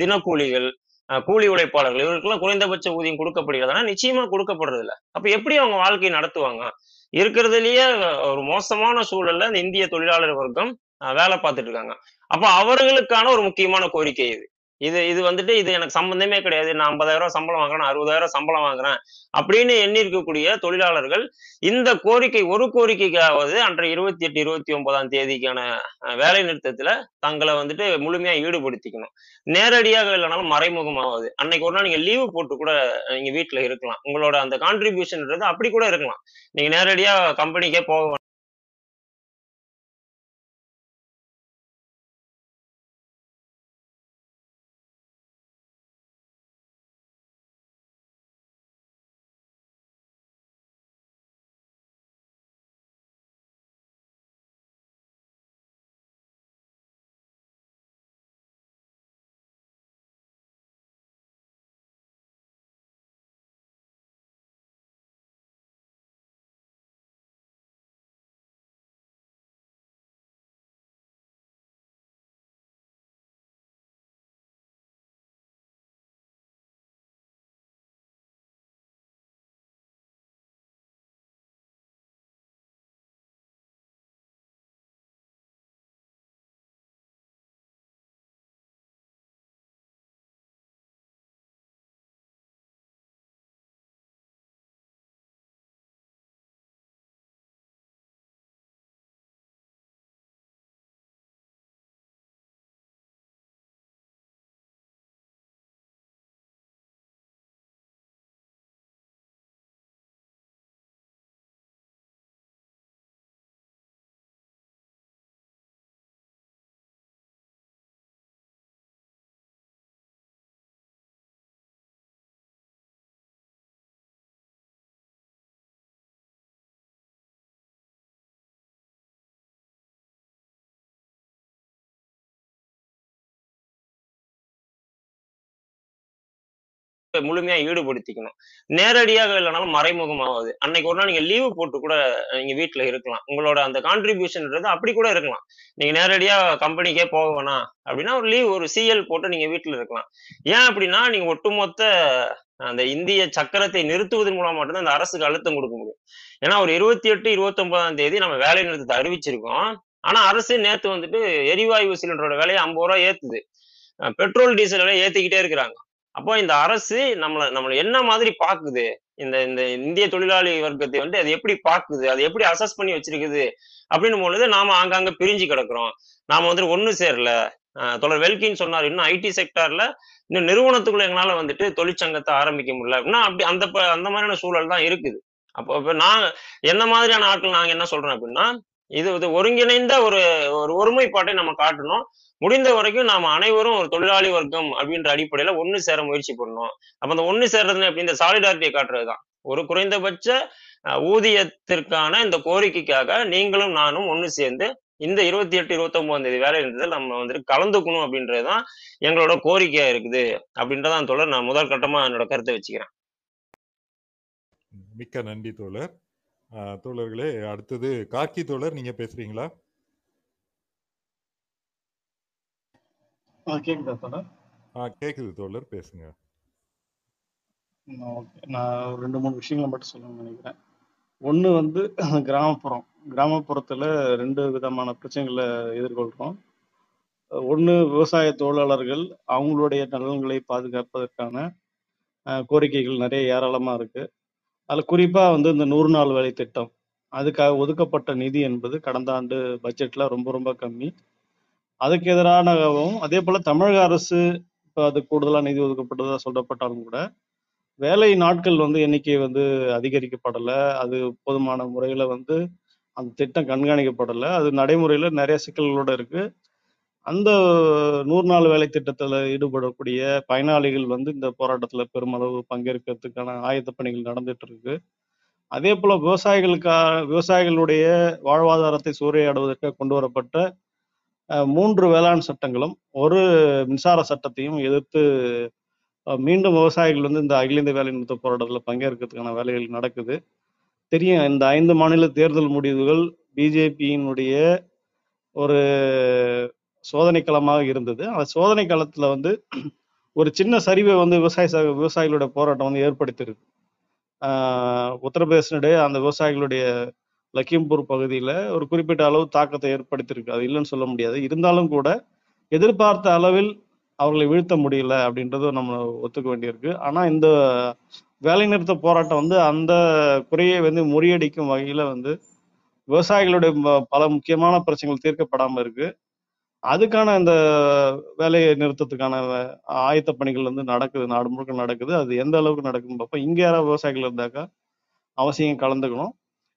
தினக்கூலிகள் கூலி உழைப்பாளர்கள் இவருக்கெல்லாம் குறைந்தபட்ச ஊதியம் கொடுக்கப்படுகிறதுனா நிச்சயமா கொடுக்கப்படுறது இல்ல அப்ப எப்படி அவங்க வாழ்க்கையை நடத்துவாங்க? இருக்கிறதுலயே ஒரு மோசமான சூழல்ல இந்த இந்திய தொழிலாளர் வர்க்கம் வேலை பார்த்துட்டு இருக்காங்க. அப்ப அவர்களுக்கான ஒரு முக்கியமான கோரிக்கை இது. இது இது வந்துட்டு இது எனக்கு சம்பந்தமே கிடையாது. நான் ஐம்பதாயிரம் ரூபாய் சம்பளம் வாங்குறேன் அறுபதாயிரம் சம்பளம் வாங்குறேன் அப்படின்னு எண்ணி இருக்கக்கூடிய தொழிலாளர்கள் இந்த கோரிக்கை ஒரு கோரிக்கைக்காவது அன்றைய இருபத்தி எட்டு இருபத்தி ஒன்பதாம் தேதிக்கான வேலை நிறுத்தத்துல தங்களை வந்துட்டு முழுமையா ஈடுபடுத்திக்கணும். நேரடியாக இல்லைனாலும் மறைமுகமாவது. அன்னைக்கு ஒரு நாள் நீங்க லீவு போட்டு கூட நீங்க வீட்டுல இருக்கலாம். உங்களோட அந்த கான்ட்ரிபியூஷன்ன்றது அப்படி கூட இருக்கலாம். நீங்க நேரடியா கம்பெனிக்கே போக முழுமையா ஈடுபடுத்திக்கணும். நேரடியாக இல்லைனாலும் மறைமுகமாவது அன்னைக்கு ஒரு நாள் நீங்க லீவு போட்டு கூட நீங்க வீட்டுல இருக்கலாம். உங்களோட அந்த கான்ட்ரிபியூஷன்ன்றது அப்படி கூட இருக்கலாம். நீங்க நேரடியா கம்பெனிக்கே போக வேணாம். அப்படின்னா ஒரு லீவ் ஒரு சிஎல் போட்டு நீங்க வீட்டுல இருக்கலாம். ஏன் அப்படின்னா நீங்க ஒட்டுமொத்த அந்த இந்திய சக்கரத்தை நிறுத்துவதன் மூலம் மட்டும்தான் அந்த அரசுக்கு அழுத்தம் கொடுக்க முடியும். ஏன்னா ஒரு இருபத்தி எட்டு இருபத்தி ஒன்பதாம் தேதி நம்ம வேலை நிறுத்தத்தை அறிவிச்சிருக்கோம். ஆனா அரசு நேத்து வந்துட்டு எரிவாயு சிலிண்டரோட விலையை ஐம்பது ரூபாய் ஏத்துது. பெட்ரோல் டீசல் விலையை ஏத்திக்கிட்டே இருக்கிறாங்க. அப்போ இந்த அரசு நம்மள நம்மள என்ன மாதிரி பாக்குது? இந்த இந்த இந்திய தொழிலாளி வர்க்கத்தை வந்து அது எப்படி பாக்குது? அது எப்படி அசஸ் பண்ணி வச்சிருக்குது? அப்படின்னு பொழுது நாம ஆங்காங்க பிரிஞ்சு கிடக்குறோம். நாம வந்துட்டு ஒண்ணு சேரல. அஹ் தொடர் வெல்கின்னு சொன்னார். இன்னும் ஐடி செக்டார்ல இன்னும் நிறுவனத்துக்குள்ள எங்களால வந்துட்டு தொழிற்சங்கத்தை ஆரம்பிக்க முடியல. அப்படின்னா அப்படி அந்த அந்த மாதிரியான சூழல் தான் இருக்குது. அப்போ இப்போ நான் என்ன மாதிரியான ஆட்கள் நாங்க என்ன சொல்றோம் அப்படின்னா இது இது ஒருங்கிணைந்த ஒரு ஒரு ஒருமைப்பாட்டை நம்ம காட்டணும். முடிந்த வரைக்கும் நாம அனைவரும் ஒரு தொழிலாளி வர்க்கம் அப்படின்ற அடிப்படையில ஒண்ணு சேர முயற்சி பண்ணணும். அப்ப அந்த ஒண்ணு சேர்றது அப்படி இந்த சாலிடாரிட்டியை காட்டுறதுதான். ஒரு குறைந்தபட்ச ஊதியத்திற்கான இந்த கோரிக்கைக்காக நீங்களும் நானும் ஒன்னு சேர்ந்து இந்த இருபத்தி எட்டு இருபத்தி ஒன்பதாம் தேதி வேலை நிறுத்தத்தில் நம்ம வந்துட்டு கலந்துக்கணும் அப்படின்றதுதான் எங்களோட கோரிக்கையா இருக்குது. அப்படின்றதான் தோழர் நான் முதல் கட்டமா என்னோட கருத்தை வச்சுக்கிறேன். மிக்க நன்றி தோழர். தோழர்களே அடுத்தது கார்க்கி தோழர் நீங்க பேசுறீங்களா? கேக்குதா தோழர்? ஆ கேக்குது தோழர் பேசுங்க. ஓகே. நான் ரெண்டு மூணு விஷயங்களை மட்டும் சொல்லணும்னு நினைக்கிறேன். ஒன்று வந்து கிராமப்புறம். கிராமப்புறத்தில் ரெண்டு விதமான பிரச்சனைகளை எதிர்கொள்கிறோம் ஒன்று விவசாய தொழிலாளர்கள் அவங்களுடைய நலன்களை பாதுகாப்பதற்கான கோரிக்கைகள் நிறைய ஏராளமாக இருக்கு. அதில் குறிப்பாக வந்து இந்த நூறு நாள் வேலை திட்டம். அதுக்காக ஒதுக்கப்பட்ட நிதி என்பது கடந்த ஆண்டு பட்ஜெட்ல ரொம்ப ரொம்ப கம்மி. அதுக்கு எதிரானவும் அதே போல தமிழக அரசு இப்போ அது கூடுதலாக நிதி ஒதுக்கப்பட்டதாக சொல்லப்பட்டாலும் கூட வேலை நாட்கள் வந்து எண்ணிக்கை வந்து அதிகரிக்கப்படலை. அது போதுமான முறையில் வந்து அந்த திட்டம் கண்காணிக்கப்படலை. அது நடைமுறையில் நிறைய சிக்கல்களோட இருக்கு. அந்த நூறு நாள் வேலை திட்டத்தில் ஈடுபடக்கூடிய பயனாளிகள் வந்து இந்த போராட்டத்தில் பெருமளவு பங்கேற்கிறதுக்கான ஆயத்த பணிகள் நடந்துட்டு இருக்கு. அதே போல விவசாயிகளுக்காக விவசாயிகளுடைய வாழ்வாதாரத்தை சூறையாடுவதற்காக கொண்டு வரப்பட்ட மூன்று வேளாண் சட்டங்களும் ஒரு மின்சார சட்டத்தையும் எதிர்த்து மீண்டும் விவசாயிகள் வந்து இந்த அகில இந்திய வேலை நிறுத்த போராட்டத்தில் பங்கேற்கிறதுக்கான வேலைகள் நடக்குது. தெரியும் இந்த ஐந்து மாநில தேர்தல் முடிவுகள் பிஜேபியினுடைய ஒரு சோதனை களமாக இருந்தது. அந்த சோதனை களத்தில் வந்து ஒரு சின்ன சரிவை வந்து விவசாய விவசாயிகளுடைய போராட்டம் வந்து ஏற்படுத்தியிருக்கு. உத்தரப்பிரதேசனுடைய அந்த விவசாயிகளுடைய லக்கிம்பூர் பகுதியில் ஒரு குறிப்பிட்ட அளவு தாக்கத்தை ஏற்படுத்தியிருக்கு. அது இல்லைன்னு சொல்ல முடியாது. இருந்தாலும் கூட எதிர்பார்த்த அளவில் அவர்களை வீழ்த்த முடியல அப்படின்றத நம்ம ஒத்துக்க வேண்டியிருக்கு. ஆனால் இந்த வேலைநிறுத்த போராட்டம் வந்து அந்த குறையை வந்து முறியடிக்கும் வகையில் வந்து விவசாயிகளுடைய பல முக்கியமான பிரச்சனைகள் தீர்க்கப்படாமல் இருக்கு. அதுக்கான இந்த வேலையை நிறுத்தத்துக்கான ஆயத்த பணிகள் வந்து நடக்குது. நாடு முழுக்க நடக்குது. அது எந்த அளவுக்கு நடக்கும் பார்ப்போம். இங்கே யாராவது விவசாயிகள் இருந்தாக்கா அவசியம் கலந்துக்கணும்.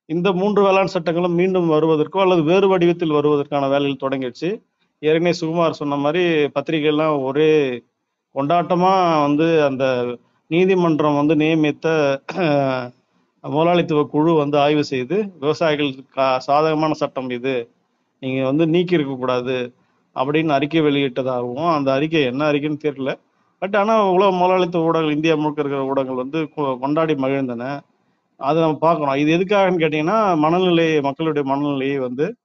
இந்த மூன்று வேளாண் சட்டங்களும் மீண்டும் வருவதற்கோ அல்லது வேறு வடிவத்தில் வருவதற்கான வேலைகள் தொடங்கிடுச்சு. ஏற்கனவே சுகுமார் சொன்ன மாதிரி பத்திரிகைலாம் ஒரே கொண்டாட்டமா வந்து அந்த நீதிமன்றம் வந்து நியமித்த முதலாளித்துவ குழு வந்து ஆய்வு செய்து விவசாயிகளுக்கு கா- சாதகமான சட்டம் இது நீங்க வந்து நீக்கி இருக்கக்கூடாது அப்படின்னு அறிக்கை வெளியிட்டதாகவும் அந்த அறிக்கை என்ன அறிக்கைன்னு தெரியல. பட் ஆனால் உலக முதலாளித்துவ ஊடகங்கள் இந்தியா முழுக்க இருக்கிற ஊடகங்கள் வந்து கொ- கொண்டாடி மகிழ்ந்தன. அதை நம்ம பார்க்கணும். இது எதுக்காகன்னு கேட்டீங்கன்னா மனநிலை மக்களுடைய மனநிலையை வந்து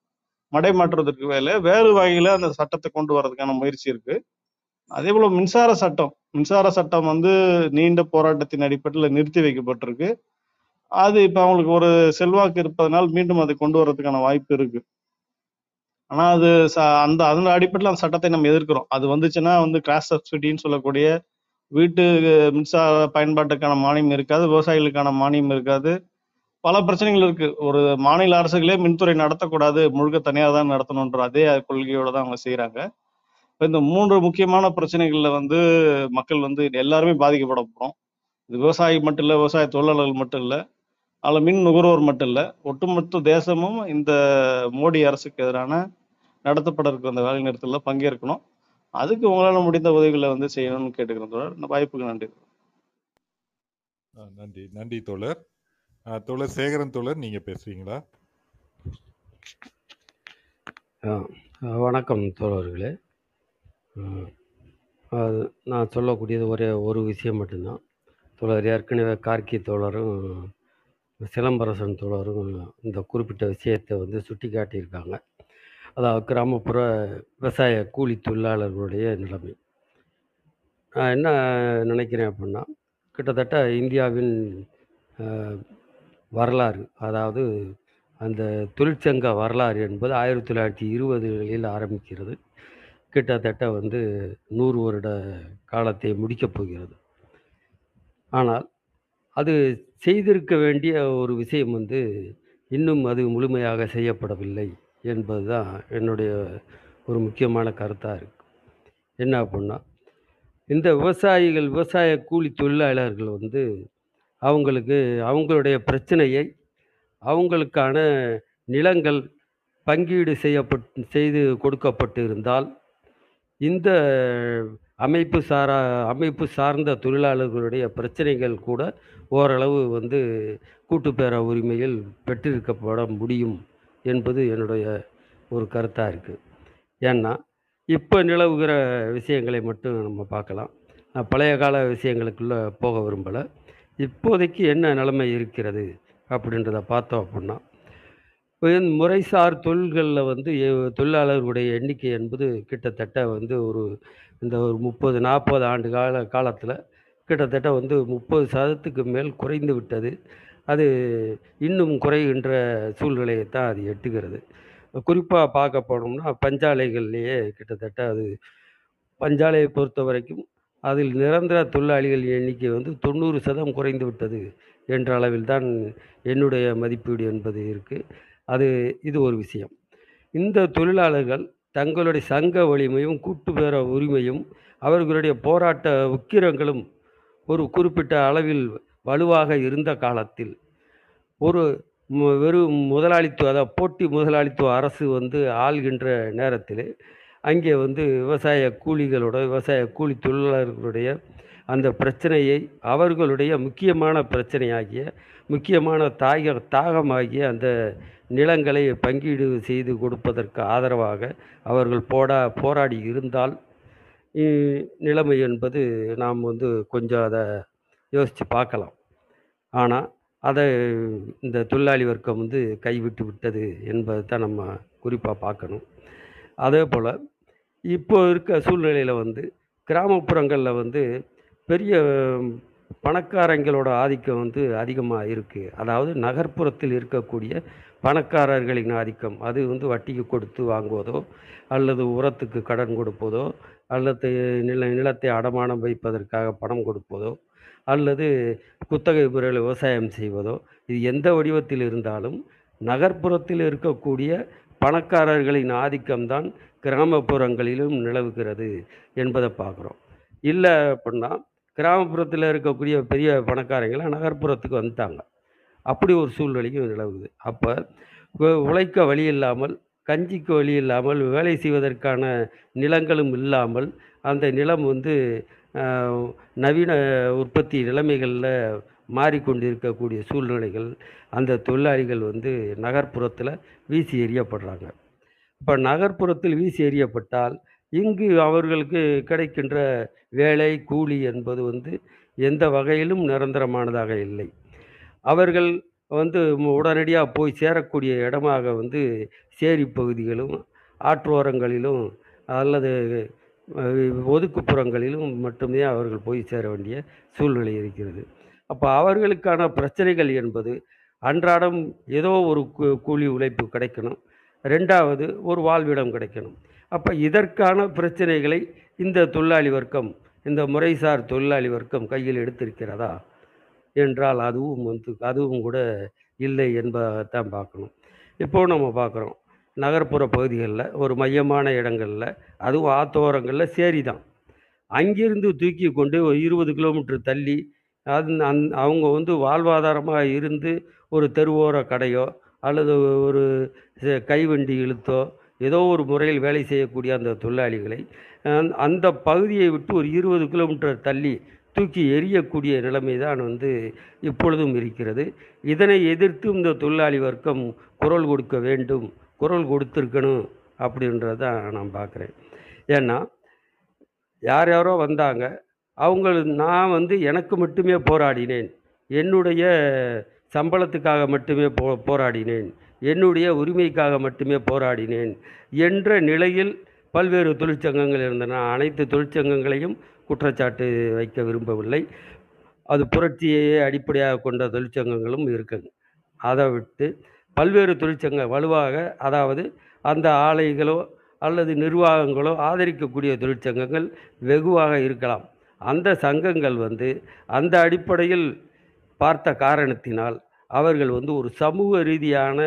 மடைமாற்றுவதற்கு வேலை. வேறு வகையில அந்த சட்டத்தை கொண்டு வர்றதுக்கான முயற்சி இருக்கு. அதே போல மின்சார சட்டம். மின்சார சட்டம் வந்து நீண்ட போராட்டத்தின் அடிப்படையில் நிறுத்தி வைக்கப்பட்டிருக்கு. அது இப்ப அவங்களுக்கு ஒரு செல்வாக்கு இருப்பதனால் மீண்டும் அதை கொண்டு வர்றதுக்கான வாய்ப்பு இருக்கு. ஆனா அது ச- அந்த அதன் அடிப்படையில் அந்த சட்டத்தை நம்ம எதிர்க்கிறோம். அது வந்துச்சுன்னா வந்து கிராஸ் சப்சிடின்னு சொல்லக்கூடிய வீட்டு மின்சார பயன்பாட்டுக்கான மானியம் இருக்காது விவசாயிகளுக்கான மானியம் இருக்காது. பல பிரச்சனைகள் இருக்கு. ஒரு மாநில அரசுகளே மின்துறை நடத்தக்கூடாது முழுக்க தனியாக தான் நடத்தணுன்ற அதே கொள்கையோட தான் அவங்க செய்கிறாங்க இந்த மூன்று முக்கியமான பிரச்சனைகள்ல வந்து மக்கள் வந்து எல்லாருமே பாதிக்கப்பட போகிறோம் இது விவசாயி மட்டும் இல்லை விவசாய தொழிலாளர்கள் மட்டும் இல்லை அதில் மின் நுகர்வோர் மட்டும் இல்லை ஒட்டுமொத்த தேசமும் இந்த மோடி அரசுக்கு எதிரான நடத்தப்பட இருக்கிற அந்த வேலை நிறுத்தத்தில் பங்கேற்கணும். அதுக்கு உங்களால முடிந்த உதவிகளை வந்து செய்யணும்னு கேட்டுக்கிறேன் தோழர். இந்த வாய்ப்புக்கு நன்றி. நன்றி. நன்றி தோழர். தோழர் சேகரன் தோழர் நீங்க பேசுறீங்களா? ஆ, வணக்கம் தோழர்களே. நான் சொல்லக்கூடியது ஒரே ஒரு விஷயம் மட்டும்தான். தோழர் ஏற்கனவே கார்க்கி தோழரும் சிலம்பரசன் தோழரும் இந்த குறிப்பிட்ட விஷயத்தை வந்து சுட்டி காட்டியிருக்காங்க அதாவது கிராமப்புற விவசாய கூலி தொழிலாளர்களுடைய நிலைமை. நான் என்ன நினைக்கிறேன் அப்படின்னா கிட்டத்தட்ட இந்தியாவின் வரலாறு அதாவது அந்த தொழிற்சங்க வரலாறு என்பது ஆயிரத்தி தொள்ளாயிரத்தி இருபதுகளில் ஆரம்பிக்கிறது. கிட்டத்தட்ட வந்து நூறு வருட காலத்தை முடிக்கப் போகிறது. ஆனால் அது செய்திருக்க வேண்டிய ஒரு விஷயம் வந்து இன்னும் அது முழுமையாக செய்யப்படவில்லை. என்பது தான் என்னுடைய ஒரு முக்கியமான கருத்தாக இருக்குது என்ன அப்படின்னா இந்த விவசாயிகள் விவசாய கூலி தொழிலாளர்கள் வந்து அவங்களுக்கு அவங்களுடைய பிரச்சனையை அவங்களுக்கான நிலங்கள் பங்கீடு செய்யப்பட்டு செய்து கொடுக்கப்பட்டு இருந்தால் இந்த அமைப்பு சாரா அமைப்பு சார்ந்த தொழிலாளர்களுடைய பிரச்சனைகள் கூட ஓரளவு வந்து கூட்டுப்பேர உரிமையில் பெற்றிருக்கப்பட முடியும். என்பது என்னுடைய ஒரு கருத்தாக இருக்குது ஏன்னா இப்போ நிலவுகிற விஷயங்களை மட்டும் நம்ம பார்க்கலாம். நான் பழைய கால விஷயங்களுக்குள்ளே போக விரும்பலை. இப்போதைக்கு என்ன நிலைமை இருக்கிறது அப்படின்றத பார்த்தோம் அப்படின்னா முறைசார் தொழில்களில் வந்து தொழிலாளர்களுடைய எண்ணிக்கை என்பது கிட்டத்தட்ட வந்து ஒரு இந்த ஒரு முப்பது நாற்பது ஆண்டு கால காலத்தில் கிட்டத்தட்ட வந்து முப்பது சதத்துக்கு மேல் குறைந்து விட்டது. அது இன்னும் குறைகின்ற சூழ்நிலையை தான் அது எட்டுகிறது. குறிப்பாக பார்க்க பஞ்சாலைகள்லேயே கிட்டத்தட்ட அது பஞ்சாலையை பொறுத்த வரைக்கும் அதில் நிரந்தர தொழிலாளிகள் எண்ணிக்கை வந்து தொண்ணூறு சதம் குறைந்து விட்டது என்ற அளவில் தான் என்னுடைய மதிப்பீடு என்பது இருக்குது அது இது ஒரு விஷயம். இந்த தொழிலாளர்கள் தங்களுடைய சங்க வலிமையும் கூட்டு பெற உரிமையும் அவர்களுடைய போராட்ட உக்கிரங்களும் ஒரு குறிப்பிட்ட அளவில் வலுவாக இருந்த காலத்தில் ஒரு வெறும் முதலாளித்துவ அதாவது போட்டி முதலாளித்துவ அரசு வந்து ஆள்கின்ற நேரத்தில் அங்கே வந்து விவசாய கூலிகளோட விவசாய கூலி தொழிலாளர்களுடைய அந்த பிரச்சனையை அவர்களுடைய முக்கியமான பிரச்சனையாகிய முக்கியமான தாய தாகமாகிய அந்த நிலங்களை பங்கீடு செய்து கொடுப்பதற்கு ஆதரவாக அவர்கள் போடா போராடி இருந்தால் நிலைமை என்பது நாம் வந்து கொஞ்சம் அதை யோசித்து பார்க்கலாம். ஆனால் அதை இந்த தொழிலாளி வர்க்கம் வந்து கைவிட்டு விட்டது என்பதை தான் நம்ம குறிப்பாக பார்க்கணும். அதே போல் இப்போ இருக்க சூழ்நிலையில் வந்து கிராமப்புறங்களில் வந்து பெரிய பணக்காரங்களோட ஆதிக்கம் வந்து அதிகமாக இருக்குது அதாவது நகர்ப்புறத்தில் இருக்கக்கூடிய பணக்காரர்களின் ஆதிக்கம். அது வந்து வட்டிக்கு கொடுத்து வாங்குவதோ அல்லது உரத்துக்கு கடன் கொடுப்பதோ அல்லது நில நிலத்தை அடமானம் வைப்பதற்காக பணம் கொடுப்பதோ அல்லது குத்தகை முறையில் விவசாயம் செய்வதோ இது எந்த வடிவத்தில் இருந்தாலும் நகர்ப்புறத்தில் இருக்கக்கூடிய பணக்காரர்களின் ஆதிக்கம்தான் கிராமப்புறங்களிலும் நிலவுகிறது என்பதை பார்க்குறோம். இல்லை அப்படின்னா கிராமப்புறத்தில் இருக்கக்கூடிய பெரிய பணக்காரங்களாம் நகர்ப்புறத்துக்கு வந்துட்டாங்க. அப்படி ஒரு சூழ்நிலையும் நிலவுது. அப்போ உழைக்க வழி இல்லாமல் கஞ்சிக்கு வழி இல்லாமல் வேலை செய்வதற்கான நிலங்களும் இல்லாமல் அந்த நிலம் வந்து நவீன உற்பத்தி நிலைமைகளில் மாறிக்கொண்டிருக்கக்கூடிய சூழ்நிலைகள் அந்த தொழிலாளிகள் வந்து நகர்ப்புறத்தில் வீசி எறியப்படுறாங்க. இப்போ நகர்ப்புறத்தில் வீசி எறியப்பட்டால் இங்கு அவர்களுக்கு கிடைக்கின்ற வேலை கூலி என்பது வந்து எந்த வகையிலும் நிரந்தரமானதாக இல்லை. அவர்கள் வந்து உடனடியாக போய் சேரக்கூடிய இடமாக வந்து சேரி பகுதிகளும் ஆற்றோரங்களிலும் அல்லது ஒதுக்குப்புறங்களிலும் மட்டுமே அவர்கள் போய் சேர வேண்டிய சூழ்நிலை இருக்கிறது. அப்போ அவர்களுக்கான பிரச்சனைகள் என்பது அன்றாடம் ஏதோ ஒரு கூலி உழைப்பு கிடைக்கணும். ரெண்டாவது ஒரு வாழ்விடம் கிடைக்கணும். அப்போ இதற்கான பிரச்சனைகளை இந்த தொழிலாளி வர்க்கம் இந்த முறைசார் தொழிலாளி வர்க்கம் கையில் எடுத்திருக்கிறதா? என்றால் அதுவும் வந்து அதுவும் கூட இல்லை என்பதைத்தான் பார்க்கணும். இப்போ நம்ம பார்க்குறோம். நகர்ப்புற பகுதிகளில் ஒரு மையமான இடங்களில் அதுவும் ஆத்தோரங்களில் சேரி தான் அங்கிருந்து தூக்கி கொண்டு ஒரு இருபது கிலோமீட்டர் தள்ளி அது அந் அவங்க வந்து வாழ்வாதாரமாக இருந்து ஒரு தெருவோர கடையோ அல்லது ஒரு கைவண்டி இழுத்தோ ஏதோ ஒரு முறையில் வேலை செய்யக்கூடிய அந்த தொழிலாளிகளை அந்த- அந்த பகுதியை விட்டு ஒரு இருபது கிலோமீட்டர் தள்ளி தூக்கி எறியக்கூடிய நிலைமை தான் வந்து இப்பொழுதும் இருக்கிறது. இதனை எதிர்த்து இந்த தொழிலாளி வர்க்கம் குரல் கொடுக்க வேண்டும். குரல் கொடுத்துருக்கணும் அப்படின்றத நான் பார்க்குறேன். ஏன்னா யார் யாரோ வந்தாங்க அவங்க நான் வந்து எனக்கு மட்டுமே போராடினேன். என்னுடைய சம்பளத்துக்காக மட்டுமே போ போராடினேன். என்னுடைய உரிமைக்காக மட்டுமே போராடினேன் என்ற நிலையில் பல்வேறு தொழிற்சங்கங்கள் இருந்தன. அனைத்து தொழிற்சங்கங்களையும் குற்றச்சாட்டு வைக்க விரும்பவில்லை. அது புரட்சியையே அடிப்படையாக கொண்ட தொழிற்சங்கங்களும் இருக்குங்க அதை விட்டு பல்வேறு தொழிற்சங்க வலுவாக அதாவது அந்த ஆலைகளோ அல்லது நிர்வாகங்களோ ஆதரிக்கக்கூடிய தொழிற்சங்கங்கள் வெகுவாக இருக்கலாம். அந்த சங்கங்கள் வந்து அந்த அடிப்படையில் பார்த்த காரணத்தினால் அவர்கள் வந்து ஒரு சமூக ரீதியான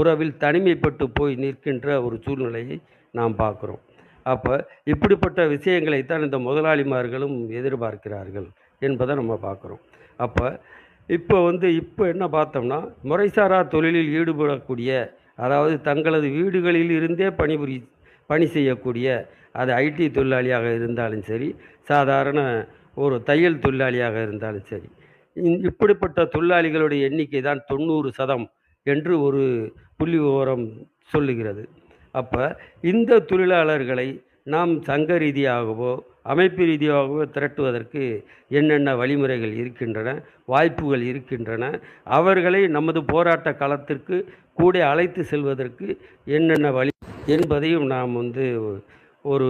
உறவில் தனிமைப்பட்டு போய் நிற்கின்ற ஒரு சூழ்நிலையை நாம் பார்க்குறோம். அப்போ இப்படிப்பட்ட விஷயங்களைத்தான் இந்த முதலாளிமார்களும் எதிர்பார்க்கிறார்கள் என்பதை நம்ம பார்க்குறோம். அப்போ இப்போ வந்து இப்போ என்ன பார்த்தோம்னா முறைசாரா தொழிலில் ஈடுபடக்கூடிய அதாவது தங்களது வீடுகளில் இருந்தே பணிபுரி பணி செய்யக்கூடிய அது ஐடி தொழிலாளியாக இருந்தாலும் சரி சாதாரண ஒரு தையல் தொழிலாளியாக இருந்தாலும் சரி இந்- இப்படிப்பட்ட தொழிலாளிகளுடைய எண்ணிக்கை தான் தொண்ணூறு சதம் என்று ஒரு புள்ளி விவரம் சொல்லுகிறது. அப்போ இந்த தொழிலாளர்களை நாம் சங்க ரீதியாகவோ அமைப்பு ரீதியாகவோ திரட்டுவதற்கு என்னென்ன வழிமுறைகள் இருக்கின்றன வாய்ப்புகள் இருக்கின்றன அவர்களை நமது போராட்ட களத்திற்கு கூட அழைத்து செல்வதற்கு என்னென்ன வழி என்பதையும் நாம் வந்து ஒரு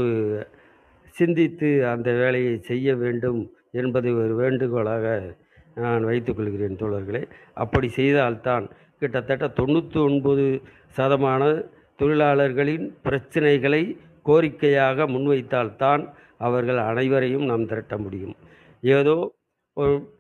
சிந்தித்து அந்த வேலையை செய்ய வேண்டும் என்பதை ஒரு வேண்டுகோளாக நான் வைத்துக்கொள்கிறேன் தோழர்களே. அப்படி செய்தால்தான் கிட்டத்தட்ட தொண்ணூற்றி ஒன்பது சதமான தொழிலாளர்களின் பிரச்சனைகளை கோரிக்கையாக முன்வைத்தால்தான் அவர்கள் அனைவரையும் நாம் திரட்ட முடியும். ஏதோ ஒரு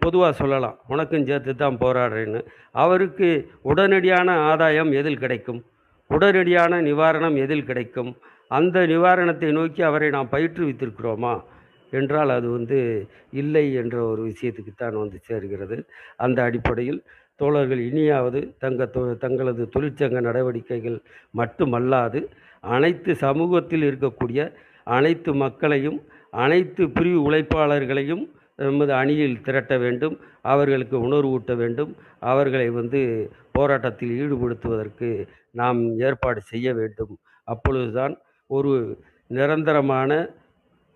பொதுவாக சொல்லலாம் உனக்கும் சேர்த்து தான் போராடுறேன்னு. அவருக்கு உடனடியான ஆதாயம் எதில் கிடைக்கும்? உடனடியான நிவாரணம் எதில் கிடைக்கும்? அந்த நிவாரணத்தை நோக்கி அவரை நாம் பயிற்றுவித்திருக்கிறோமா? என்றால் அது வந்து இல்லை என்ற ஒரு விஷயத்துக்குத்தான் வந்து சேர்கிறது. அந்த அடிப்படையில் தோழர்கள் இனியாவது தங்க தொ- தங்களது தொழிற்சங்க நடவடிக்கைகள் மட்டுமல்லாது அனைத்து சமூகத்தில் இருக்கக்கூடிய அனைத்து மக்களையும் அனைத்து பிரிவு உழைப்பாளர்களையும் நமது அணியில் திரட்ட வேண்டும் அவர்களுக்கு உணர்வூட்ட வேண்டும் அவர்களை வந்து போராட்டத்தில் ஈடுபடுத்துவதற்கு நாம் ஏற்பாடு செய்ய வேண்டும். அப்பொழுதுதான் ஒரு நிரந்தரமான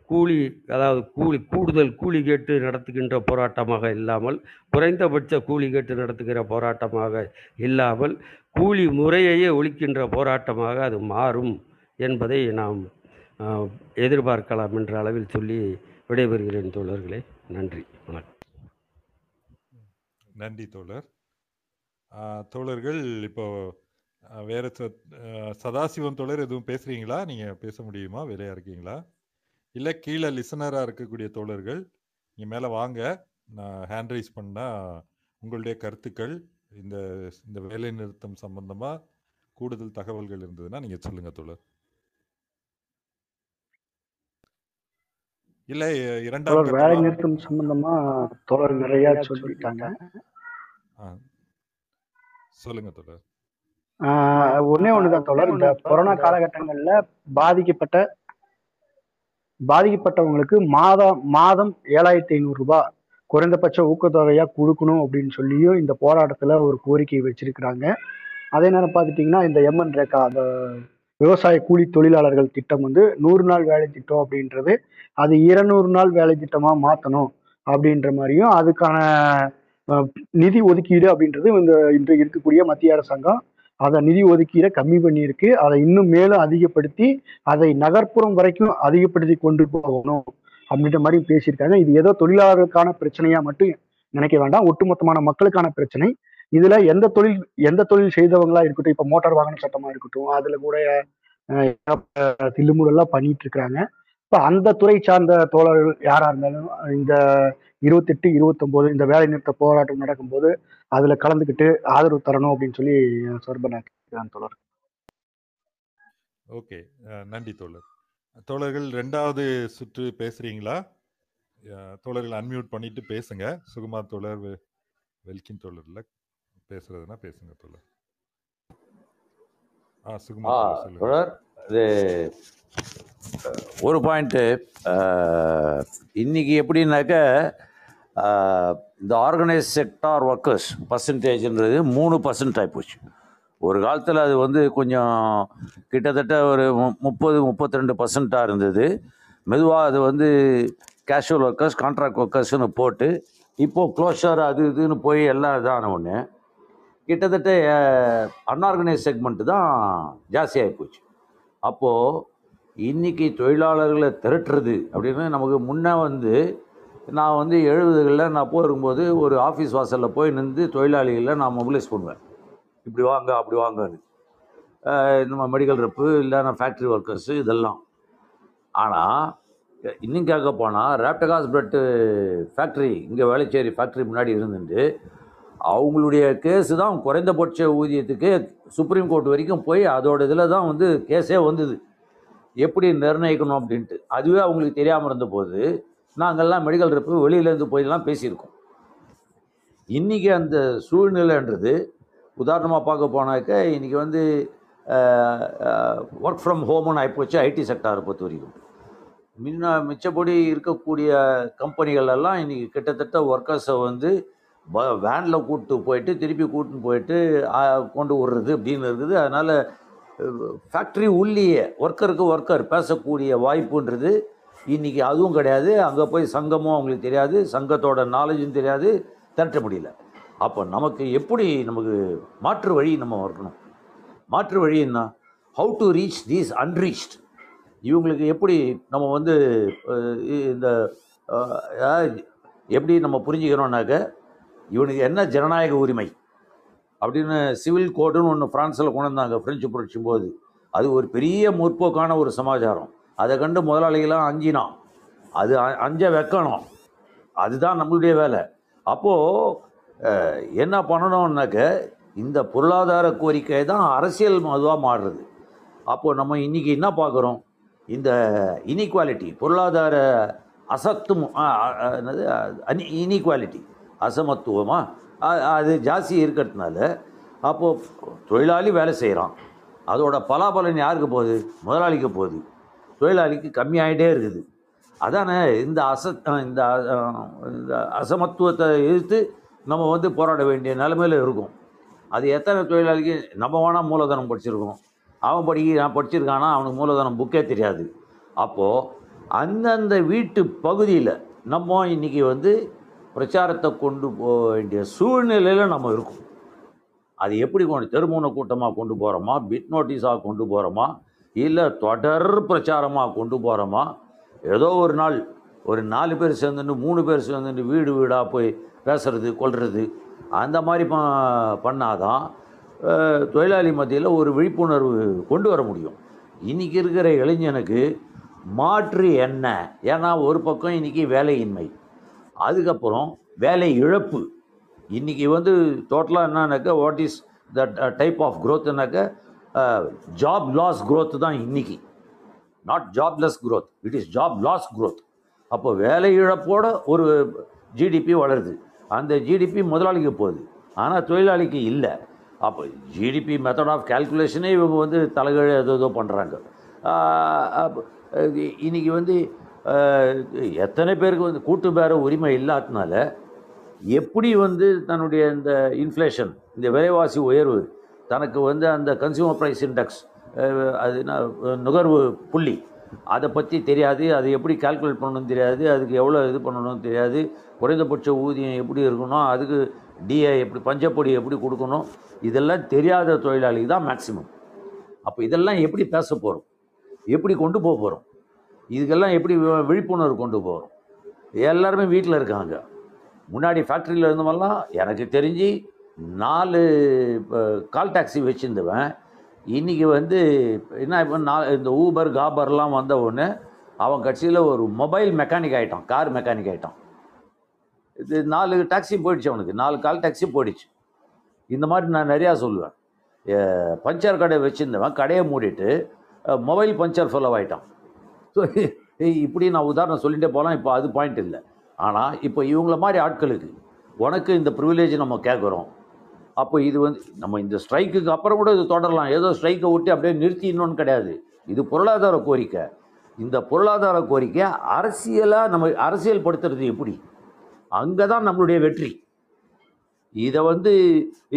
கூலி அதாவது கூலி கூடுதல் கூலி கேட்டு நடத்துகின்ற போராட்டமாக இல்லாமல் குறைந்தபட்ச கூலி கேட்டு நடத்துகிற போராட்டமாக இல்லாமல் கூலி முறையையே ஒழிக்கின்ற போராட்டமாக அது மாறும் என்பதை நாம் எதிர்பார்க்கலாம் என்ற அளவில் சொல்லி விடைபெறுகிறேன் தோழர்களே. நன்றி. வணக்கம். நன்றி தோழர். தோழர்கள் இப்போ வேற சதாசிவம் தோழர் எதுவும் பேசுறீங்களா? நீங்க பேச முடியுமா? வேலையா இருக்கீங்களா? இல்ல கீழே லிசனரா இருக்கக்கூடிய தோழர்கள் நீங்கள் மேல வாங்க. நான் ஹேண்ட் ரைஸ் பண்ணா உங்களுடைய கருத்துக்கள் இந்த இந்த வேலை நிறுத்தம் சம்பந்தமா கூடுதல் தகவல்கள் இருந்ததுன்னா நீங்க சொல்லுங்க தோழர். இல்ல இரண்டாம் தோழர் வேலை நிறுத்தம் சம்பந்தமா தோழர் நிறைய சொல்லிட்டாங்க. சொல்லுங்க தோழர். ஆஹ் ஒண்ணே ஒண்ணுதான் தோழர். இந்த கொரோனா காலகட்டங்கள்ல பாதிக்கப்பட்ட பாதிக்கப்பட்டவங்களுக்கு மாதம் மாதம் ஏழாயிரத்தி ஐநூறு ரூபாய் குறைந்தபட்ச ஊக்கத்தொகையாக கொடுக்கணும் அப்படின்னு சொல்லியும் இந்த போராட்டத்தில் ஒரு கோரிக்கை வச்சிருக்கிறாங்க. அதே நேரம் பார்த்துட்டிங்கன்னா இந்த எம்என் ரேகா அந்த விவசாய கூலி தொழிலாளர்கள் திட்டம் வந்து நூறு நாள் வேலை திட்டம் அப்படின்றது அது இருநூறு நாள் வேலை திட்டமாக மாற்றணும் அப்படின்ற மாதிரியும் அதுக்கான நிதி ஒதுக்கீடு அப்படின்றது இந்த இன்று இருக்கக்கூடிய மத்திய அரசாங்கம் அதை நிதி ஒதுக்கீடை கம்மி பண்ணியிருக்கு. அதை இன்னும் மேலும் அதிகப்படுத்தி அதை நகர்ப்புறம் வரைக்கும் அதிகப்படுத்தி கொண்டு போகணும். அப்படின்ற மாதிரி பேசியிருக்காங்க. இது ஏதோ தொழிலாளர்களுக்கான பிரச்சனையா மட்டும் நினைக்க வேண்டாம். ஒட்டுமொத்தமான மக்களுக்கான பிரச்சனை. இதுல எந்த தொழில் எந்த தொழில் செய்தவங்களா இருக்கட்டும் இப்ப மோட்டார் வாகன சட்டமா இருக்கட்டும் அதுல கூட தில்லுமுடெல்லாம் பண்ணிட்டு இருக்கிறாங்க இப்ப அந்த துறை சார்ந்த தோழர்கள் யாரா இருந்தாலும் இந்த இருபத்தெட்டு இருபத்தொன்பது இந்த வேலை நிறுத்த போராட்டம் நடக்கும்போது அதுல கலந்துக்கிட்டு ஆதரவு தரணும் அப்படின்னு சொல்லி சொர்பனா தோழர். ஓகே. நன்றி தோழர். தோழர்கள் ரெண்டாவது சுற்று பேசுறீங்களா? தோழர்கள் அன்மியூட் பண்ணிட்டு பேசுங்க. சுகுமார் தோழர் வெல்கின் தோழர்ல பேசுறதுன்னா பேசுங்க தோழர். ஆ சுகுமார் தோழர் இது ஒரு பாயிண்ட்டு இன்னைக்கு எப்படின்னாக்க இந்த ஆர்கனைஸ் செக்டார் ஒர்க்கர்ஸ் பர்சன்டேஜ்ன்றது மூணு பர்சன்ட் ஆகிப்போச்சு ஒரு காலத்தில் அது வந்து கொஞ்சம் கிட்டத்தட்ட ஒரு முப்பது முப்பத்தி ரெண்டு பர்சண்ட்டாக இருந்தது. மெதுவாக அது வந்து கேஷுவல் ஒர்க்கர்ஸ் கான்ட்ராக்ட் ஒர்க்கர்ஸ்னு போட்டு இப்போது க்ளோஷர் அது இதுன்னு போய் எல்லாம் இதான ஒன்று கிட்டத்தட்ட அன்ஆர்கனைஸ் செக்மெண்ட்டு தான் ஜாஸ்தியாகி போச்சு. அப்போது இன்றைக்கி தொழிலாளர்களை திரட்டுறது அப்படின்னு நமக்கு முன்னே வந்து நான் வந்து எழுபதுகளில் நான் போயிருக்கும்போது ஒரு ஆஃபீஸ் வாசலில் போய் நின்று தொழிலாளிகளை நான் மொபிலைஸ் பண்ணுவேன். இப்படி வாங்க அப்படி வாங்கன்னு. நம்ம மெடிக்கல் ரெப்பு இல்லைன்னா ஃபேக்ட்ரி ஒர்க்கர்ஸு இதெல்லாம். ஆனால் இன்னும் கேட்க போனால் ரேப்டகாஸ் பிரெட்டு ஃபேக்ட்ரி இங்கே வேளச்சேரி ஃபேக்ட்ரி முன்னாடி இருந்துட்டு அவங்களுடைய கேஸு தான் குறைந்தபட்ச ஊதியத்துக்கு சுப்ரீம் கோர்ட் வரைக்கும் போய் அதோட இதில் தான் வந்து கேஸே வந்தது. எப்படி நிர்ணயிக்கணும் அப்படின்ட்டு. அதுவே அவங்களுக்கு தெரியாமல் இருந்தபோது நாங்கள்லாம் மெடிக்கல் ரெப்பு வெளியிலேருந்து போயெல்லாம் பேசியிருக்கோம். இன்றைக்கி அந்த சூழ்நிலைன்றது உதாரணமாக பார்க்க போனாக்க இன்றைக்கி வந்து ஒர்க் ஃப்ரம் ஹோம்னு ஆகிப்போச்சு ஐடி செக்டாரை பொறுத்த வரைக்கும் முன்ன மிச்சப்படி இருக்கக்கூடிய கம்பெனிகள் எல்லாம் இன்றைக்கி கிட்டத்தட்ட ஒர்க்கர்ஸை வந்து வேனில் கூப்பிட்டு போயிட்டு திருப்பி கூட்டின்னு போயிட்டு கொண்டு விடுறது அப்படின்னு இருக்குது. அதனால் ஃபேக்ட்ரி உள்ளேயே ஒர்க்கருக்கு ஒர்க்கர் பேசக்கூடிய வாய்ப்புன்றது இன்றைக்கி அதுவும் கிடையாது. அங்கே போய் சங்கமும் அவங்களுக்கு தெரியாது. சங்கத்தோட நாலேஜும் தெரியாது. திரட்ட முடியல. அப்போ நமக்கு எப்படி நமக்கு மாற்று வழி நம்ம வரணும்? மாற்று வழி என்ன? How to reach these unreached இவங்களுக்கு எப்படி நம்ம வந்து இந்த எப்படி நம்ம புரிஞ்சுக்கிறோம்னாக்க இவனுக்கு என்ன ஜனநாயக உரிமை? அப்படின்னு சிவில் கோடுன்னு ஒன்று ஃப்ரான்ஸில் கொண்டு வந்தாங்க ஃப்ரெஞ்சு புரட்சி போது. அது ஒரு பெரிய முற்போக்கான ஒரு சமாச்சாரம். அதை கண்டு முதலாளிகளாம் அஞ்சினான். அது அஞ்ச வைக்கணும். அதுதான் நம்மளுடைய வேலை. அப்போது என்ன பண்ணணும்னாக்க இந்த பொருளாதார கோரிக்கை தான் அரசியல் மதுவாக மாறுறது. அப்போது நம்ம இன்றைக்கி என்ன பார்க்குறோம்? இந்த இனிக்வாலிட்டி பொருளாதார அசத்தும் என்னது அனி இனிக்வாலிட்டி அசமத்துவமாக அது ஜாஸ்தி இருக்கிறதுனால அப்போது தொழிலாளி வேலை செய்கிறான் அதோட பலாபலன் யாருக்கு போகுது? முதலாளிக்கு போகுது. தொழிலாளிக்கு கம்மியாகிட்டே இருக்குது. அதானே இந்த அச இந்த இந்த அசமத்துவத்தை எதிர்த்து நம்ம வந்து போராட வேண்டிய நிலைமையில் இருக்கும். அது எத்தனை தொழிலாளிக்கு நம்ம வேணால் மூலதனம் படிச்சிருக்கோம். அவன் படிக்க நான் படிச்சிருக்கானா அவனுக்கு மூலதனம் புக்கே தெரியாது. அப்போது அந்தந்த வீட்டு பகுதியில் நம்ம இன்றைக்கி வந்து பிரச்சாரத்தை கொண்டு போக வேண்டிய சூழ்நிலையில் நம்ம இருக்கோம். அது எப்படி கொண்டு தெருமூன கூட்டமாக கொண்டு போகிறோமா பிட் நோட்டீஸாக கொண்டு போகிறோமா இல்லை தொடர் பிரச்சாரமாக கொண்டு போகிறோமா ஏதோ ஒரு நாள் ஒரு நாலு பேர் சேர்ந்துட்டு மூணு பேர் சேர்ந்துட்டு வீடு வீடாக போய் பேசுறது கொள்வது அந்த மாதிரி ப பண்ணாதான் தொழிலாளி மத்தியில் ஒரு விழிப்புணர்வு கொண்டு வர முடியும். இன்றைக்கி இருக்கிற இளைஞனுக்கு மாற்று என்ன? ஏன்னா ஒரு பக்கம் இன்றைக்கி வேலையின்மை. அதுக்கப்புறம் வேலை இழப்பு. இன்றைக்கி வந்து டோட்டலாக என்னன்னாக்கா what is the type of க்ரோத்துனாக்க job loss growth தான் இன்றைக்கி not jobless growth it is job loss growth அப்போ வேலை இழப்போட ஒரு ஜிடிபி வளருது. அந்த ஜிடிபி முதலாளிக்கு போகுது. ஆனால் தொழிலாளிக்கு இல்லை. அப்போ ஜிடிபி மெத்தட் ஆஃப் கால்குலேஷனே இவங்க வந்து தலைகீழ ஏதோ ஏதோ பண்ணுறாங்க இன்றைக்கி வந்து எத்தனை பேருக்கு வந்து கூட்டு பேர உரிமை இல்லாததுனால எப்படி வந்து தன்னுடைய இந்த இன்ஃப்ளேஷன் இந்த விலைவாசி உயர்வு தனக்கு வந்து அந்த கன்சியூமர் ப்ரைஸ் இண்டெக்ஸ் அது நுகர்வு புள்ளி அதை பற்றி தெரியாது அது எப்படி கால்குலேட் பண்ணணும்னு தெரியாது அதுக்கு எவ்வளோ இது பண்ணணும்னு தெரியாது குறைந்தபட்ச ஊதியம் எப்படி இருக்கணும் அதுக்கு டிஏ எப்படி பஞ்சப்பொடி எப்படி கொடுக்கணும் இதெல்லாம் தெரியாத தொழிலாளிக்கு தான் மேக்ஸிமம் அப்போ இதெல்லாம் எப்படி பேச போகிறோம் எப்படி கொண்டு போக போகிறோம் இதுக்கெல்லாம் எப்படி விழிப்புணர்வு கொண்டு போகிறோம் எல்லாருமே வீட்டில் இருக்காங்க. முன்னாடி ஃபேக்ட்ரியில் இருந்தவெல்லாம் எனக்கு தெரிஞ்சு நாலு இப்போ கால் டாக்ஸி வச்சுருந்தவன் இன்றைக்கி வந்து என்ன இப்போ நான் இந்த ஊபர் காபர்லாம் வந்த உடனே அவன் கட்சியில் ஒரு மொபைல் மெக்கானிக் ஆகிட்டான் கார் மெக்கானிக் ஆகிட்டான் இது நாலு டாக்ஸி போயிடுச்சு அவனுக்கு நாலு கால் டாக்ஸி போயிடுச்சு. இந்த மாதிரி நான் நிறையா சொல்லுவேன். பஞ்சர் கடை வச்சுருந்தவன் கடையை மூடிட்டு மொபைல் பஞ்சர் செலவாயிட்டான் ஸோ இப்படி நான் உதாரணம் சொல்லிகிட்டே போகலாம் இப்போ அது பாயிண்ட் இல்லை. ஆனால் இப்போ இவங்கள மாதிரி ஆட்களுக்கு உனக்கு இந்த ப்ரிவிலேஜ் நம்ம கேட்குறோம் அப்போ இது வந்து நம்ம இந்த ஸ்ட்ரைக்குக்கு அப்புறம் கூட இது தொடரலாம். ஏதோ ஸ்ட்ரைக்கை விட்டு அப்படியே நிறுத்திடணும்னு கிடையாது. இது பொருளாதார கோரிக்கை. இந்த பொருளாதார கோரிக்கை அரசியலாக நம்ம அரசியல் படுத்துறது எப்படி? அங்கே தான் நம்மளுடைய வெற்றி. இதை வந்து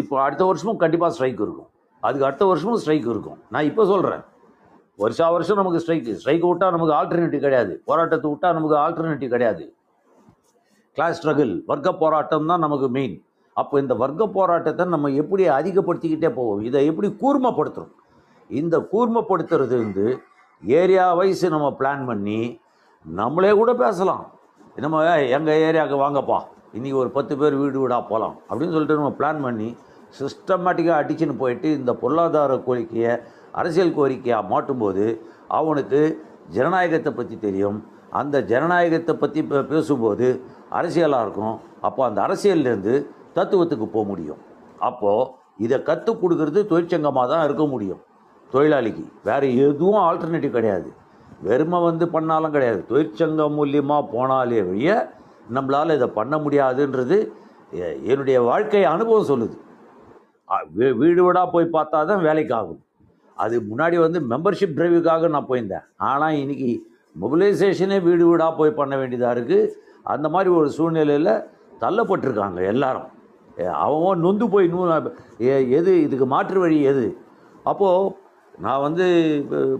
இப்போ அடுத்த வருஷமும் கண்டிப்பாக ஸ்ட்ரைக் இருக்கும். அதுக்கு அடுத்த வருஷமும் ஸ்ட்ரைக் இருக்கும். நான் இப்போ சொல்கிறேன் வருஷா வருஷம் நமக்கு ஸ்ட்ரைக்கு ஸ்ட்ரைக் விட்டால் நமக்கு ஆல்டர்னேட்டிவ் கிடையாது. போராட்டத்தை விட்டால் நமக்கு ஆல்டர்னேட்டிவ் கிடையாது. கிளாஸ் ஸ்ட்ரகிள் வர்க்க போராட்டம் தான் நமக்கு மெயின் அப்போ இந்த வர்க்க போராட்டத்தை நம்ம எப்படி அதிகப்படுத்திக்கிட்டே போவோம்? இதை எப்படி கூர்மப்படுத்துகிறோம் இந்த கூர்மப்படுத்துறது வந்து ஏரியா வைஸ் நம்ம பிளான் பண்ணி நம்மளே கூட பேசலாம். நம்ம எங்கள் ஏரியாவுக்கு வாங்கப்பா. இன்றைக்கி ஒரு பத்து பேர் வீடு வீடாக போகலாம் அப்படின்னு சொல்லிட்டு நம்ம பிளான் பண்ணி சிஸ்டமேட்டிக்காக அடிச்சுன்னு போயிட்டு இந்த பொருளாதார கோரிக்கையை அரசியல் கோரிக்கையாக மாட்டும்போது அவனுக்கு ஜனநாயகத்தை பற்றி தெரியும். அந்த ஜனநாயகத்தை பற்றி பே- பேசும்போது அரசியலாக இருக்கும். அப்போ அந்த அரசியல்லேருந்து தத்துவத்துக்கு போக முடியும். அப்போது இதை கற்றுக் கொடுக்கறது தொழிற்சங்கமாக தான் இருக்க முடியும். தொழிலாளிக்கு வேறு எதுவும் ஆல்டர்னேட்டிவ் கிடையாது. வெறுமை வந்து பண்ணாலும் கிடையாது. தொழிற்சங்கம் மூலியமாக போனாலே வழிய நம்மளால் இதை பண்ண முடியாதுன்றது என்னுடைய வாழ்க்கை அனுபவம் சொல்லுது. வீ- வீடு வீடாக போய் பார்த்தா தான் வேலைக்கு ஆகும். அது முன்னாடி வந்து மெம்பர்ஷிப் டிரைவுக்காக நான் போயிருந்தேன். ஆனால் இன்றைக்கி மொபிலைசேஷனே வீடு வீடாக போய் பண்ண வேண்டியதாக இருக்குது அந்த மாதிரி ஒரு சூழ்நிலையில் தள்ளப்பட்டிருக்காங்க எல்லாரும். அவன் நொந்து போய் நூ எது இதுக்கு மாற்று வழி எது? அப்போது நான் வந்து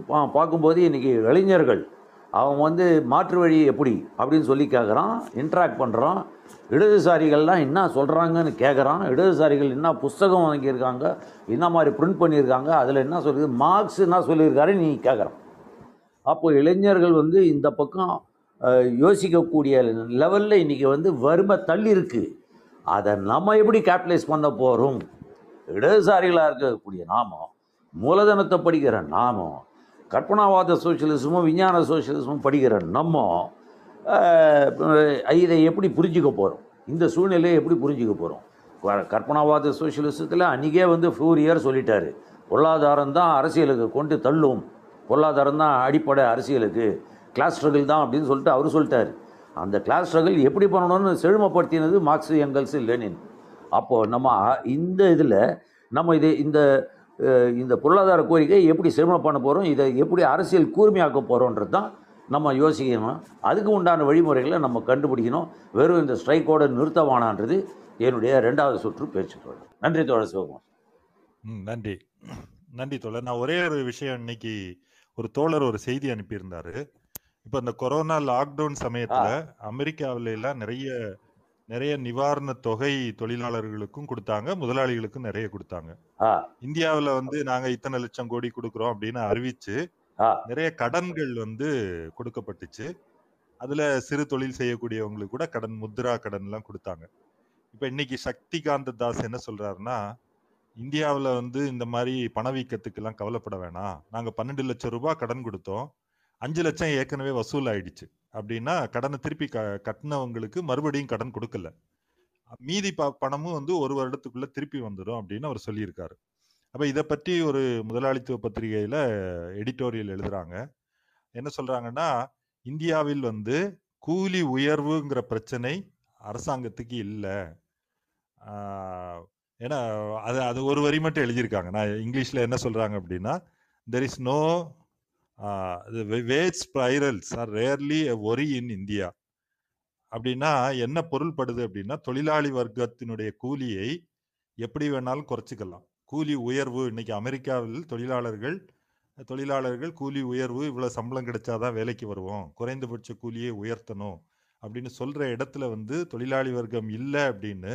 பா- பார்க்கும்போது இன்றைக்கி இளைஞர்கள் அவன் வந்து மாற்று வழி எப்படி? அப்படின்னு சொல்லி கேட்குறான் இன்ட்ராக்ட் பண்ணுறான் இடதுசாரிகள்லாம் என்ன சொல்கிறாங்கன்னு கேட்குறான் இடதுசாரிகள் என்ன புஸ்தகம் வாங்கியிருக்காங்க என்ன மாதிரி பிரிண்ட் பண்ணியிருக்காங்க அதில் என்ன சொல்லுது மார்க்ஸ் என்ன சொல்லியிருக்காரு நீ கேட்குறான் அப்போது இளைஞர்கள் வந்து இந்த பக்கம் யோசிக்கக்கூடிய லெவலில் இன்றைக்கி வந்து வறுமை தள்ளி இருக்குது அதை நம்ம எப்படி கேபிட்டலைஸ் பண்ண போகிறோம் இடதுசாரிகளாக இருக்கக்கூடிய நாமம் மூலதனத்தை படிக்கிற நாமம் கற்பனாவாத சோசியலிசமும் விஞ்ஞான சோசியலிசமும் படிக்கிற நம்ம இதை எப்படி புரிஞ்சுக்க போகிறோம் இந்த சூழ்நிலையை எப்படி புரிஞ்சுக்க போகிறோம் கற்பனாவாத சோஷியலிசத்தில் அன்றைக்கே வந்து ஃபூரியர் சொல்லிட்டார். பொருளாதாரம் தான் அரசியலுக்கு கொண்டு தள்ளும். பொருளாதாரம் தான் அடிப்படை அரசியலுக்கு. கிளாஸ் ஸ்ட்ரகிள் தான் அப்படின்னு சொல்லிட்டு அவர் சொல்லிட்டார். அந்த கிளாஸ் ஸ்ட்ரகிள் எப்படி பண்ணணும்னு செழுமைப்படுத்தினது மார்க்ஸ் எங்கல்ஸ் லெனின் அப்போது நம்ம இந்த இதில் நம்ம இது இந்த இந்த பொருளாதார கோரிக்கையை எப்படி செழுமை பண்ண போகிறோம் இதை எப்படி அரசியல் கூர்மையாக்க போகிறோன்றது தான் நம்ம யோசிக்கணும். அதுக்கு உண்டான வழிமுறைகளை நம்ம கண்டுபிடிக்கணும். வெறும் இந்த ஸ்ட்ரைக்கோட நிறுத்தவானான்றது என்னுடைய ரெண்டாவது சுற்று பேச்சு தோழர். நன்றி தோழர் சிவகுமார் ம் நன்றி. நன்றி தோழர். நான் ஒரே ஒரு விஷயம் இன்னைக்கு ஒரு தோழர் ஒரு செய்தி அனுப்பியிருந்தாரு. இப்போ இந்த கொரோனா லாக்டவுன் சமயத்துல அமெரிக்காவில எல்லாம் நிறைய நிறைய நிவாரண தொகை தொழிலாளர்களுக்கும் கொடுத்தாங்க முதலாளிகளுக்கும் நிறைய கொடுத்தாங்க. இந்தியாவில் வந்து நாங்க இத்தனை லட்சம் கோடி கொடுக்குறோம் அப்படின்னு அறிவிச்சு நிறைய கடன்கள் வந்து கொடுக்கப்பட்டுச்சு. அதுல சிறு தொழில் செய்யக்கூடியவங்களுக்கு கூட கடன் முத்ரா கடன் எல்லாம் கொடுத்தாங்க. இப்ப இன்னைக்கு சக்திகாந்த தாஸ் என்ன சொல்றாருன்னா இந்தியாவில் வந்து இந்த மாதிரி பணவீக்கத்துக்கு எல்லாம் கவலைப்பட வேணாம். நாங்க பன்னெண்டு லட்சம் ரூபாய் கடன் கொடுத்தோம். அஞ்சு லட்சம் ஏற்கனவே வசூல் ஆயிடுச்சு அப்படின்னா கடனை திருப்பி க கட்டினவங்களுக்கு மறுபடியும் கடன் கொடுக்கல. மீதி ப பணமும் வந்து ஒரு வருடத்துக்குள்ள திருப்பி வந்துடும் அப்படின்னு அவர் சொல்லியிருக்காரு. அப்போ இதை பற்றி ஒரு முதலாளித்துவ பத்திரிகையில் எடிட்டோரியல் எழுதுறாங்க. என்ன சொல்றாங்கன்னா இந்தியாவில் வந்து கூலி உயர்வுங்கிற பிரச்சனை அரசாங்கத்துக்கு இல்லை. ஏன்னா அது அது ஒரு வரி மட்டும் எழுதியிருக்காங்க. நான் இங்கிலீஷில் என்ன சொல்கிறாங்க அப்படின்னா there is no wage spirals are rarely worry in India. அப்படின்னா என்ன பொருள்படுது அப்படின்னா தொழிலாளி வர்க்கத்தினுடைய கூலியை எப்படி வேணாலும் குறைச்சிக்கலாம். கூலி உயர்வு இன்னைக்கு அமெரிக்காவில் தொழிலாளர்கள் தொழிலாளர்கள் கூலி உயர்வு இவ்வளோ சம்பளம் கிடைச்சாதான் வேலைக்கு வருவோம். குறைந்தபட்ச கூலியை உயர்த்தணும். அப்படின்னு சொல்கிற இடத்துல வந்து தொழிலாளி வர்க்கம் இல்லை அப்படின்னு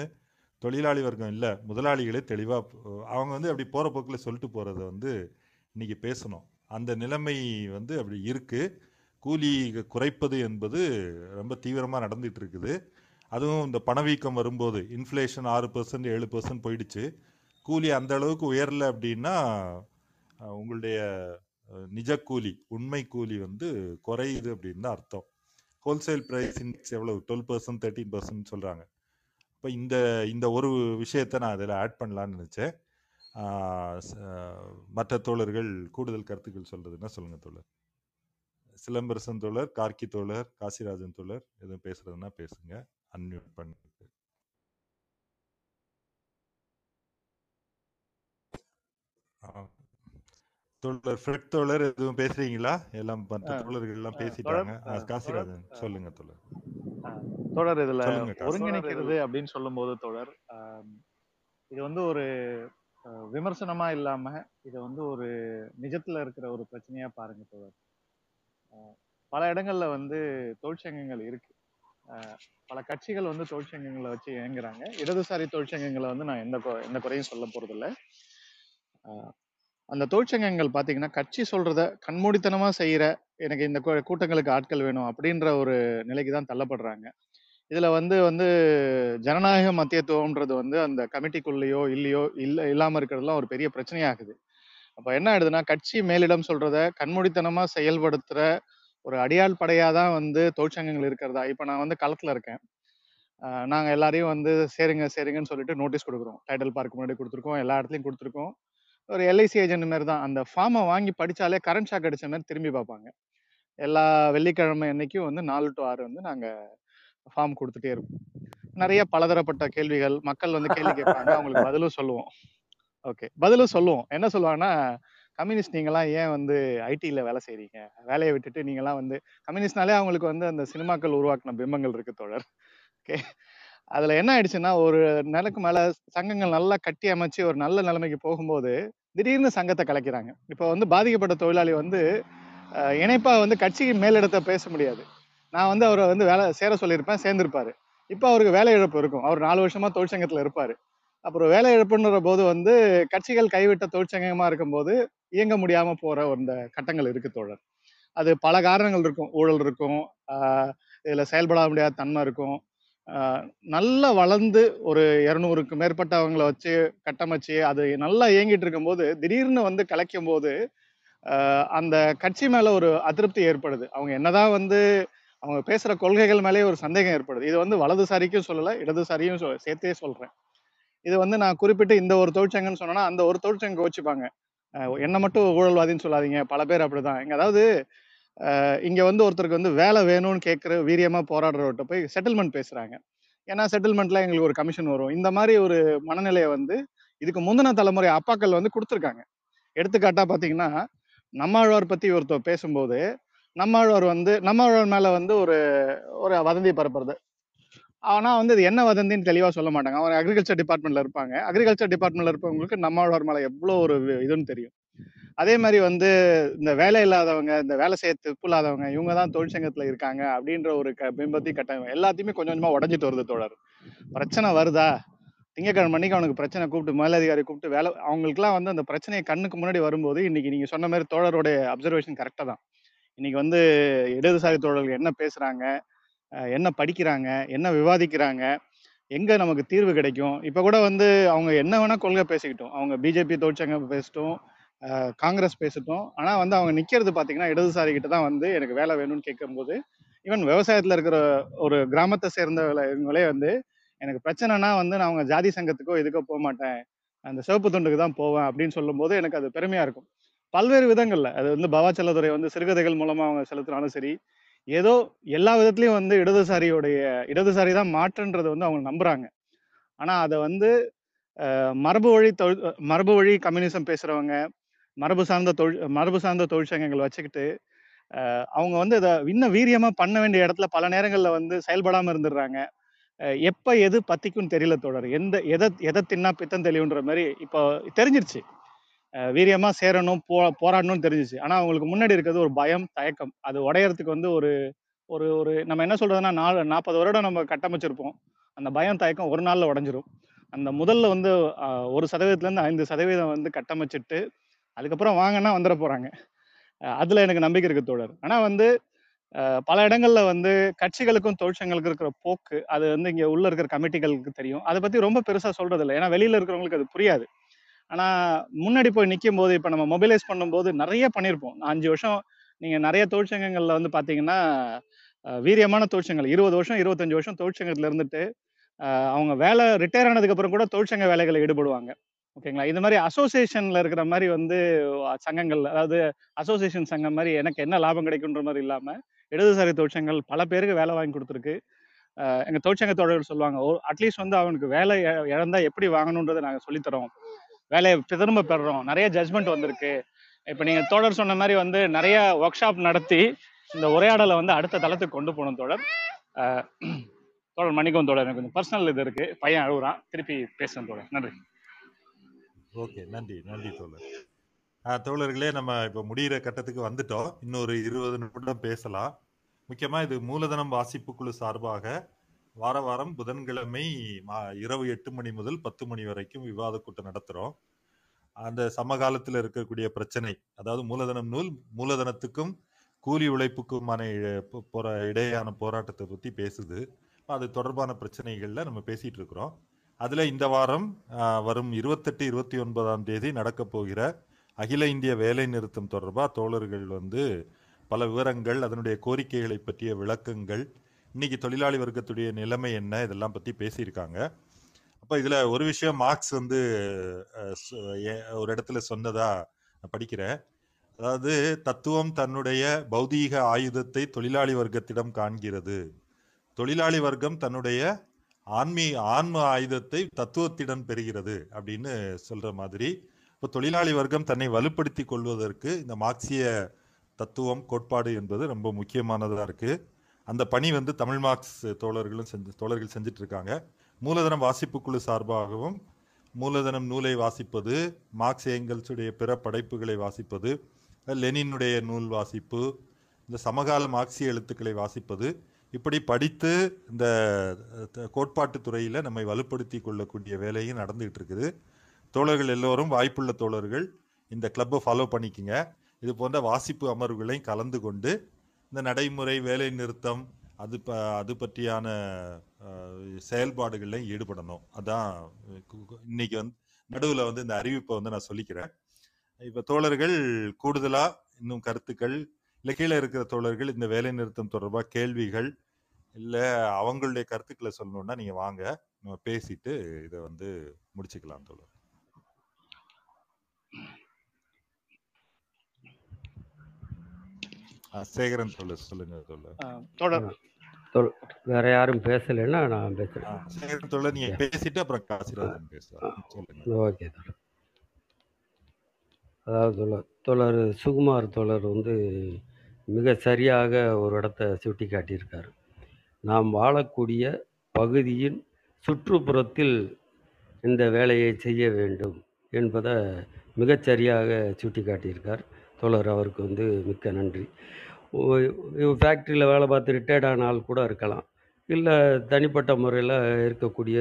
தொழிலாளி வர்க்கம் இல்லை முதலாளிகளே தெளிவாக அவங்க வந்து அப்படி போகிற போக்கில் சொல்லிட்டு போகிறத வந்து இன்னைக்கு பேசணும். அந்த நிலைமை வந்து அப்படி இருக்குது கூலி குறைப்பது என்பது ரொம்ப தீவிரமாக நடந்துட்டு இருக்குது. அதுவும் இந்த பணவீக்கம் வரும்போது இன்ஃப்ளேஷன் ஆறு பர்சன்ட் ஏழு பர்சன்ட் போயிடுச்சு. கூலி அந்த அளவுக்கு உயரலை அப்படின்னா உங்களுடைய நிஜ கூலி உண்மை கூலி வந்து குறையுது அப்படின்னு தான் அர்த்தம். ஹோல்சேல் ப்ரைஸ் இண்டெக்ஸ் எவ்வளவு? டுவெல் பர்சன்ட் தேர்ட்டீன் பர்சன்ட் சொல்கிறாங்க இப்போ இந்த இந்த ஒரு விஷயத்தை நான் அதில் ஆட் பண்ணலான்னு நினச்சேன். மற்ற தோழர்கள் கூடுதல் கருத்துக்கள் சொல்றதுன்னா சொல்லுங்க தோழர். சிலம்பரசன் தோழர் கார்க்கி தோழர் காசிராஜன் தோழர் எதுவும் பேசுறதுன்னா பேசுங்க. அன்மியூட் பண்ணு ஆ. தோழர் ஃப்ரெட் தோழர் எதுவும் பேசுறீங்களா? எல்லாம் மற்ற தோழர்கள் எல்லாம் பேசிட்டாங்க. காசிராஜன் சொல்லுங்க தோழர். ஆ, தொடர் இதுல ஒருங்கிணைக்கிறது அப்படின்னு சொல்லும்போது தொடர் ஆம், இது வந்து ஒரு விமர்சனமா இல்லாம இதை வந்து ஒரு நிஜத்துல இருக்கிற ஒரு பிரச்சனையா பாருங்க தோழர். பல இடங்கள்ல வந்து தொழிற்சங்கங்கள் இருக்கு. பல கட்சிகள் வந்து தொழிற்சங்கங்களை வச்சு இயங்குறாங்க. இடதுசாரி தொழிற்சங்கங்களை வந்து நான் எந்த கொ- எந்த குறையும் சொல்ல போறதில்லை. அந்த தொழிற்சங்கங்கள் பார்த்தீங்கன்னா கட்சி சொல்றத கண்மூடித்தனமா செய்யற எனக்கு இந்த கூட்டங்களுக்கு ஆட்கள் வேணும் அப்படின்ற ஒரு நிலைக்கு தான் தள்ளப்படுறாங்க. இதுல வந்து வந்து ஜனநாயக மத்தியத்துவம்ன்றது வந்து அந்த கமிட்டிக்குள்ளேயோ இல்லையோ இல்ல இல்லாம இருக்கிறதுலாம் ஒரு பெரிய பிரச்சனையாகுது. அப்ப என்ன ஆயிடுதுன்னா கட்சி மேலிடம் சொல்றத கண்மூடித்தனமா செயல்படுத்துற ஒரு அடியாள் படையா தான் வந்து தொழிற்சங்கங்கள் இருக்கிறதா? இப்ப நான் வந்து களத்துல இருக்கேன். நாங்க எல்லாரையும் வந்து சேருங்க சேருங்கன்னு சொல்லிட்டு நோட்டீஸ் கொடுக்குறோம். டைட்டில் பார்க் முன்னாடி கொடுத்துருக்கோம் எல்லா இடத்துலயும் கொடுத்துருக்கோம். ஒரு எல்ஐசி ஏஜென்ட் மாதிரி தான். அந்த ஃபார்மை வாங்கி படிச்சாலே கரண்ட் ஷாக் அடிச்ச மாதிரி திரும்பி பார்ப்பாங்க. எல்லா வெள்ளிக்கிழமை அன்னைக்கும் வந்து நாலு டு ஆறு வந்து நாங்கள் ஃபார்ம் கொடுத்துட்டே இருக்கும். நிறைய பலதரப்பட்ட கேள்விகள் மக்கள் வந்து கேள்வி கேட்பாங்க அவங்களுக்கு பதிலும் சொல்லுவோம். ஓகே பதிலும் சொல்லுவோம். என்ன சொல்லுவாங்கன்னா கம்யூனிஸ்ட் நீங்களாம் ஏன் வந்து ஐடில வேலை செய்கிறீங்க வேலையை விட்டுட்டு நீங்களாம் வந்து கம்யூனிஸ்ட்னாலே அவங்களுக்கு வந்து அந்த சினிமாக்கள் உருவாக்கின பிம்பங்கள் இருக்கு தோழர். ஓகே அதுல என்ன ஆயிடுச்சுன்னா ஒரு நிலைக்கு மேலே சங்கங்கள் நல்லா கட்டி அமைச்சு ஒரு நல்ல நிலைமைக்கு போகும்போது திடீர்னு சங்கத்தை கலைக்கிறாங்க. இப்போ வந்து பாதிக்கப்பட்ட தொழிலாளி வந்து இணைப்பாக இணைப்பா வந்து கட்சிக்கு மேலிடத்தை பேச முடியாது. நான் வந்து அவரை வந்து வேலை சேர சொல்லியிருப்பேன் சேர்ந்திருப்பாரு. இப்போ அவருக்கு வேலை இழப்பு இருக்கும். அவர் நாலு வருஷமா தொழிற்சங்கத்தில் இருப்பார். அப்புறம் வேலை இழப்புன்ற போது வந்து கட்சிகள் கைவிட்ட தொழிற்சங்கமாக இருக்கும்போது இயங்க முடியாமல் போகிற ஒரு இந்த கட்டங்கள் இருக்கு தோழர். அது பல காரணங்கள் இருக்கும். ஊழல் இருக்கும். இதில் இதுல செயல்பட முடியாத தன்மை இருக்கும். நல்லா வளர்ந்து ஒரு இரநூறுக்கு மேற்பட்டவங்களை வச்சு கட்டமைச்சு அது நல்லா இயங்கிட்டு இருக்கும்போது திடீர்னு வந்து கலைக்கும் போது அந்த கட்சி மேலே ஒரு அதிருப்தி ஏற்படுது. அவங்க என்னதான் வந்து அவங்க பேசுகிற கொள்கைகள் மேலே ஒரு சந்தேகம் ஏற்படுது. இது வந்து வலதுசாரிக்கும் சொல்லலை இடதுசாரியும் சொல் சேர்த்தே சொல்கிறேன் இது வந்து நான் குறிப்பிட்டு இந்த ஒரு தொழிற்சங்கம்னு சொன்னேன்னா அந்த ஒரு தொழிற்சங்கம் வச்சுப்பாங்க என்னை என்ன மட்டும் ஊழல்வாதின்னு சொல்லாதீங்க பல பேர் அப்படிதான். இங்கே அதாவது இங்கே வந்து ஒருத்தருக்கு வந்து வேலை வேணும்னு கேட்குற வீரியமாக போராடுறவர்கிட்ட போய் செட்டில்மெண்ட் பேசுகிறாங்க ஏன்னா செட்டில்மெண்ட்ல எங்களுக்கு ஒரு கமிஷன் வரும். இந்த மாதிரி ஒரு மனநிலையை வந்து இதுக்கு முந்தின தலைமுறை அப்பாக்கள் வந்து கொடுத்துருக்காங்க. எடுத்துக்காட்டா பார்த்தீங்கன்னா நம்மாழ்வார் பற்றி ஒருத்தர் பேசும்போது நம்மாழ்வார் வந்து நம்மாழ்வார் மேல வந்து ஒரு ஒரு வதந்தி பரப்புறது. ஆனா வந்து இது என்ன வதந்தின்னு தெளிவா சொல்ல மாட்டாங்க. அவர் அக்ரிகல்ச்சர் டிபார்ட்மெண்ட்ல இருப்பாங்க. அக்ரிகல்ச்சர் டிபார்ட்மெண்ட்ல இருப்பவங்களுக்கு நம்மாழ்வார் மேல எவ்வளவு ஒரு இதுன்னு தெரியும். அதே மாதிரி வந்து இந்த வேலை இல்லாதவங்க இந்த வேலை செய்ய துப்பு இல்லாதவங்க இவங்க தான் தொழிற்சங்கத்துல இருக்காங்க அப்படின்ற ஒரு க பிம்பத்தையும் கட்டாயம் எல்லாத்தையுமே கொஞ்சம் கொஞ்சமா உடஞ்சிட்டு வருது தோழர். பிரச்சனை வருதா? திங்கக்கிழமை அன்னைக்கு அவனுக்கு பிரச்சனை கூப்பிட்டு மேலதிகாரி கூப்பிட்டு வேலை அவங்களுக்குலாம் வந்து அந்த பிரச்சனையை கண்ணுக்கு முன்னாடி வரும்போது இன்னைக்கு நீங்க சொன்ன மாதிரி தோழருடைய அப்சர்வேஷன் கரெக்டாக தான். இன்னைக்கு வந்து இடதுசாரி தோழர்கள் என்ன பேசுறாங்க என்ன படிக்கிறாங்க என்ன விவாதிக்கிறாங்க எங்க நமக்கு தீர்வு கிடைக்கும்? இப்ப கூட வந்து அவங்க என்ன வேணா கொள்கை பேசிக்கிட்டோம். அவங்க பிஜேபி தொழிற்சங்கம் பேசட்டும் காங்கிரஸ் பேசட்டும். ஆனா வந்து அவங்க நிக்கிறது பாத்தீங்கன்னா இடதுசாரி கிட்ட தான் வந்து எனக்கு வேலை வேணும்னு கேட்கும்போது ஈவன் விவசாயத்துல இருக்கிற ஒரு கிராமத்தை சேர்ந்தவங்களே வந்து எனக்கு பிரச்சனைனா வந்து நான் அவங்க ஜாதி சங்கத்துக்கோ இதுக்கோ போக மாட்டேன் அந்த சிவப்பு துண்டுக்கு தான் போவேன் அப்படின்னு சொல்லும்போது எனக்கு அது பெருமையா இருக்கும். பல்வேறு விதங்கள்ல. அது வந்து பவாச்சலதுறை வந்து சிறுகதைகள் மூலமா அவங்க செலுத்தினாலும் சரி ஏதோ எல்லா விதத்துலயும் வந்து இடதுசாரியோடைய இடதுசாரி தான் மாற்றுன்றதை வந்து அவங்க நம்புறாங்க. ஆனா அதை வந்து மரபு வழி தொழில் மரபு வழி கம்யூனிசம் பேசுறவங்க மரபு சார்ந்த தொழில் மரபு சார்ந்த தொழிற்சங்கங்கள் வச்சுக்கிட்டு அவங்க வந்து இதை இன்னும் வீரியமா பண்ண வேண்டிய இடத்துல பல நேரங்களில் வந்து செயல்படாம இருந்துடுறாங்க. எப்போ எப்ப எது பத்திக்கும் தெரியல தொடர் எந்த எதை எதை தின்னா பித்தம் தெளிவுன்ற மாதிரி இப்போ தெரிஞ்சிருச்சு. வீரியமாக வீரியமா சேரணும் போ போராடணும்னு தெரிஞ்சிச்சு. ஆனா அவங்களுக்கு முன்னாடி இருக்கிறது ஒரு பயம் தயக்கம். அது உடையறதுக்கு வந்து ஒரு ஒரு ஒரு நம்ம என்ன சொல்றதுன்னா நாலு நாற்பது வருடம் நம்ம கட்டமைச்சிருப்போம். அந்த பயம் தயக்கம் ஒரு நாள்ல உடஞ்சிரும். அந்த முதல்ல வந்து ஒரு சதவீதத்துல இருந்து ஐந்து சதவீதம் வந்து கட்டமைச்சிட்டு அதுக்கப்புறம் வாங்கன்னா வந்துட போறாங்க. அதில் அதுல எனக்கு நம்பிக்கை இருக்கு தோழர். ஆனா வந்து பல இடங்கள்ல வந்து கட்சிகளுக்கும் தொழிற்சங்களுக்கு இருக்கிற போக்கு அது வந்து இங்க உள்ள இருக்கிற கமிட்டிகளுக்கு தெரியும். அதை பத்தி ரொம்ப பெருசா சொல்றது இல்லை ஏன்னா வெளியில இருக்கிறவங்களுக்கு அது புரியாது. ஆனா முன்னாடி போய் நிற்கும் போது இப்போ நம்ம மொபைலைஸ் பண்ணும்போது நிறைய பண்ணியிருப்போம் அஞ்சு வருஷம் நீங்க நிறைய தொழிற்சங்கங்கள்ல வந்து பாத்தீங்கன்னா வீரியமான தொழிற்சங்கங்கள். இருபது வருஷம் இருபத்தஞ்சு வருஷம் தொழிற்சங்கத்தில் இருந்துட்டு அவங்க வேலை ரிட்டையர் ஆனதுக்கு அப்புறம் கூட தொழிற்சங்க வேலைகளை ஈடுபடுவாங்க. ஓகேங்களா? இது மாதிரி அசோசியேஷன்ல இருக்கிற மாதிரி வந்து சங்கங்கள் அதாவது அசோசியேஷன் சங்கம் மாதிரி எனக்கு என்ன லாபம் கிடைக்குன்ற மாதிரி இல்லாமல் இடதுசாரி தொழிற்சங்கங்கள் பல பேருக்கு வேலை வாங்கி கொடுத்துருக்கு. எங்கள் எங்க தொழிற்சங்க தோழர்கள் சொல்லுவாங்க அட்லீஸ்ட் வந்து அவனுக்கு வேலை இழந்தால் இழந்தா எப்படி வாங்கணுன்றதை நாங்க சொல்லித்தரோம். வேலையை திரும்ப பெறுறோம். நிறைய ஜட்ஜ்மெண்ட் வந்திருக்கு. இப்போ நீங்கள் தோழர் சொன்ன மாதிரி வந்து நிறைய ஒர்க் ஷாப் நடத்தி இந்த உரையாடலை வந்து அடுத்த தளத்துக்கு கொண்டு போகணும் தோழர். தோழர் மன்னிக்கவும் தோழர். எனக்கு கொஞ்சம் பர்சனல் இது இருக்கு. பையன் அழுகுறான் திருப்பி பேசுகிறேன் தோழர். நன்றி. ஓகே. நன்றி. நன்றி தோழர். தோழர்களே நம்ம இப்போ முடிகிற கட்டத்துக்கு வந்துட்டோம். இன்னொரு இருபது நிமிடம் பேசலாம். முக்கியமாக இது மூலதனம் வாசிப்பு குழு சார்பாக வார வாரம் புதன்கிழமை மா- இரவு எட்டு மணி முதல் பத்து மணி வரைக்கும் விவாத கூட்டம் நடத்துகிறோம் அந்த சமகாலத்தில் இருக்கக்கூடிய பிரச்சனை அதாவது மூலதனம் நூல் மூலதனத்துக்கும் கூலி உழைப்புக்குமான இ- போ- இடையேயான போராட்டத்தை பற்றி பேசுது. அது தொடர்பான பிரச்சனைகளில் நம்ம பேசிகிட்டு இருக்கிறோம். அதில் இந்த வாரம் வரும் இருபத்தெட்டு இருபத்தி ஒன்பதாம் தேதி நடக்க போகிற அகில இந்திய வேலை நிறுத்தம் தொடர்பாக தோழர்கள் வந்து பல விவரங்கள் அதனுடைய கோரிக்கைகளை பற்றிய விளக்கங்கள் இன்னைக்கு தொழிலாளி வர்க்கத்துடைய நிலைமை என்ன? இதெல்லாம் பற்றி பேசியிருக்காங்க. அப்போ இதில் ஒரு விஷயம் மார்க்ஸ் வந்து ஒரு இடத்துல சொன்னதா நான் படிக்கிறேன். அதாவது தத்துவம் தன்னுடைய பௌதீக ஆயுதத்தை தொழிலாளி வர்க்கத்திடம் காண்கிறது. தொழிலாளி வர்க்கம் தன்னுடைய ஆன்மீ ஆன்ம ஆயுதத்தை தத்துவத்திடம் பெறுகிறது அப்படின்னு சொல்ற மாதிரி. இப்போ தொழிலாளி வர்க்கம் தன்னை வலுப்படுத்தி கொள்வதற்கு இந்த மார்க்சிய தத்துவம் கோட்பாடு என்பது ரொம்ப முக்கியமானதாக இருக்குது அந்த பணி வந்து தமிழ் மார்க்ஸ் தோழர்களும் செஞ்சு தோழர்கள் செஞ்சிட்ருக்காங்க. மூலதனம் வாசிப்புக்குழு சார்பாகவும் மூலதனம் நூலை வாசிப்பது மார்க்ஸ் ஏங்கல்ஸுடைய பிற படைப்புகளை வாசிப்பது லெனினுடைய நூல் வாசிப்பு இந்த சமகால மார்க்சிய எழுத்துக்களை வாசிப்பது இப்படி படித்து இந்த கோட்பாட்டு துறையில் நம்மை வலுப்படுத்தி கொள்ளக்கூடிய வேலையும் நடந்துகிட்டு இருக்குது தோழர்கள் எல்லோரும் வாய்ப்புள்ள தோழர்கள் இந்த கிளப்பை ஃபாலோ பண்ணிக்கங்க. இது போன்ற வாசிப்பு அமர்வுகளையும் கலந்து கொண்டு இந்த நடைமுறை வேலை நிறுத்தம் அது ப அது பற்றியான செயல்பாடுகளில் செயல்பாடுகள்லையும் ஈடுபடணும். அதான் இன்னைக்கு வந்து நடுவில் வந்து இந்த அறிவிப்பை வந்து நான் சொல்லிக்கிறேன். இப்போ தோழர்கள் கூடுதலாக இன்னும் கருத்துக்கள் இல்லை கீழே இருக்கிற தோழர்கள் இந்த வேலை நிறுத்தம் தொடர்பாக கேள்விகள் இல்லை அவங்களுடைய கருத்துக்களை சொல்லணும்னா நீங்கள் வாங்க நம்ம பேசிட்டு இதை வந்து முடிச்சுக்கலாம் தோழர். சேகரன் தோழர் சொல்லுங்க தொல் வேற யாரும் பேசலைன்னா நான் பேசுறேன். சேகரன் தோழர் நீங்க. பேசிட்டு அப்புறம் காசிராஜன் சொல்லுங்க. ஓகே தோழர். அதாவது தோழர் தோழர் சுகுமார் தோழர் வந்து மிக சரியாக ஒரு இடத்த சுட்டி காட்டியிருக்கார். நாம் வாழக்கூடிய பகுதியின் சுற்றுப்புறத்தில் இந்த வேலையை செய்ய வேண்டும் என்பதை மிகச்சரியாக சுட்டி காட்டியிருக்கார். தோழர் அவருக்கு வந்து மிக்க நன்றி. ஃபேக்ட்ரியில் வேலை பார்த்து ரிட்டையர்ட் ஆன ஆள் கூட இருக்கலாம். இல்லை தனிப்பட்ட முறையில் இருக்கக்கூடிய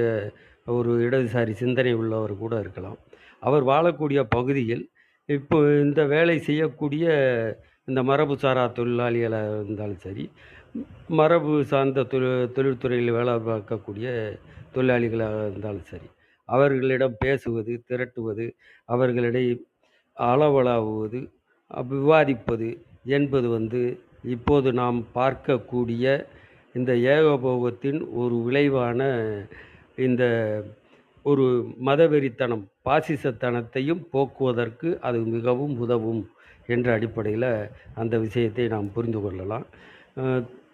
ஒரு இடதுசாரி சிந்தனை உள்ளவர் கூட இருக்கலாம். அவர் வாழக்கூடிய பகுதியில் இப்போ இந்த வேலை செய்யக்கூடிய இந்த மரபுசாரா தொழிலாளிகளாக இருந்தாலும் சரி மரபு சார்ந்த தொழில் தொழில்துறையில் வேலை பார்க்கக்கூடிய தொழிலாளிகளாக இருந்தாலும் சரி அவர்களிடம் பேசுவது திரட்டுவது அவர்களிடையே அளவலாவுவது விவாதிப்பது என்பது வந்து இப்போது நாம் பார்க்கக்கூடிய இந்த ஏகபோகத்தின் ஒரு விளைவான இந்த ஒரு மதவெறித்தனம் பாசிசத்தனத்தையும் போக்குவதற்கு அது மிகவும் உதவும் என்ற அடிப்படையில் அந்த விஷயத்தை நாம் புரிந்து கொள்ளலாம்.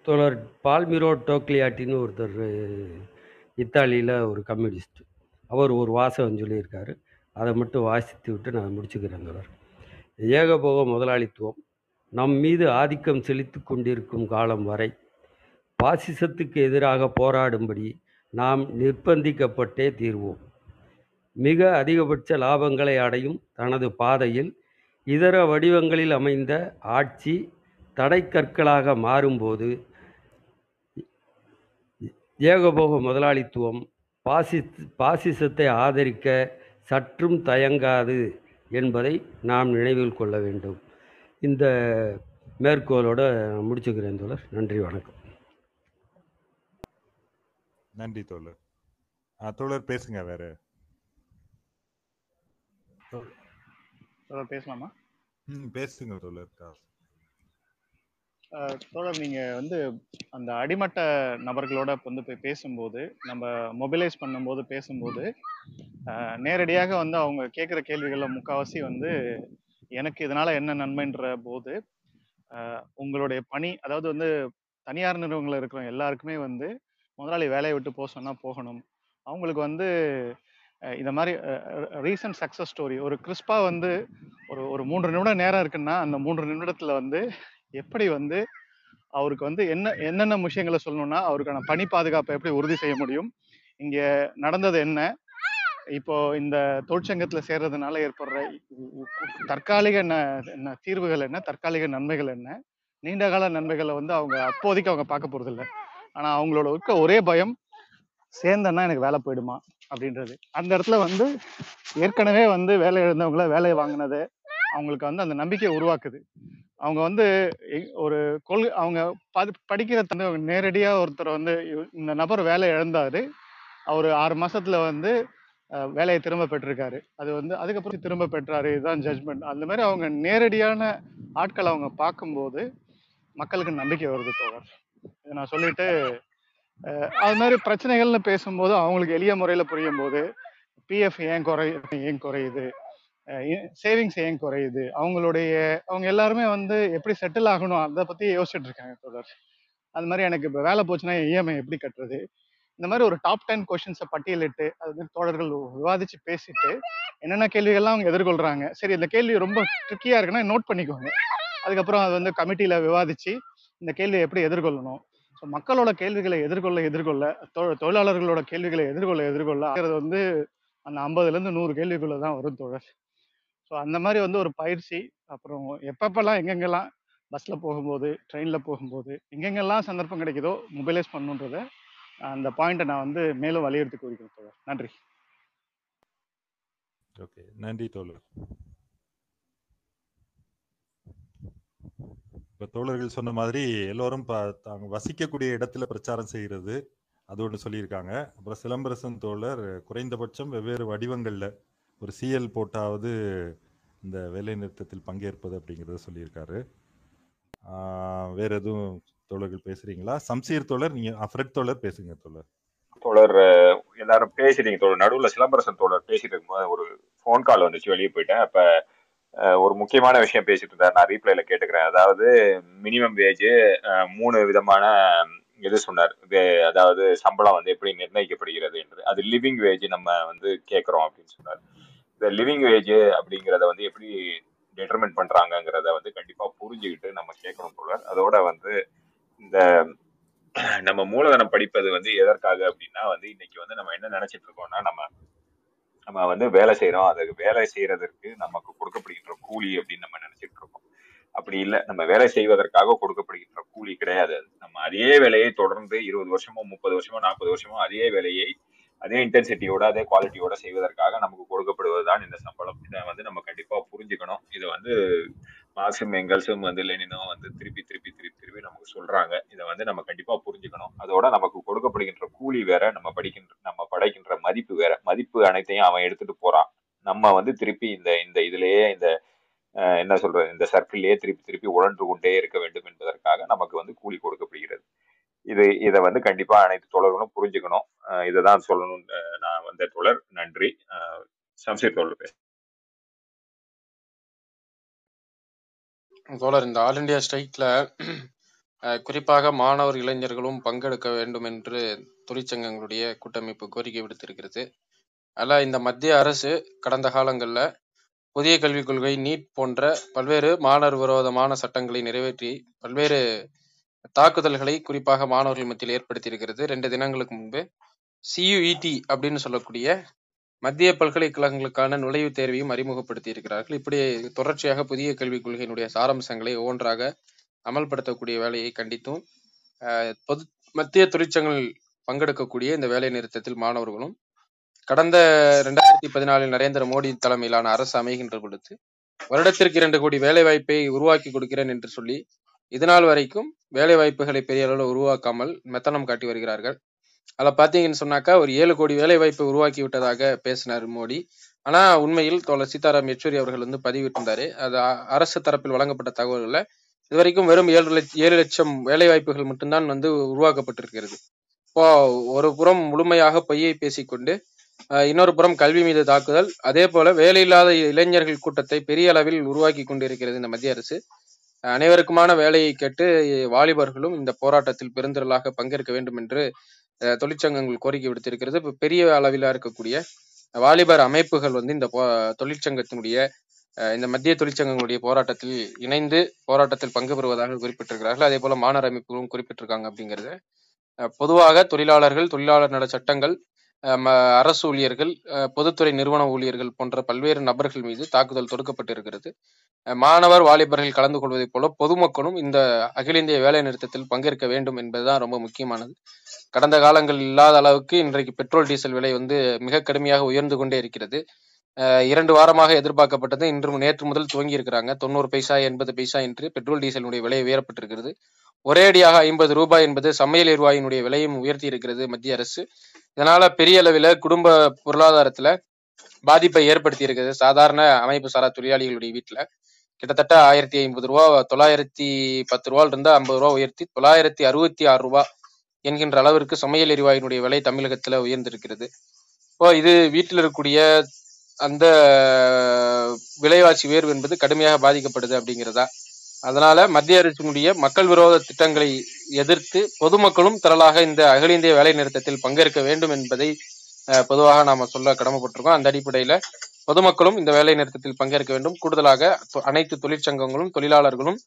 தொடர் பால்மிரோ டோக்லியாட்டின்னு ஒருத்தர் இத்தாலியில் ஒரு கம்யூனிஸ்ட். அவர் ஒரு வாசகம் சொல்லியிருக்காரு. அதை மட்டும் வாசித்து விட்டு நான் முடிச்சுக்கிறேன் ஏகபோக முதலாளித்துவம் நம் மீது ஆதிக்கம் செலுத்தி கொண்டிருக்கும் காலம் வரை பாசிசத்துக்கு எதிராக போராடும்படி நாம் நிர்பந்திக்கப்பட்டே தீர்வோம். மிக அதிகபட்ச லாபங்களை அடையும் தனது பாதையில் இதர வடிவங்களில் அமைந்த ஆட்சி தடைக்கற்களாக மாறும்போது ஏகபோக முதலாளித்துவம் பாசி பாசிசத்தை ஆதரிக்க சற்றும் தயங்காது என்பதை நாம் நினைவில் கொள்ள வேண்டும். இந்த மேற்கோளோட முடிச்சுக்கிறேன் தோழர். நன்றி வணக்கம். நன்றி தோழர். தோழர் பேசுங்க வேற. தொடர் பேசலாமா? ம் பேசுங்க தோழர். தோழர் நீங்க வந்து அந்த அடிமட்ட நபர்களோட வந்து போய் பேசும்போது நம்ம மொபிலைஸ் பண்ணும்போது பேசும்போது நேரடியாக வந்து அவங்க கேட்குற கேள்விகள்ல முக்காவாசி வந்து எனக்கு இதனால என்ன நன்மைன்ற போது உங்களுடைய பணி அதாவது வந்து தனியார் நிறுவனங்கள் இருக்கிற எல்லாருக்குமே வந்து முதலாளி வேலையை விட்டு போக சொன்னால் போகணும். அவங்களுக்கு வந்து இந்த மாதிரி ரீசன்ட் சக்ஸஸ் ஸ்டோரி ஒரு கிறிஸ்பா வந்து ஒரு ஒரு மூன்று நிமிடம் நேரம் இருக்குன்னா அந்த மூன்று நிமிடத்துல வந்து எப்படி வந்து அவருக்கு வந்து என்ன என்னென்ன விஷயங்களை சொல்லணும்னா அவருக்கான பணி பாதுகாப்பை எப்படி உறுதி செய்ய முடியும் இங்கே நடந்தது என்ன இப்போ இந்த தொழிற்சங்கத்துல சேர்றதுனால ஏற்படுற தற்காலிக தீர்வுகள் என்ன? தற்காலிக நன்மைகள் என்ன? நீண்ட கால நன்மைகளை வந்து அவங்க அப்போதைக்கு அவங்க பார்க்க போறது இல்லை. ஆனா அவங்களோட இருக்க ஒரே பயம் சேர்ந்தேன்னா எனக்கு வேலை போயிடுமா? அப்படின்றது. அந்த இடத்துல வந்து ஏற்கனவே வந்து வேலை இழந்தவங்கள வேலையை வாங்கினது அவங்களுக்கு வந்து அந்த நம்பிக்கையை உருவாக்குது. அவங்க வந்து ஒரு கொள்கை அவங்க படி படிக்கிற தந்து நேரடியாக ஒருத்தர் வந்து இந்த நபர் வேலை இழந்தாரு. அவர் ஆறு மாசத்துல வந்து வேலையை திரும்ப பெற்றிருக்காரு. அது வந்து அதுக்கப்புறம் திரும்ப பெற்றாரு. இதுதான் ஜட்மெண்ட் அந்த மாதிரி அவங்க நேரடியான ஆட்களை அவங்க பார்க்கும்போது மக்களுக்கு நம்பிக்கை வருது தோழர். இதை நான் சொல்லிட்டு அது மாதிரி பிரச்சனைகள்னு பேசும்போது அவங்களுக்கு எளிய முறையில் புரியும் போது பிஎஃப் ஏன் குறை ஏன் குறையுது? சேவிங்ஸ் ஏன் குறையுது? அவங்களுடைய அவங்க எல்லாருமே வந்து எப்படி செட்டில் ஆகணும்? அதை பற்றி யோசிச்சுட்டு இருக்காங்க தொடர் அது மாதிரி எனக்கு இப்போ வேலை போச்சுன்னா இஎம்ஐ எப்படி கட்டுறது? இந்த மாதிரி ஒரு டாப் டென் கொஷின்ஸை பட்டியலிட்டு அது மாதிரி தோழர்கள் விவாதிச்சு பேசிட்டு என்னென்ன கேள்விகள்லாம் அவங்க எதிர்கொள்றாங்க. சரி இந்த கேள்வி ரொம்ப ட்ரிக்கியா இருக்குன்னா நோட் பண்ணிக்கோங்க. அதுக்கப்புறம் அது வந்து கமிட்டியில விவாதிச்சு இந்த கேள்வியை எப்படி எதிர்கொள்ளணும். ஸோ மக்களோட கேள்விகளை எதிர்கொள்ள எதிர்கொள்ள தொழிலாளர்களோட கேள்விகளை எதிர்கொள்ள எதிர்கொள்ள ஆகிறது வந்து அந்த ஐம்பதுலேருந்து நூறு கேள்விக்குள்ளே தான் வரும் தோழர். ஸோ அந்த மாதிரி வந்து ஒரு பயிற்சி அப்புறம் எப்பப்பெல்லாம் எங்கெங்கெல்லாம் பஸ்ஸில் போகும்போது ட்ரெயினில் போகும்போது எங்கெங்கெல்லாம் சந்தர்ப்பம் கிடைக்குதோ மொபைலைஸ் பண்ணுன்றத அந்த பாயிண்ட்டை நான் வந்து மேலும் வலியுறுத்தி கூறிக்கிறேன் தோழர். நன்றி. ஓகே நன்றி தோழர். இப்போ தோழர்கள் சொன்ன மாதிரி எல்லோரும் ப- தாங்க வசிக்கக்கூடிய இடத்துல பிரச்சாரம் செய்கிறது அது ஒன்று சொல்லியிருக்காங்க. அப்புறம் சிலம்பரசன் தோழர் குறைந்தபட்சம் வெவ்வேறு வடிவங்களில் ஒரு சிஎல் போட்டாவது இந்த வேலை நிறுத்தத்தில் பங்கேற்பது அப்படிங்கிறத சொல்லியிருக்காரு. ஆஹ் வேற எதுவும் தோழர்கள் பேசுறீங்களா? சம்சீர் தோழர் நீங்க அஃப்ரெட் தோழர் பேசுங்க தோழர். தோழர் எல்லாரும் பேசுறீங்க தோழர். நடுவில் சிலம்பரசன் தோழர் பேசிட்டு இருக்கும்போது ஒரு ஃபோன் கால் வந்துச்சு வெளியே போயிட்டேன். அப்ப ஒரு முக்கியமான விஷயம் பேசிட்டு இருந்தார். நான் ரீப்ளைல கேட்டுக்கிறேன். அதாவது மினிமம் வேஜ் மூணு விதமான இது சொன்னார். வே- அதாவது சம்பளம் வந்து எப்படி நிர்ணயிக்கப்படுகிறது என்று. அது லிவிங் வேஜ் நம்ம வந்து கேட்குறோம் அப்படின்னு சொன்னார். இந்த லிவிங் வேஜ் அப்படிங்கிறத வந்து எப்படி டிட்டர்மின் பண்றாங்கிறத வந்து கண்டிப்பா புரிஞ்சுக்கிட்டு நம்ம கேட்கணும் தோழர். அதோட வந்து இந்த நம்ம மூலதனம் படிப்பது வந்து எதற்காக அப்படின்னா வந்து இன்னைக்கு வந்து நம்ம என்ன நினைச்சிட்டு இருக்கோம்னா நம்ம நம்ம வந்து வேலை செய்யறோம் அதுக்கு வேலை செய்யறதற்கு நமக்கு கொடுக்கப்படுகின்ற கூலி அப்படின்னு நம்ம நினைச்சிட்டு இருக்கோம். அப்படி இல்லை. நம்ம வேலை செய்வதற்காக கொடுக்கப்படுகின்ற கூலி கிடையாது. அது நம்ம அதே வேலையை தொடர்ந்து இருபது வருஷமோ முப்பது வருஷமோ நாற்பது வருஷமோ அதே வேலையை அதே இன்டென்சிட்டியோட அதே குவாலிட்டியோட செய்வதற்காக நமக்கு கொடுக்கப்படுவதுதான் இந்த சம்பளம். இதை வந்து நம்ம கண்டிப்பா புரிஞ்சுக்கணும். இது வந்து மார்க்சும் எங்கல்ஸும் வந்து லெனினும் வந்து திருப்பி திருப்பி திருப்பி திருப்பி நமக்கு சொல்றாங்க. இதை வந்து நம்ம கண்டிப்பா புரிஞ்சுக்கணும். அதோட நமக்கு கொடுக்கப்படுகின்ற கூலி வேற நம்ம படிக்கின்ற நம்ம படைக்கின்ற மதிப்பு வேற. மதிப்பு அனைத்தையும் அவன் எடுத்துட்டு போறான். நம்ம வந்து திருப்பி இந்த இந்த இதுலயே இந்த என்ன சொல்றது இந்த சர்க்கிள்லயே திருப்பி திருப்பி உழன்று கொண்டே இருக்க வேண்டும் என்பதற்காக நமக்கு வந்து கூலி கொடுக்கப்படுகிறது. இது இதை வந்து கண்டிப்பா அனைத்து தொடர்களும் புரிஞ்சுக்கணும். இதை தான் சொல்லணும் நான் வந்த தொடர் நன்றி. சம்சீர் தோழர் பேச தோழர் இந்த ஆல் இண்டியா ஸ்ட்ரைக்ல குறிப்பாக மாணவர் இளைஞர்களும் பங்கெடுக்க வேண்டும் என்று தொழிற்சங்கங்களுடைய கூட்டமைப்பு கோரிக்கை விடுத்திருக்கிறது. ஆனால் இந்த மத்திய அரசு கடந்த காலங்களில் புதிய கல்விக் கொள்கை நீட் போன்ற பல்வேறு மாணவர் விரோதமான சட்டங்களை நிறைவேற்றி பல்வேறு தாக்குதல்களை குறிப்பாக மாணவர்கள் மத்தியில் ஏற்படுத்தியிருக்கிறது. ரெண்டு தினங்களுக்கு முன்பு சியுஇடி அப்படின்னு சொல்லக்கூடிய மத்திய பல்கலைக்கழகங்களுக்கான நுழைவுத் தேர்வையும் அறிமுகப்படுத்தியிருக்கிறார்கள். இப்படி தொடர்ச்சியாக புதிய கல்விக் கொள்கையினுடைய சாராம்சங்களை ஒவ்வொன்றாக அமல்படுத்தக்கூடிய வேலையை கண்டித்தும் பொது மத்திய தொழிற்சங்கங்கள் பங்கெடுக்கக்கூடிய இந்த வேலை நிறுத்தத்தில் மாணவர்களும் கடந்த ரெண்டாயிரத்தி பதினாலில் நரேந்திர மோடி தலைமையிலான அரசு அமைகின்ற பொழுது வருடத்திற்கு இரண்டு கோடி வேலை வாய்ப்பை உருவாக்கி கொடுக்கிறேன் என்று சொல்லி இதனால் வரைக்கும் வேலை வாய்ப்புகளை பெரிய அளவில் உருவாக்காமல் மெத்தனம் காட்டி வருகிறார்கள். அதில் பார்த்தீங்கன்னு சொன்னாக்கா ஒரு ஏழு கோடி வேலை வாய்ப்பை உருவாக்கி விட்டதாக பேசினார் மோடி. ஆனா உண்மையில் தோழர் சீதாராம் யெச்சூரி அவர்கள் வந்து பதிவிட்டிருந்தாரு. அது அரசு தரப்பில் வழங்கப்பட்ட தகவல்களில் இதுவரைக்கும் வெறும் ஏழு லட்ச ஏழு லட்சம் வேலை வாய்ப்புகள் மட்டும்தான் வந்து உருவாக்கப்பட்டிருக்கிறது. இப்போ ஒரு புறம் முழுமையாக பொய்யை பேசிக்கொண்டு இன்னொரு புறம் கல்வி மீது தாக்குதல் அதே போல வேலையில்லாத இளைஞர்கள் கூட்டத்தை பெரிய அளவில் உருவாக்கி கொண்டிருக்கிறது இந்த மத்திய அரசு. அனைவருக்குமான வேலையை கேட்டு வாலிபர்களும் இந்த போராட்டத்தில் பெருந்திரளாக பங்கேற்க வேண்டும் என்று தொழிற்சங்கங்கள் கோரிக்கை விடுத்திருக்கிறது. இப்போ பெரிய அளவில் இருக்கக்கூடிய வாலிபர் அமைப்புகள் வந்து இந்த தொழிற்சங்கத்தினுடைய இந்த மத்திய தொழிற்சங்கங்களுடைய போராட்டத்தில் இணைந்து போராட்டத்தில் பங்கு பெறுவதாக குறிப்பிட்டிருக்கிறார்கள். அதே போல மாணவர் அமைப்புகளும் குறிப்பிட்டிருக்காங்க அப்படிங்கிறது. பொதுவாக தொழிலாளர்கள் தொழிலாளர் நல சட்டங்கள் அரசு ஊழியர்கள் அஹ், பொதுத்துறை நிறுவன ஊழியர்கள் போன்ற பல்வேறு நபர்கள் மீது தாக்குதல் தொடுக்கப்பட்டிருக்கிறது. அஹ், மாணவர் வாலிபர்கள் கலந்து கொள்வதைப் போல பொதுமக்களும் இந்த அகில இந்திய வேலை நிறுத்தத்தில் பங்கேற்க வேண்டும் என்பதுதான் ரொம்ப முக்கியமானது. கடந்த காலங்கள் இல்லாத அளவுக்கு இன்றைக்கு பெட்ரோல் டீசல் விலை வந்து மிக கடுமையாக உயர்ந்து கொண்டே இருக்கிறது. இரண்டு வாரமாக எதிர்பார்க்கப்பட்டது. இன்று நேற்று முதல் துவங்கி இருக்கிறாங்க. தொண்ணூறு பைசா எண்பது பைசா என்று பெட்ரோல் டீசலினுடைய விலை உயரப்பட்டிருக்கிறது. ஒரேடியாக ஐம்பது ரூபாய் என்பது சமையல் எரிவாயுனுடைய விலையும் உயர்த்தி இருக்கிறது மத்திய அரசு. இதனால பெரிய அளவில் குடும்ப பொருளாதாரத்துல பாதிப்பை ஏற்படுத்தி இருக்குது சாதாரண அமைப்பு சாரா தொழிலாளிகளுடைய வீட்டுல கிட்டத்தட்ட ஆயிரத்தி ஐம்பது ரூபா தொள்ளாயிரத்தி பத்து ரூபால இருந்து ஐம்பது ரூபா உயர்த்தி தொள்ளாயிரத்தி அறுபத்தி ஆறு ரூபா என்கின்ற அளவிற்கு சமையல் எரிவாயுனுடைய விலை தமிழகத்துல உயர்ந்திருக்கிறது. இப்போ இது வீட்டில் இருக்கக்கூடிய அந்த விலைவாசி உயர்வு என்பது கடுமையாக பாதிக்கப்படுது அப்படிங்கிறதா. அதனால மத்திய அரசினுடைய மக்கள் விரோத திட்டங்களை எதிர்த்து பொதுமக்களும் திரளாக இந்த அகில இந்திய வேலை நிறுத்தத்தில் பங்கேற்க வேண்டும் என்பதை பொதுவாக நாம சொல்ல கடமைப்பட்டிருக்கோம். அந்த அடிப்படையில பொதுமக்களும் இந்த வேலை நிறுத்தத்தில் பங்கேற்க வேண்டும். கூடுதலாக அனைத்து தொழிற்சங்கங்களும் தொழிலாளர்களும்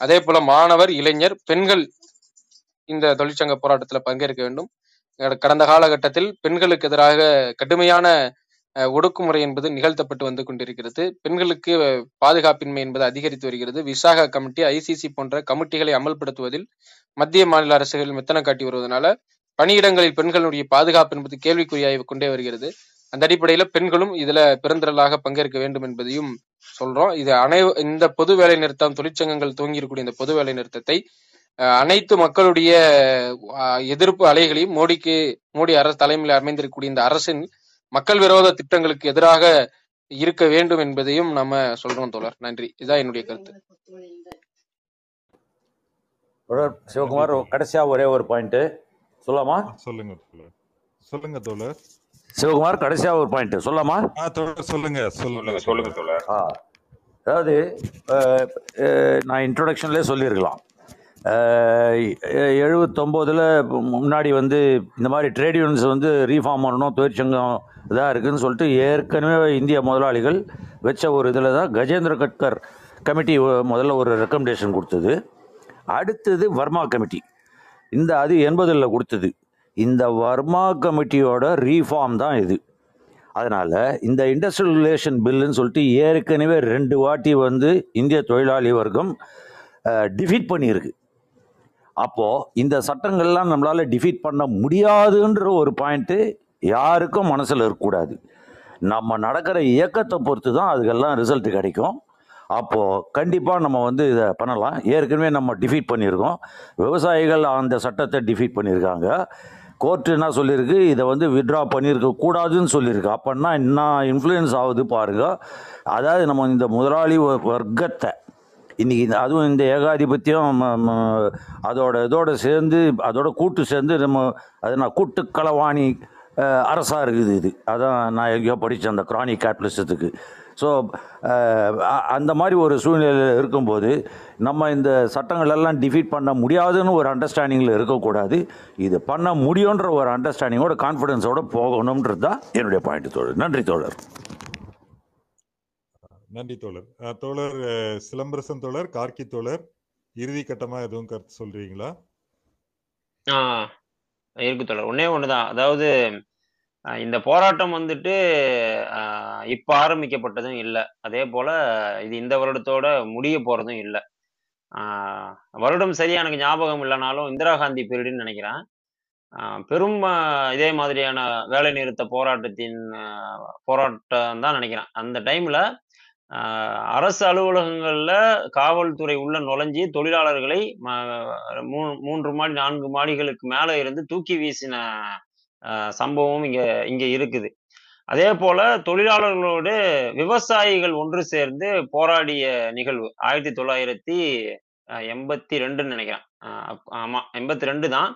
அதே போல மாணவர் இளைஞர் பெண்கள் இந்த தொழிற்சங்க போராட்டத்தில் பங்கேற்க வேண்டும். கடந்த காலகட்டத்தில் பெண்களுக்கு எதிராக கடுமையான ஒடுக்குமுறை என்பது நிகழ்த்தப்பட்டு வந்து கொண்டிருக்கிறது. பெண்களுக்கு பாதுகாப்பின்மை என்பது அதிகரித்து வருகிறது. விசாகா கமிட்டி ஐசிசி போன்ற கமிட்டிகளை அமல்படுத்துவதில் மத்திய மாநில அரசுகள் மெத்தனம் காட்டி வருவதனால பணியிடங்களில் பெண்களுடைய பாதுகாப்பு என்பது கேள்விக்குறியாகி கொண்டே வருகிறது. அந்த அடிப்படையில பெண்களும் இதுல பெருந்திரளாக பங்கேற்க வேண்டும் என்பதையும் சொல்றோம். இது அனை இந்த பொது வேலை நிறுத்தம் தொழிற்சங்கங்கள் துவங்கியிருக்கூடிய இந்த பொது வேலை நிறுத்தத்தை அனைத்து மக்களுடைய எதிர்ப்பு அலைகளையும் மோடிக்கு மோடி அரசு தலைமையில் அமைந்திருக்கக்கூடிய இந்த அரசின் மக்கள் விரோத திட்டங்களுக்கு எதிராக இருக்க வேண்டும் என்பதையும் நம்ம சொல்றோம் தோழர். நன்றி. இதான் என்னுடைய கருத்து. சிவகுமார் கடைசியா ஒரே ஒரு பாயிண்ட் சொல்லலாமா? ஆ, சொல்லுங்க தோழர். சொல்லுங்க தோழர். சிவகுமார் கடைசியா ஒரு பாயிண்ட் தோழர் சொல்லுங்க சொல்லுங்க. சொல்லுங்க தோழர். ஆ. அதாவது நான் இன்ட்ரொடக்ஷன்லேயே சொல்லியிருக்கலாம். எழுபத்தொம்போதில் முன்னாடி வந்து இந்த மாதிரி ட்ரேட் யூனியன்ஸ் வந்து ரீஃபார்ம் பண்ணணும் தொழிற்சங்கம் இதாக இருக்குதுன்னு சொல்லிட்டு ஏற்கனவே இந்திய முதலாளிகள் வச்ச ஒரு இதில் தான் கஜேந்திர கட்கர் கமிட்டி முதல்ல ஒரு ரெக்கமெண்டேஷன் கொடுத்தது. அடுத்தது வர்மா கமிட்டி. இந்த அது எண்பதில் கொடுத்தது. இந்த வர்மா கமிட்டியோட ரீஃபார்ம் தான் இது. அதனால் இந்த இண்டஸ்ட்ரியல் ரிலேஷன் பில்லுன்னு சொல்லிட்டு ஏற்கனவே ரெண்டு வாட்டி வந்து இந்திய தொழிலாளி வர்க்கம் டிஃபீட் பண்ணியிருக்கு. அப்போது இந்த சட்டங்கள்லாம் நம்மளால் டிஃபீட் பண்ண முடியாதுன்ற ஒரு பாயிண்ட்டு யாருக்கும் மனசில் இருக்கக்கூடாது. நம்ம நடக்கிற இயக்கத்தை பொறுத்து தான் அதுக்கெல்லாம் ரிசல்ட் கிடைக்கும். அப்போது கண்டிப்பாக நம்ம வந்து இதை பண்ணலாம். ஏற்கனவே நம்ம டிஃபீட் பண்ணியிருக்கோம். விவசாயிகள் அந்த சட்டத்தை டிஃபீட் பண்ணியிருக்காங்க. கோர்ட்டு என்ன சொல்லியிருக்கு? இதை வந்து வித்ட்ரா பண்ணியிருக்க கூடாதுன்னு சொல்லியிருக்கு. அப்போன்னா என்ன இன்ஃப்ளூயன்ஸ் ஆகுது பாருங்க. அதாவது நம்ம இந்த முதலாளி வ- வர்க்கத்தை இன்றைக்கி இந்த அதுவும் இந்த ஏகாதிபத்தியம் ம- ம- அதோட இதோட சேர்ந்து அதோட கூட்டு சேர்ந்து நம்ம அது நான் கூட்டு களவாணி அஹ், அரசா இருக்குது இது. அதான் நான் எங்கேயோ படித்தேன் அந்த கிரானிக் கேபிட்டலிசத்துக்கு ஸோ அந்த மாதிரி ஒரு சூழ்நிலையில் இருக்கும்போது நம்ம இந்த சட்டங்கள் எல்லாம் டிஃபீட் பண்ண முடியாதுன்னு ஒரு அண்டர்ஸ்டாண்டிங்கில் இருக்கக்கூடாது இது பண்ண முடியுன்ற ஒரு அண்டர்ஸ்டாண்டிங்கோட கான்ஃபிடென்ஸோட போகணுன்றது தான் என்னுடைய பாயிண்ட் தோழர். நன்றி தோழர். நன்றி தோழர். தோழர் சிலம்பரசன் தோழர் கார்க்கி தோழர் இறுதி கட்டமா எதுவும் கருத்து சொல்றீங்களா? ஆ இருக்கு தொடர் ஒன்னே ஒண்ணுதான். அதாவது அஹ், இந்த போராட்டம் வந்துட்டு அஹ், இப்ப ஆரம்பிக்கப்பட்டதும் இல்லை. அதே போல இது இந்த வருடத்தோட முடிய போறதும் இல்லை. வருடம் சரியா எனக்கு ஞாபகம் இல்லைனாலும் இந்திரா காந்தி பீரியடுன்னு நினைக்கிறேன். பெரும் இதே மாதிரியான வேலை நிறுத்த போராட்டத்தின் போராட்டம் தான் நினைக்கிறேன். அந்த டைம்ல அரசு அலுவலகங்களில் காவல்துறை உள்ள நுழைஞ்சி தொழிலாளர்களை மூ- மூன்று மாடி நான்கு மாடிகளுக்கு மேலே இருந்து தூக்கி வீசின சம்பவம் இங்கே இங்கே இருக்குது. அதே போல தொழிலாளர்களோடு விவசாயிகள் ஒன்று சேர்ந்து போராடிய நிகழ்வு ஆயிரத்தி தொள்ளாயிரத்தி எண்பத்தி ரெண்டுன்னு நினைக்கிறேன். ஆமாம் ஆமா எண்பத்தி ரெண்டு தான்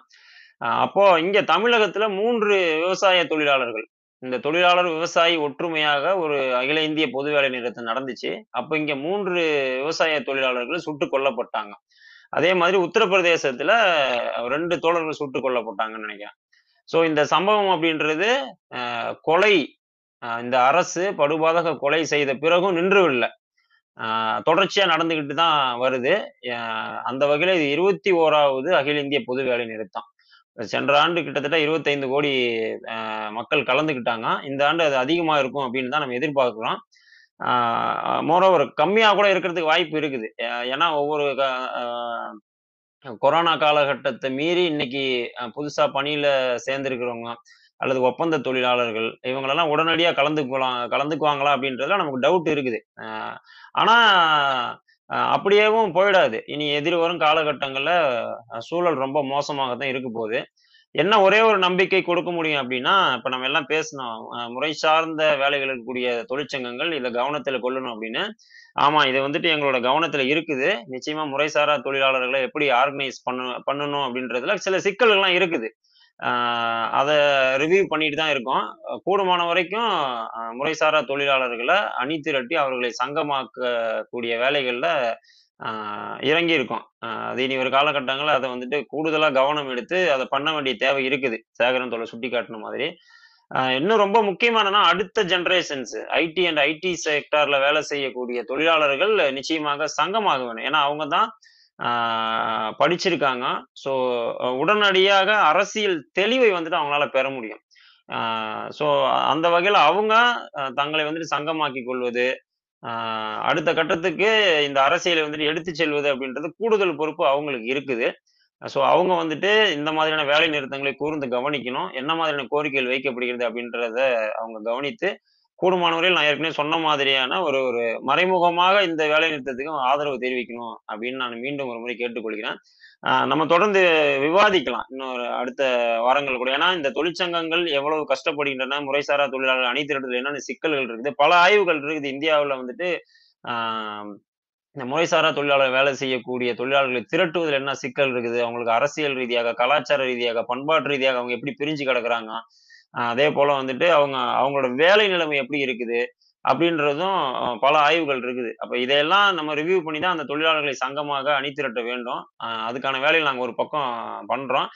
அப்போ இங்க தமிழகத்துல மூன்று விவசாய தொழிலாளர்கள் இந்த தொழிலாளர் விவசாயி ஒற்றுமையாக ஒரு அகில இந்திய பொது வேலை நிறுத்தம் நடந்துச்சு. அப்போ இங்க மூன்று விவசாய தொழிலாளர்கள் சுட்டு கொல்லப்பட்டாங்க. அதே மாதிரி உத்தரப்பிரதேசத்துல ரெண்டு தோழர்கள் சுட்டு கொல்லப்பட்டாங்கன்னு நினைக்கிறேன். ஸோ இந்த சம்பவம் அப்படின்றது கொலை இந்த அரசு படுபாதக கொலை செய்த பிறகும் நின்றுவில்லை ஆஹ் தொடர்ச்சியா நடந்துகிட்டு தான் வருது அந்த வகையில இது இருபத்தி ஓராவது அகில இந்திய பொது வேலை நிறுத்தம். சென்ற ஆண்டு கிட்டத்தட்ட 25 கோடி மக்கள் கலந்துக்கிட்டாங்க. இந்த ஆண்டு அது அதிகமாக இருக்கும் அப்படின்னு தான் நம்ம எதிர்பார்க்குறோம். மோரோவர் கம்மியாக கூட இருக்கிறதுக்கு வாய்ப்பு இருக்குது. ஏன்னா ஒவ்வொரு க- கொரோனா காலகட்டத்தை மீறி இன்னைக்கு புதுசாக பணியில் சேர்ந்துருக்கிறவங்க அல்லது ஒப்பந்த தொழிலாளர்கள் இவங்களெல்லாம் உடனடியாக கலந்துக்கலாம் கலந்துக்குவாங்களா அப்படின்றதுல நமக்கு டவுட் இருக்குது. ஆனால் அப்படியேவும் போயிடாது. இனி எதிர்வரும் காலகட்டங்களில் சூழல் ரொம்ப மோசமாக தான் இருக்க போகுது. என்ன ஒரே ஒரு நம்பிக்கை கொடுக்க முடியும் அப்படின்னா இப்போ நம்ம எல்லாம் பேசணும் முறை சார்ந்த வேலைகள் இருக்கக்கூடிய தொழிற்சங்கங்கள் இதை கவனத்தில் கொள்ளணும் அப்படின்னு. ஆமாம் இது வந்துட்டு எங்களோட கவனத்தில் இருக்குது. நிச்சயமாக முறைசாரா தொழிலாளர்களை எப்படி ஆர்கனைஸ் பண்ண பண்ணணும் அப்படின்றதுல சில சிக்கல்கள்லாம் இருக்குது. அதை ரிவ்யூ பண்ணிட்டு தான் இருக்கோம். கூடுமான வரைக்கும் முறைசாரா தொழிலாளர்களை அணி திரட்டி அவர்களை சங்கமாக்கக்கூடிய கூடிய வேலைகளில் இறங்கி இருக்கோம். அது இனி ஒரு காலகட்டங்களில் அதை வந்துட்டு கூடுதலாக கவனம் எடுத்து அதை பண்ண வேண்டிய தேவை இருக்குது. சேகரன் தொலை சுட்டி காட்டின மாதிரி. இன்னும் ரொம்ப முக்கியமானனா அடுத்த ஜென்ரேஷன்ஸ் ஐடி அண்ட் ஐடி செக்டார்ல வேலை செய்யக்கூடிய தொழிலாளர்கள் நிச்சயமாக சங்கமாக வேணும். ஏன்னா அவங்க தான் படிச்சிருக்காங்க. ஸோ உடனடியாக அரசியல் தெளிவை வந்துட்டு அவங்களால பெற முடியும். ஸோ அந்த வகையில் அவங்க தங்களை வந்துட்டு சங்கமாக்கி கொள்வது அடுத்த கட்டத்துக்கு இந்த அரசியலை வந்துட்டு எடுத்து செல்வது அப்படின்றது கூடுதல் பொறுப்பு அவங்களுக்கு இருக்குது. ஸோ அவங்க வந்துட்டு இந்த மாதிரியான வேலை நிறுத்தங்களை கூர்ந்து கவனிக்கணும். என்ன மாதிரியான கோரிக்கைகள் வைக்கப்படுகிறது அப்படின்றத அவங்க கவனித்து கூடுமானவரையில் நான் ஏற்கனவே சொன்ன மாதிரியான ஒரு ஒரு மறைமுகமாக இந்த வேலை நிறுத்தத்துக்கு ஆதரவு தெரிவிக்கணும் அப்படின்னு நான் மீண்டும் ஒரு முறை கேட்டுக்கொள்கிறேன். ஆஹ் நம்ம தொடர்ந்து விவாதிக்கலாம் இன்னொரு அடுத்த வாரங்கள் கூட. ஏன்னா இந்த தொழிற்சங்கங்கள் எவ்வளவு கஷ்டப்படுகின்றன முறைசாரா தொழிலாளர்கள் அணிதிரட்டல் என்னென்ன சிக்கல்கள் இருக்குது பல ஆய்வுகள் இருக்குது. இந்தியாவில் வந்துட்டு ஆஹ் இந்த முறைசாரா தொழிலாளர் வேலை செய்யக்கூடிய தொழிலாளர்களை திரட்டுவதில் என்ன சிக்கல் இருக்குது? அவங்களுக்கு அரசியல் ரீதியாக கலாச்சார ரீதியாக பண்பாட்டு ரீதியாக அவங்க எப்படி பிரிஞ்சு கிடக்குறாங்க? அதே போல வந்துட்டு அவங்க அவங்களோட வேலை நிலைமை எப்படி இருக்குது அப்படின்றதும் பல ஆய்வுகள் இருக்குது. அப்போ இதையெல்லாம் நம்ம ரிவ்யூ பண்ணி தான் அந்த தொழிலாளர்களை சங்கமாக அணிதிரட்ட வேண்டும். அதுக்கான வேலையை நாங்கள் ஒரு பக்கம் பண்ணுறோம்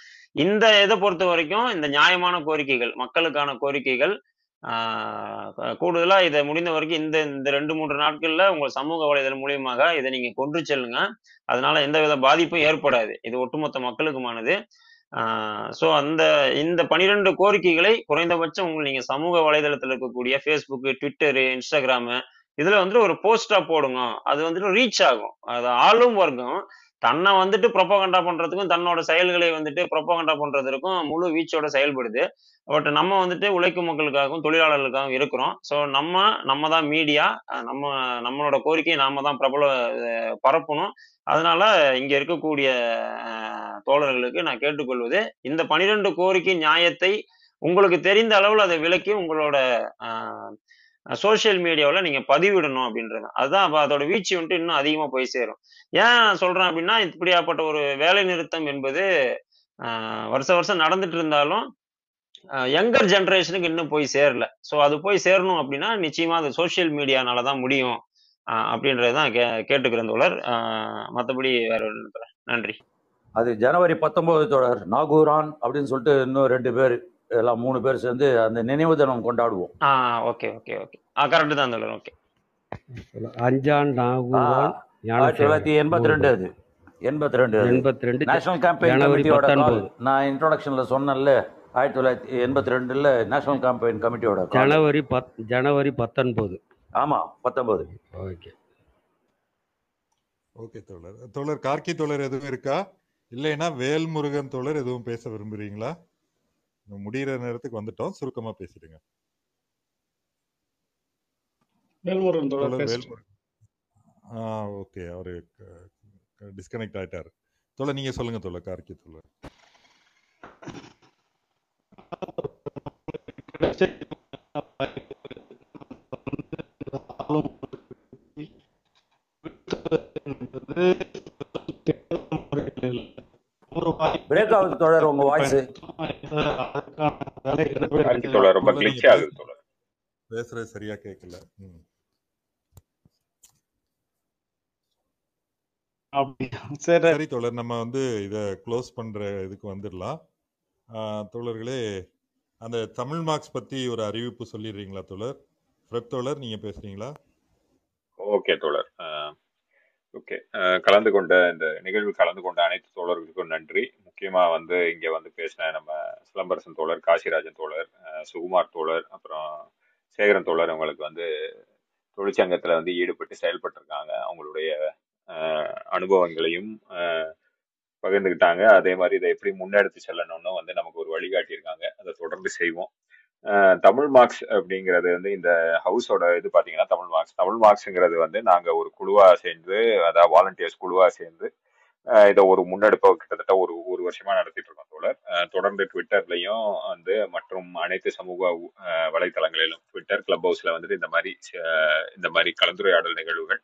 இந்த இதை பொறுத்த வரைக்கும் இந்த நியாயமான கோரிக்கைகள் மக்களுக்கான கோரிக்கைகள் ஆஹ் இதை முடிந்த வரைக்கும் இந்த இந்த ரெண்டு மூன்று நாட்களில் உங்கள் சமூக வலைதளம் மூலியமாக இதை நீங்கள் கொண்டு செல்லுங்க. அதனால எந்தவித பாதிப்பும் ஏற்படாது. இது ஒட்டுமொத்த மக்களுக்குமானது. ஸோ அந்த இந்த பனிரெண்டு கோரிக்கைகளை குறைந்தபட்சம் உங்கள் நீங்க சமூக வலைதளத்தில் இருக்கக்கூடிய ஃபேஸ்புக்கு ட்விட்டரு இன்ஸ்டாகிராமு இதுல வந்துட்டு ஒரு போஸ்டா போடுங்க. அது வந்துட்டு ரீச் ஆகும். அது ஆளும் வர்க்கம். தன்னை வந்துட்டு ப்ரொப்போகண்டா பண்றதுக்கும் தன்னோட செயல்களை வந்துட்டு ப்ரொப்போகண்டா பண்றதுக்கும் முழு வீச்சோட செயல்படுது. பட் நம்ம வந்துட்டு உழைக்கும் மக்களுக்காகவும் தொழிலாளர்களுக்காகவும் இருக்கிறோம். ஸோ நம்ம நம்ம தான் மீடியா நம்ம நம்மளோட கோரிக்கையை நாம தான் பிரபல பரப்பணும். அதனால இங்க இருக்கக்கூடிய தோழர்களுக்கு நான் கேட்டுக்கொள்வது இந்த பனிரெண்டு கோரிக்கை நியாயத்தை உங்களுக்கு தெரிந்த அளவில் அதை விளக்கி உங்களோட சோஷியல் மீடியாவில் நீங்கள் பதிவிடணும் அப்படின்றது அதுதான் அப்ப அதோட வீச்சு வந்துட்டு இன்னும் அதிகமாக போய் சேரும். ஏன் சொல்கிறேன் அப்படின்னா இப்படியாப்பட்ட ஒரு வேலை நிறுத்தம் என்பது வருஷ வருஷம் நடந்துட்டு இருந்தாலும் யங்கர் ஜென்ரேஷனுக்கு இன்னும் போய் சேரல. ஸோ அது போய் சேரணும் அப்படின்னா நிச்சயமாக அது சோஷியல் மீடியானால தான் முடியும் அப்படின்றது தான் கே கேட்டுக்கிறேன் தோழர். மற்றபடி வேற நன்றி. அது ஜனவரி பத்தொன்பது தொடர். நாகூரான் அப்படின்னு சொல்லிட்டு இன்னும் ரெண்டு பேர். எல்லாம் மூணு பேர் சேர்ந்து அந்த நினைவு தினம் கொண்டாடுவோம். ஆ ஓகே ஓகே ஓகே ஆ கரெக்டு தான் தோழர் ஓகே அஞ்சான் ஆயிரத்தி தொள்ளாயிரத்தி எண்பத்தி ரெண்டு அது. எண்பத்தி ரெண்டு அது எண்பத்தி ரெண்டு நேஷனல் கேம்பெயின் கமிட்டியோட நான் இன்ட்ரோடக்ஷன்ல சொன்னேன்ல ஆயிரத்தி தொள்ளாயிரத்தி எண்பத்தி ரெண்டுல நேஷனல் கேம்பெயின் கமிட்டியோட ஜனவரி பத் ஜனவரி பத்தொன்பது. ஆமா பத்தொன்பது. ஓகே. ஓகே தோழர். தோழர் கார்க்கி தோழர் எதுவும் இருக்கா? இல்லைன்னா வேல்முருகன் தோழர் எதுவும் பேச விரும்புறீங்களா? முடியிற நேரத்துக்கு வந்துட்டோம். சுருக்கமா பேசிடுங்க. ஆ ஓகே. அவரு டிஸ்கனெக்ட் ஆயிட்டாரு. தோழர் நீங்க சொல்லுங்க தோழர். கார்க்கி தோழர். பிரேக் ஆகுது தொடர் உங்க வாய்ஸ் ரொம்ப நீங்க ஆகுது தோழர். பேசுறது சரியா கேட்கல சரி. தோழர் நம்ம வந்து இதை க்ளோஸ் பண்ற இதுக்கு வந்துடலாம். தோழர்களே அந்த தமிழ் மார்க்ஸ் பத்தி ஒரு அறிவிப்பு சொல்லிடுறீங்களா தோழர்? ஃப்ரெட் தோழர் நீங்க பேசுறீங்களா? ஓகே தோழர். ஓகே கலந்து கொண்ட இந்த நிகழ்வு கலந்து கொண்ட அனைத்து தோழர்களுக்கும் நன்றி. முக்கியமா வந்து இங்க வந்து பேசின நம்ம சிலம்பரசன் தோழர் காசிராஜன் தோழர் சுகுமார் தோழர் அப்புறம் சேகரன் தோழர் அவங்களுக்கு வந்து தொழிற்சங்கத்துல வந்து ஈடுபட்டு செயல்பட்டிருக்காங்க. அவங்களுடைய அனுபவங்களையும் பகிர்ந்துக்கிட்டாங்க. அதே மாதிரி இதை எப்படி முன்னெடுத்து செல்லணும்னு வந்து நமக்கு ஒரு வழிகாட்டி இருக்காங்க அதை தொடர்ந்து செய்வோம். தமிழ் மார்க்ஸ் அப்படிங்கிறது வந்து இந்த ஹவுஸோட இது பாத்தீங்கன்னா தமிழ் மார்க்ஸ் தமிழ் மார்க்ஸ்ங்கிறது வந்து நாங்க ஒரு குழுவா சேர்ந்து அதாவது வாலண்டியர்ஸ் குழுவா சேர்ந்து இதை ஒரு முன்னெடுப்பை கிட்டத்தட்ட ஒரு ஒரு வருஷமா நடத்திட்டு இருக்கோம் தோழர். தொடர்ந்து ட்விட்டர்லயும் வந்து மற்றும் அனைத்து சமூக வலைத்தளங்களிலும் ட்விட்டர் கிளப் ஹவுஸ்ல வந்துட்டு இந்த மாதிரி இந்த மாதிரி கலந்துரையாடல் நிகழ்வுகள்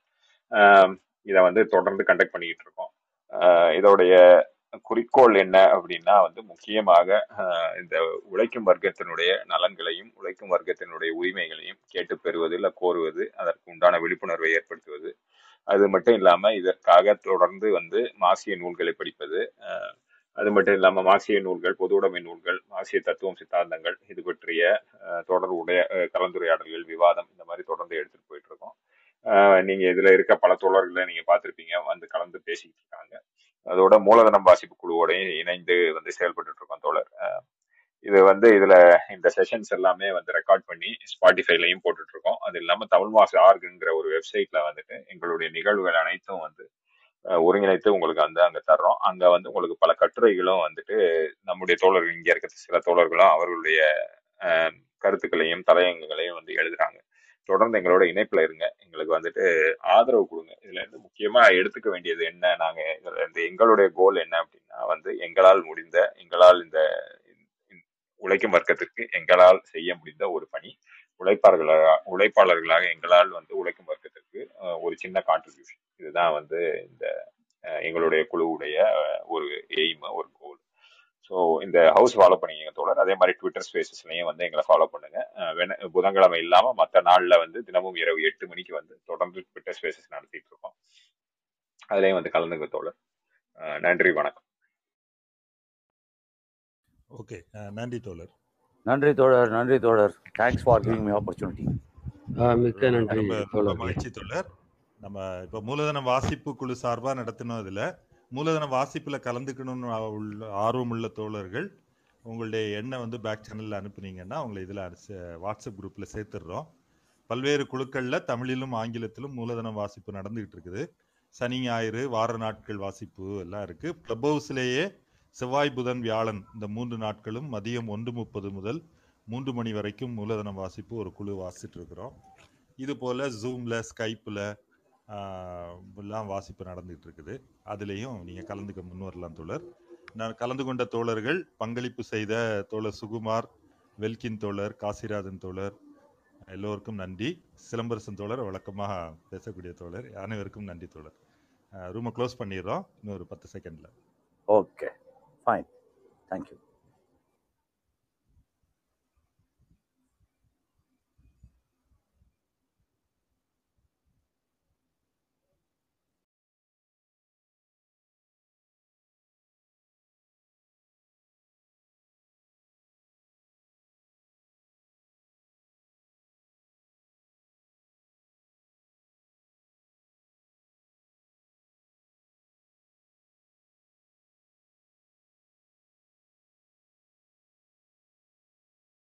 இதை வந்து தொடர்ந்து கண்டக்ட் பண்ணிக்கிட்டு இருக்கோம். இதோடைய குறிக்கோள் என்ன அப்படின்னா வந்து முக்கியமாக இந்த உழைக்கும் வர்க்கத்தினுடைய நலன்களையும் உழைக்கும் வர்க்கத்தினுடைய உரிமைகளையும் கேட்டு பெறுவது இல்லை கோருவது அதற்கு உண்டான விழிப்புணர்வை ஏற்படுத்துவது அது மட்டும் இல்லாம இதற்காக தொடர்ந்து வந்து மாசிய நூல்களை படிப்பது அது மட்டும் இல்லாம மாசிய நூல்கள் பொதுவுடைமை நூல்கள் மாசிய தத்துவம் சித்தாந்தங்கள் இது பற்றிய தொடர்புடைய கலந்துரையாடல்கள் விவாதம் இந்த மாதிரி தொடர்ந்து எடுத்துட்டு போயிட்டு இருக்கோம் நீங்க இதுல இருக்க பல தோழர்களை நீங்க பார்த்துருப்பீங்க வந்து கலந்து பேசிக்கிட்டு இருக்காங்க. அதோட மூலதனம் வாசிப்பு குழுவோடையும் இணைந்து வந்து செயல்பட்டு இருக்கோம் தோழர். இது வந்து இதுல இந்த செஷன்ஸ் எல்லாமே வந்து ரெக்கார்ட் பண்ணி ஸ்பாட்டிஃபைலையும் போட்டுட்டு இருக்கோம் அது இல்லாம தமிழ் மாஸ் ஆர்குங்கிற ஒரு வெப்சைட்ல வந்துட்டு எங்களுடைய நிகழ்வுகள் அனைத்தும் வந்து ஒருங்கிணைத்து உங்களுக்கு வந்து அங்க தர்றோம். அங்க வந்து உங்களுக்கு பல கட்டுரைகளும் வந்துட்டு நம்முடைய தோழர்கள் இங்க இருக்கிற சில தோழர்களும் அவர்களுடைய கருத்துக்களையும் தலையங்கங்களையும் வந்து எழுதுறாங்க. தொடர்ந்து எங்களோட இணைப்புல இருங்க. எங்களுக்கு வந்துட்டு ஆதரவு கொடுங்க. இதுல இருந்து முக்கியமா எடுத்துக்க வேண்டியது என்ன? நாங்க இதுல இருந்து எங்களுடைய கோல் என்ன அப்படின்னா வந்து எங்களால் முடிந்த எங்களால் இந்த உழைக்கும் வர்க்கத்திற்கு எங்களால் செய்ய முடிந்த ஒரு பணி. உழைப்பாளர்களாக உழைப்பாளர்களாக எங்களால் வந்து உழைக்கும் வர்க்கத்திற்கு ஒரு சின்ன கான்ட்ரிபியூஷன் இதுதான் வந்து இந்த எங்களுடைய குழுவுடைய ஒரு எய்ம் ஒரு கோல் ஸோ இந்த ஹவுஸ் ஃபாலோ பண்ணிக்கங்க தோழர். அதே மாதிரி ட்விட்டர் ஸ்பேசஸ்லையும் வந்து எங்களை ஃபாலோ பண்ணுங்க. வென- புதன்கிழமை இல்லாமல் மற்ற நாளில் வந்து தினமும் இரவு எட்டு மணிக்கு வந்து தொடர்ந்து ட்விட்டர் ஸ்பேசஸ் நடத்திட்டு இருக்கோம். அதுலேயும் வந்து கலந்துங்க தோழர். நன்றி வணக்கம். ஓகே நன்றி தோழர் நன்றி தோழர் நன்றி தோழர். Thanks for giving me opportunity ah, மிக்க நன்றி ரொம்ப ரொம்ப தோழர்களே. மகிழ்ச்சி தோழர். நம்ம இப்போ மூலதன வாசிப்பு குழு சார்பாக நடத்தினோம் இதில். மூலதன வாசிப்பில் கலந்துக்கணும்னு உள்ள ஆர்வமுள்ள தோழர்கள் உங்களுடைய எண்ணை வந்து பேக் சேனலில் அனுப்புனீங்கன்னா உங்களை இதில் வாட்ஸ்அப் குரூப்பில் சேர்த்துடுறோம். பல்வேறு குழுக்களில் தமிழிலும் ஆங்கிலத்திலும் மூலதன வாசிப்பு நடந்துகிட்டு இருக்குது. சனி ஞாயிறு வார நாட்கள் வாசிப்பு எல்லாம் இருக்கு. கிளப் ஹவுஸ்லேயே செவ்வாய் புதன் வியாழன் இந்த மூன்று நாட்களும் மதியம் ஒன்று முப்பது முதல் மூன்று மணி வரைக்கும் மூலதனம் வாசிப்பு ஒரு குழு வாசிட்டு இருக்கிறோம் இது போல் ஜூமில் ஸ்கைப்பில் எல்லாம் வாசிப்பு நடந்துகிட்டு இருக்குது அதுலேயும் நீங்கள் கலந்துக்க முன் வரலாம் தோழர். நான் கலந்து கொண்ட தோழர்கள் பங்களிப்பு செய்த தோழர் சுகுமார் வெல்கின் தோழர் காசிராஜன் தோழர் எல்லோருக்கும் நன்றி. சிலம்பரசன் தோழர் வழக்கமாக பேசக்கூடிய தோழர். அனைவருக்கும் நன்றி தோழர். ரூமை க்ளோஸ் பண்ணிடுறோம். இன்னொரு பத்து செகண்டில். ஓகே. Fine thank you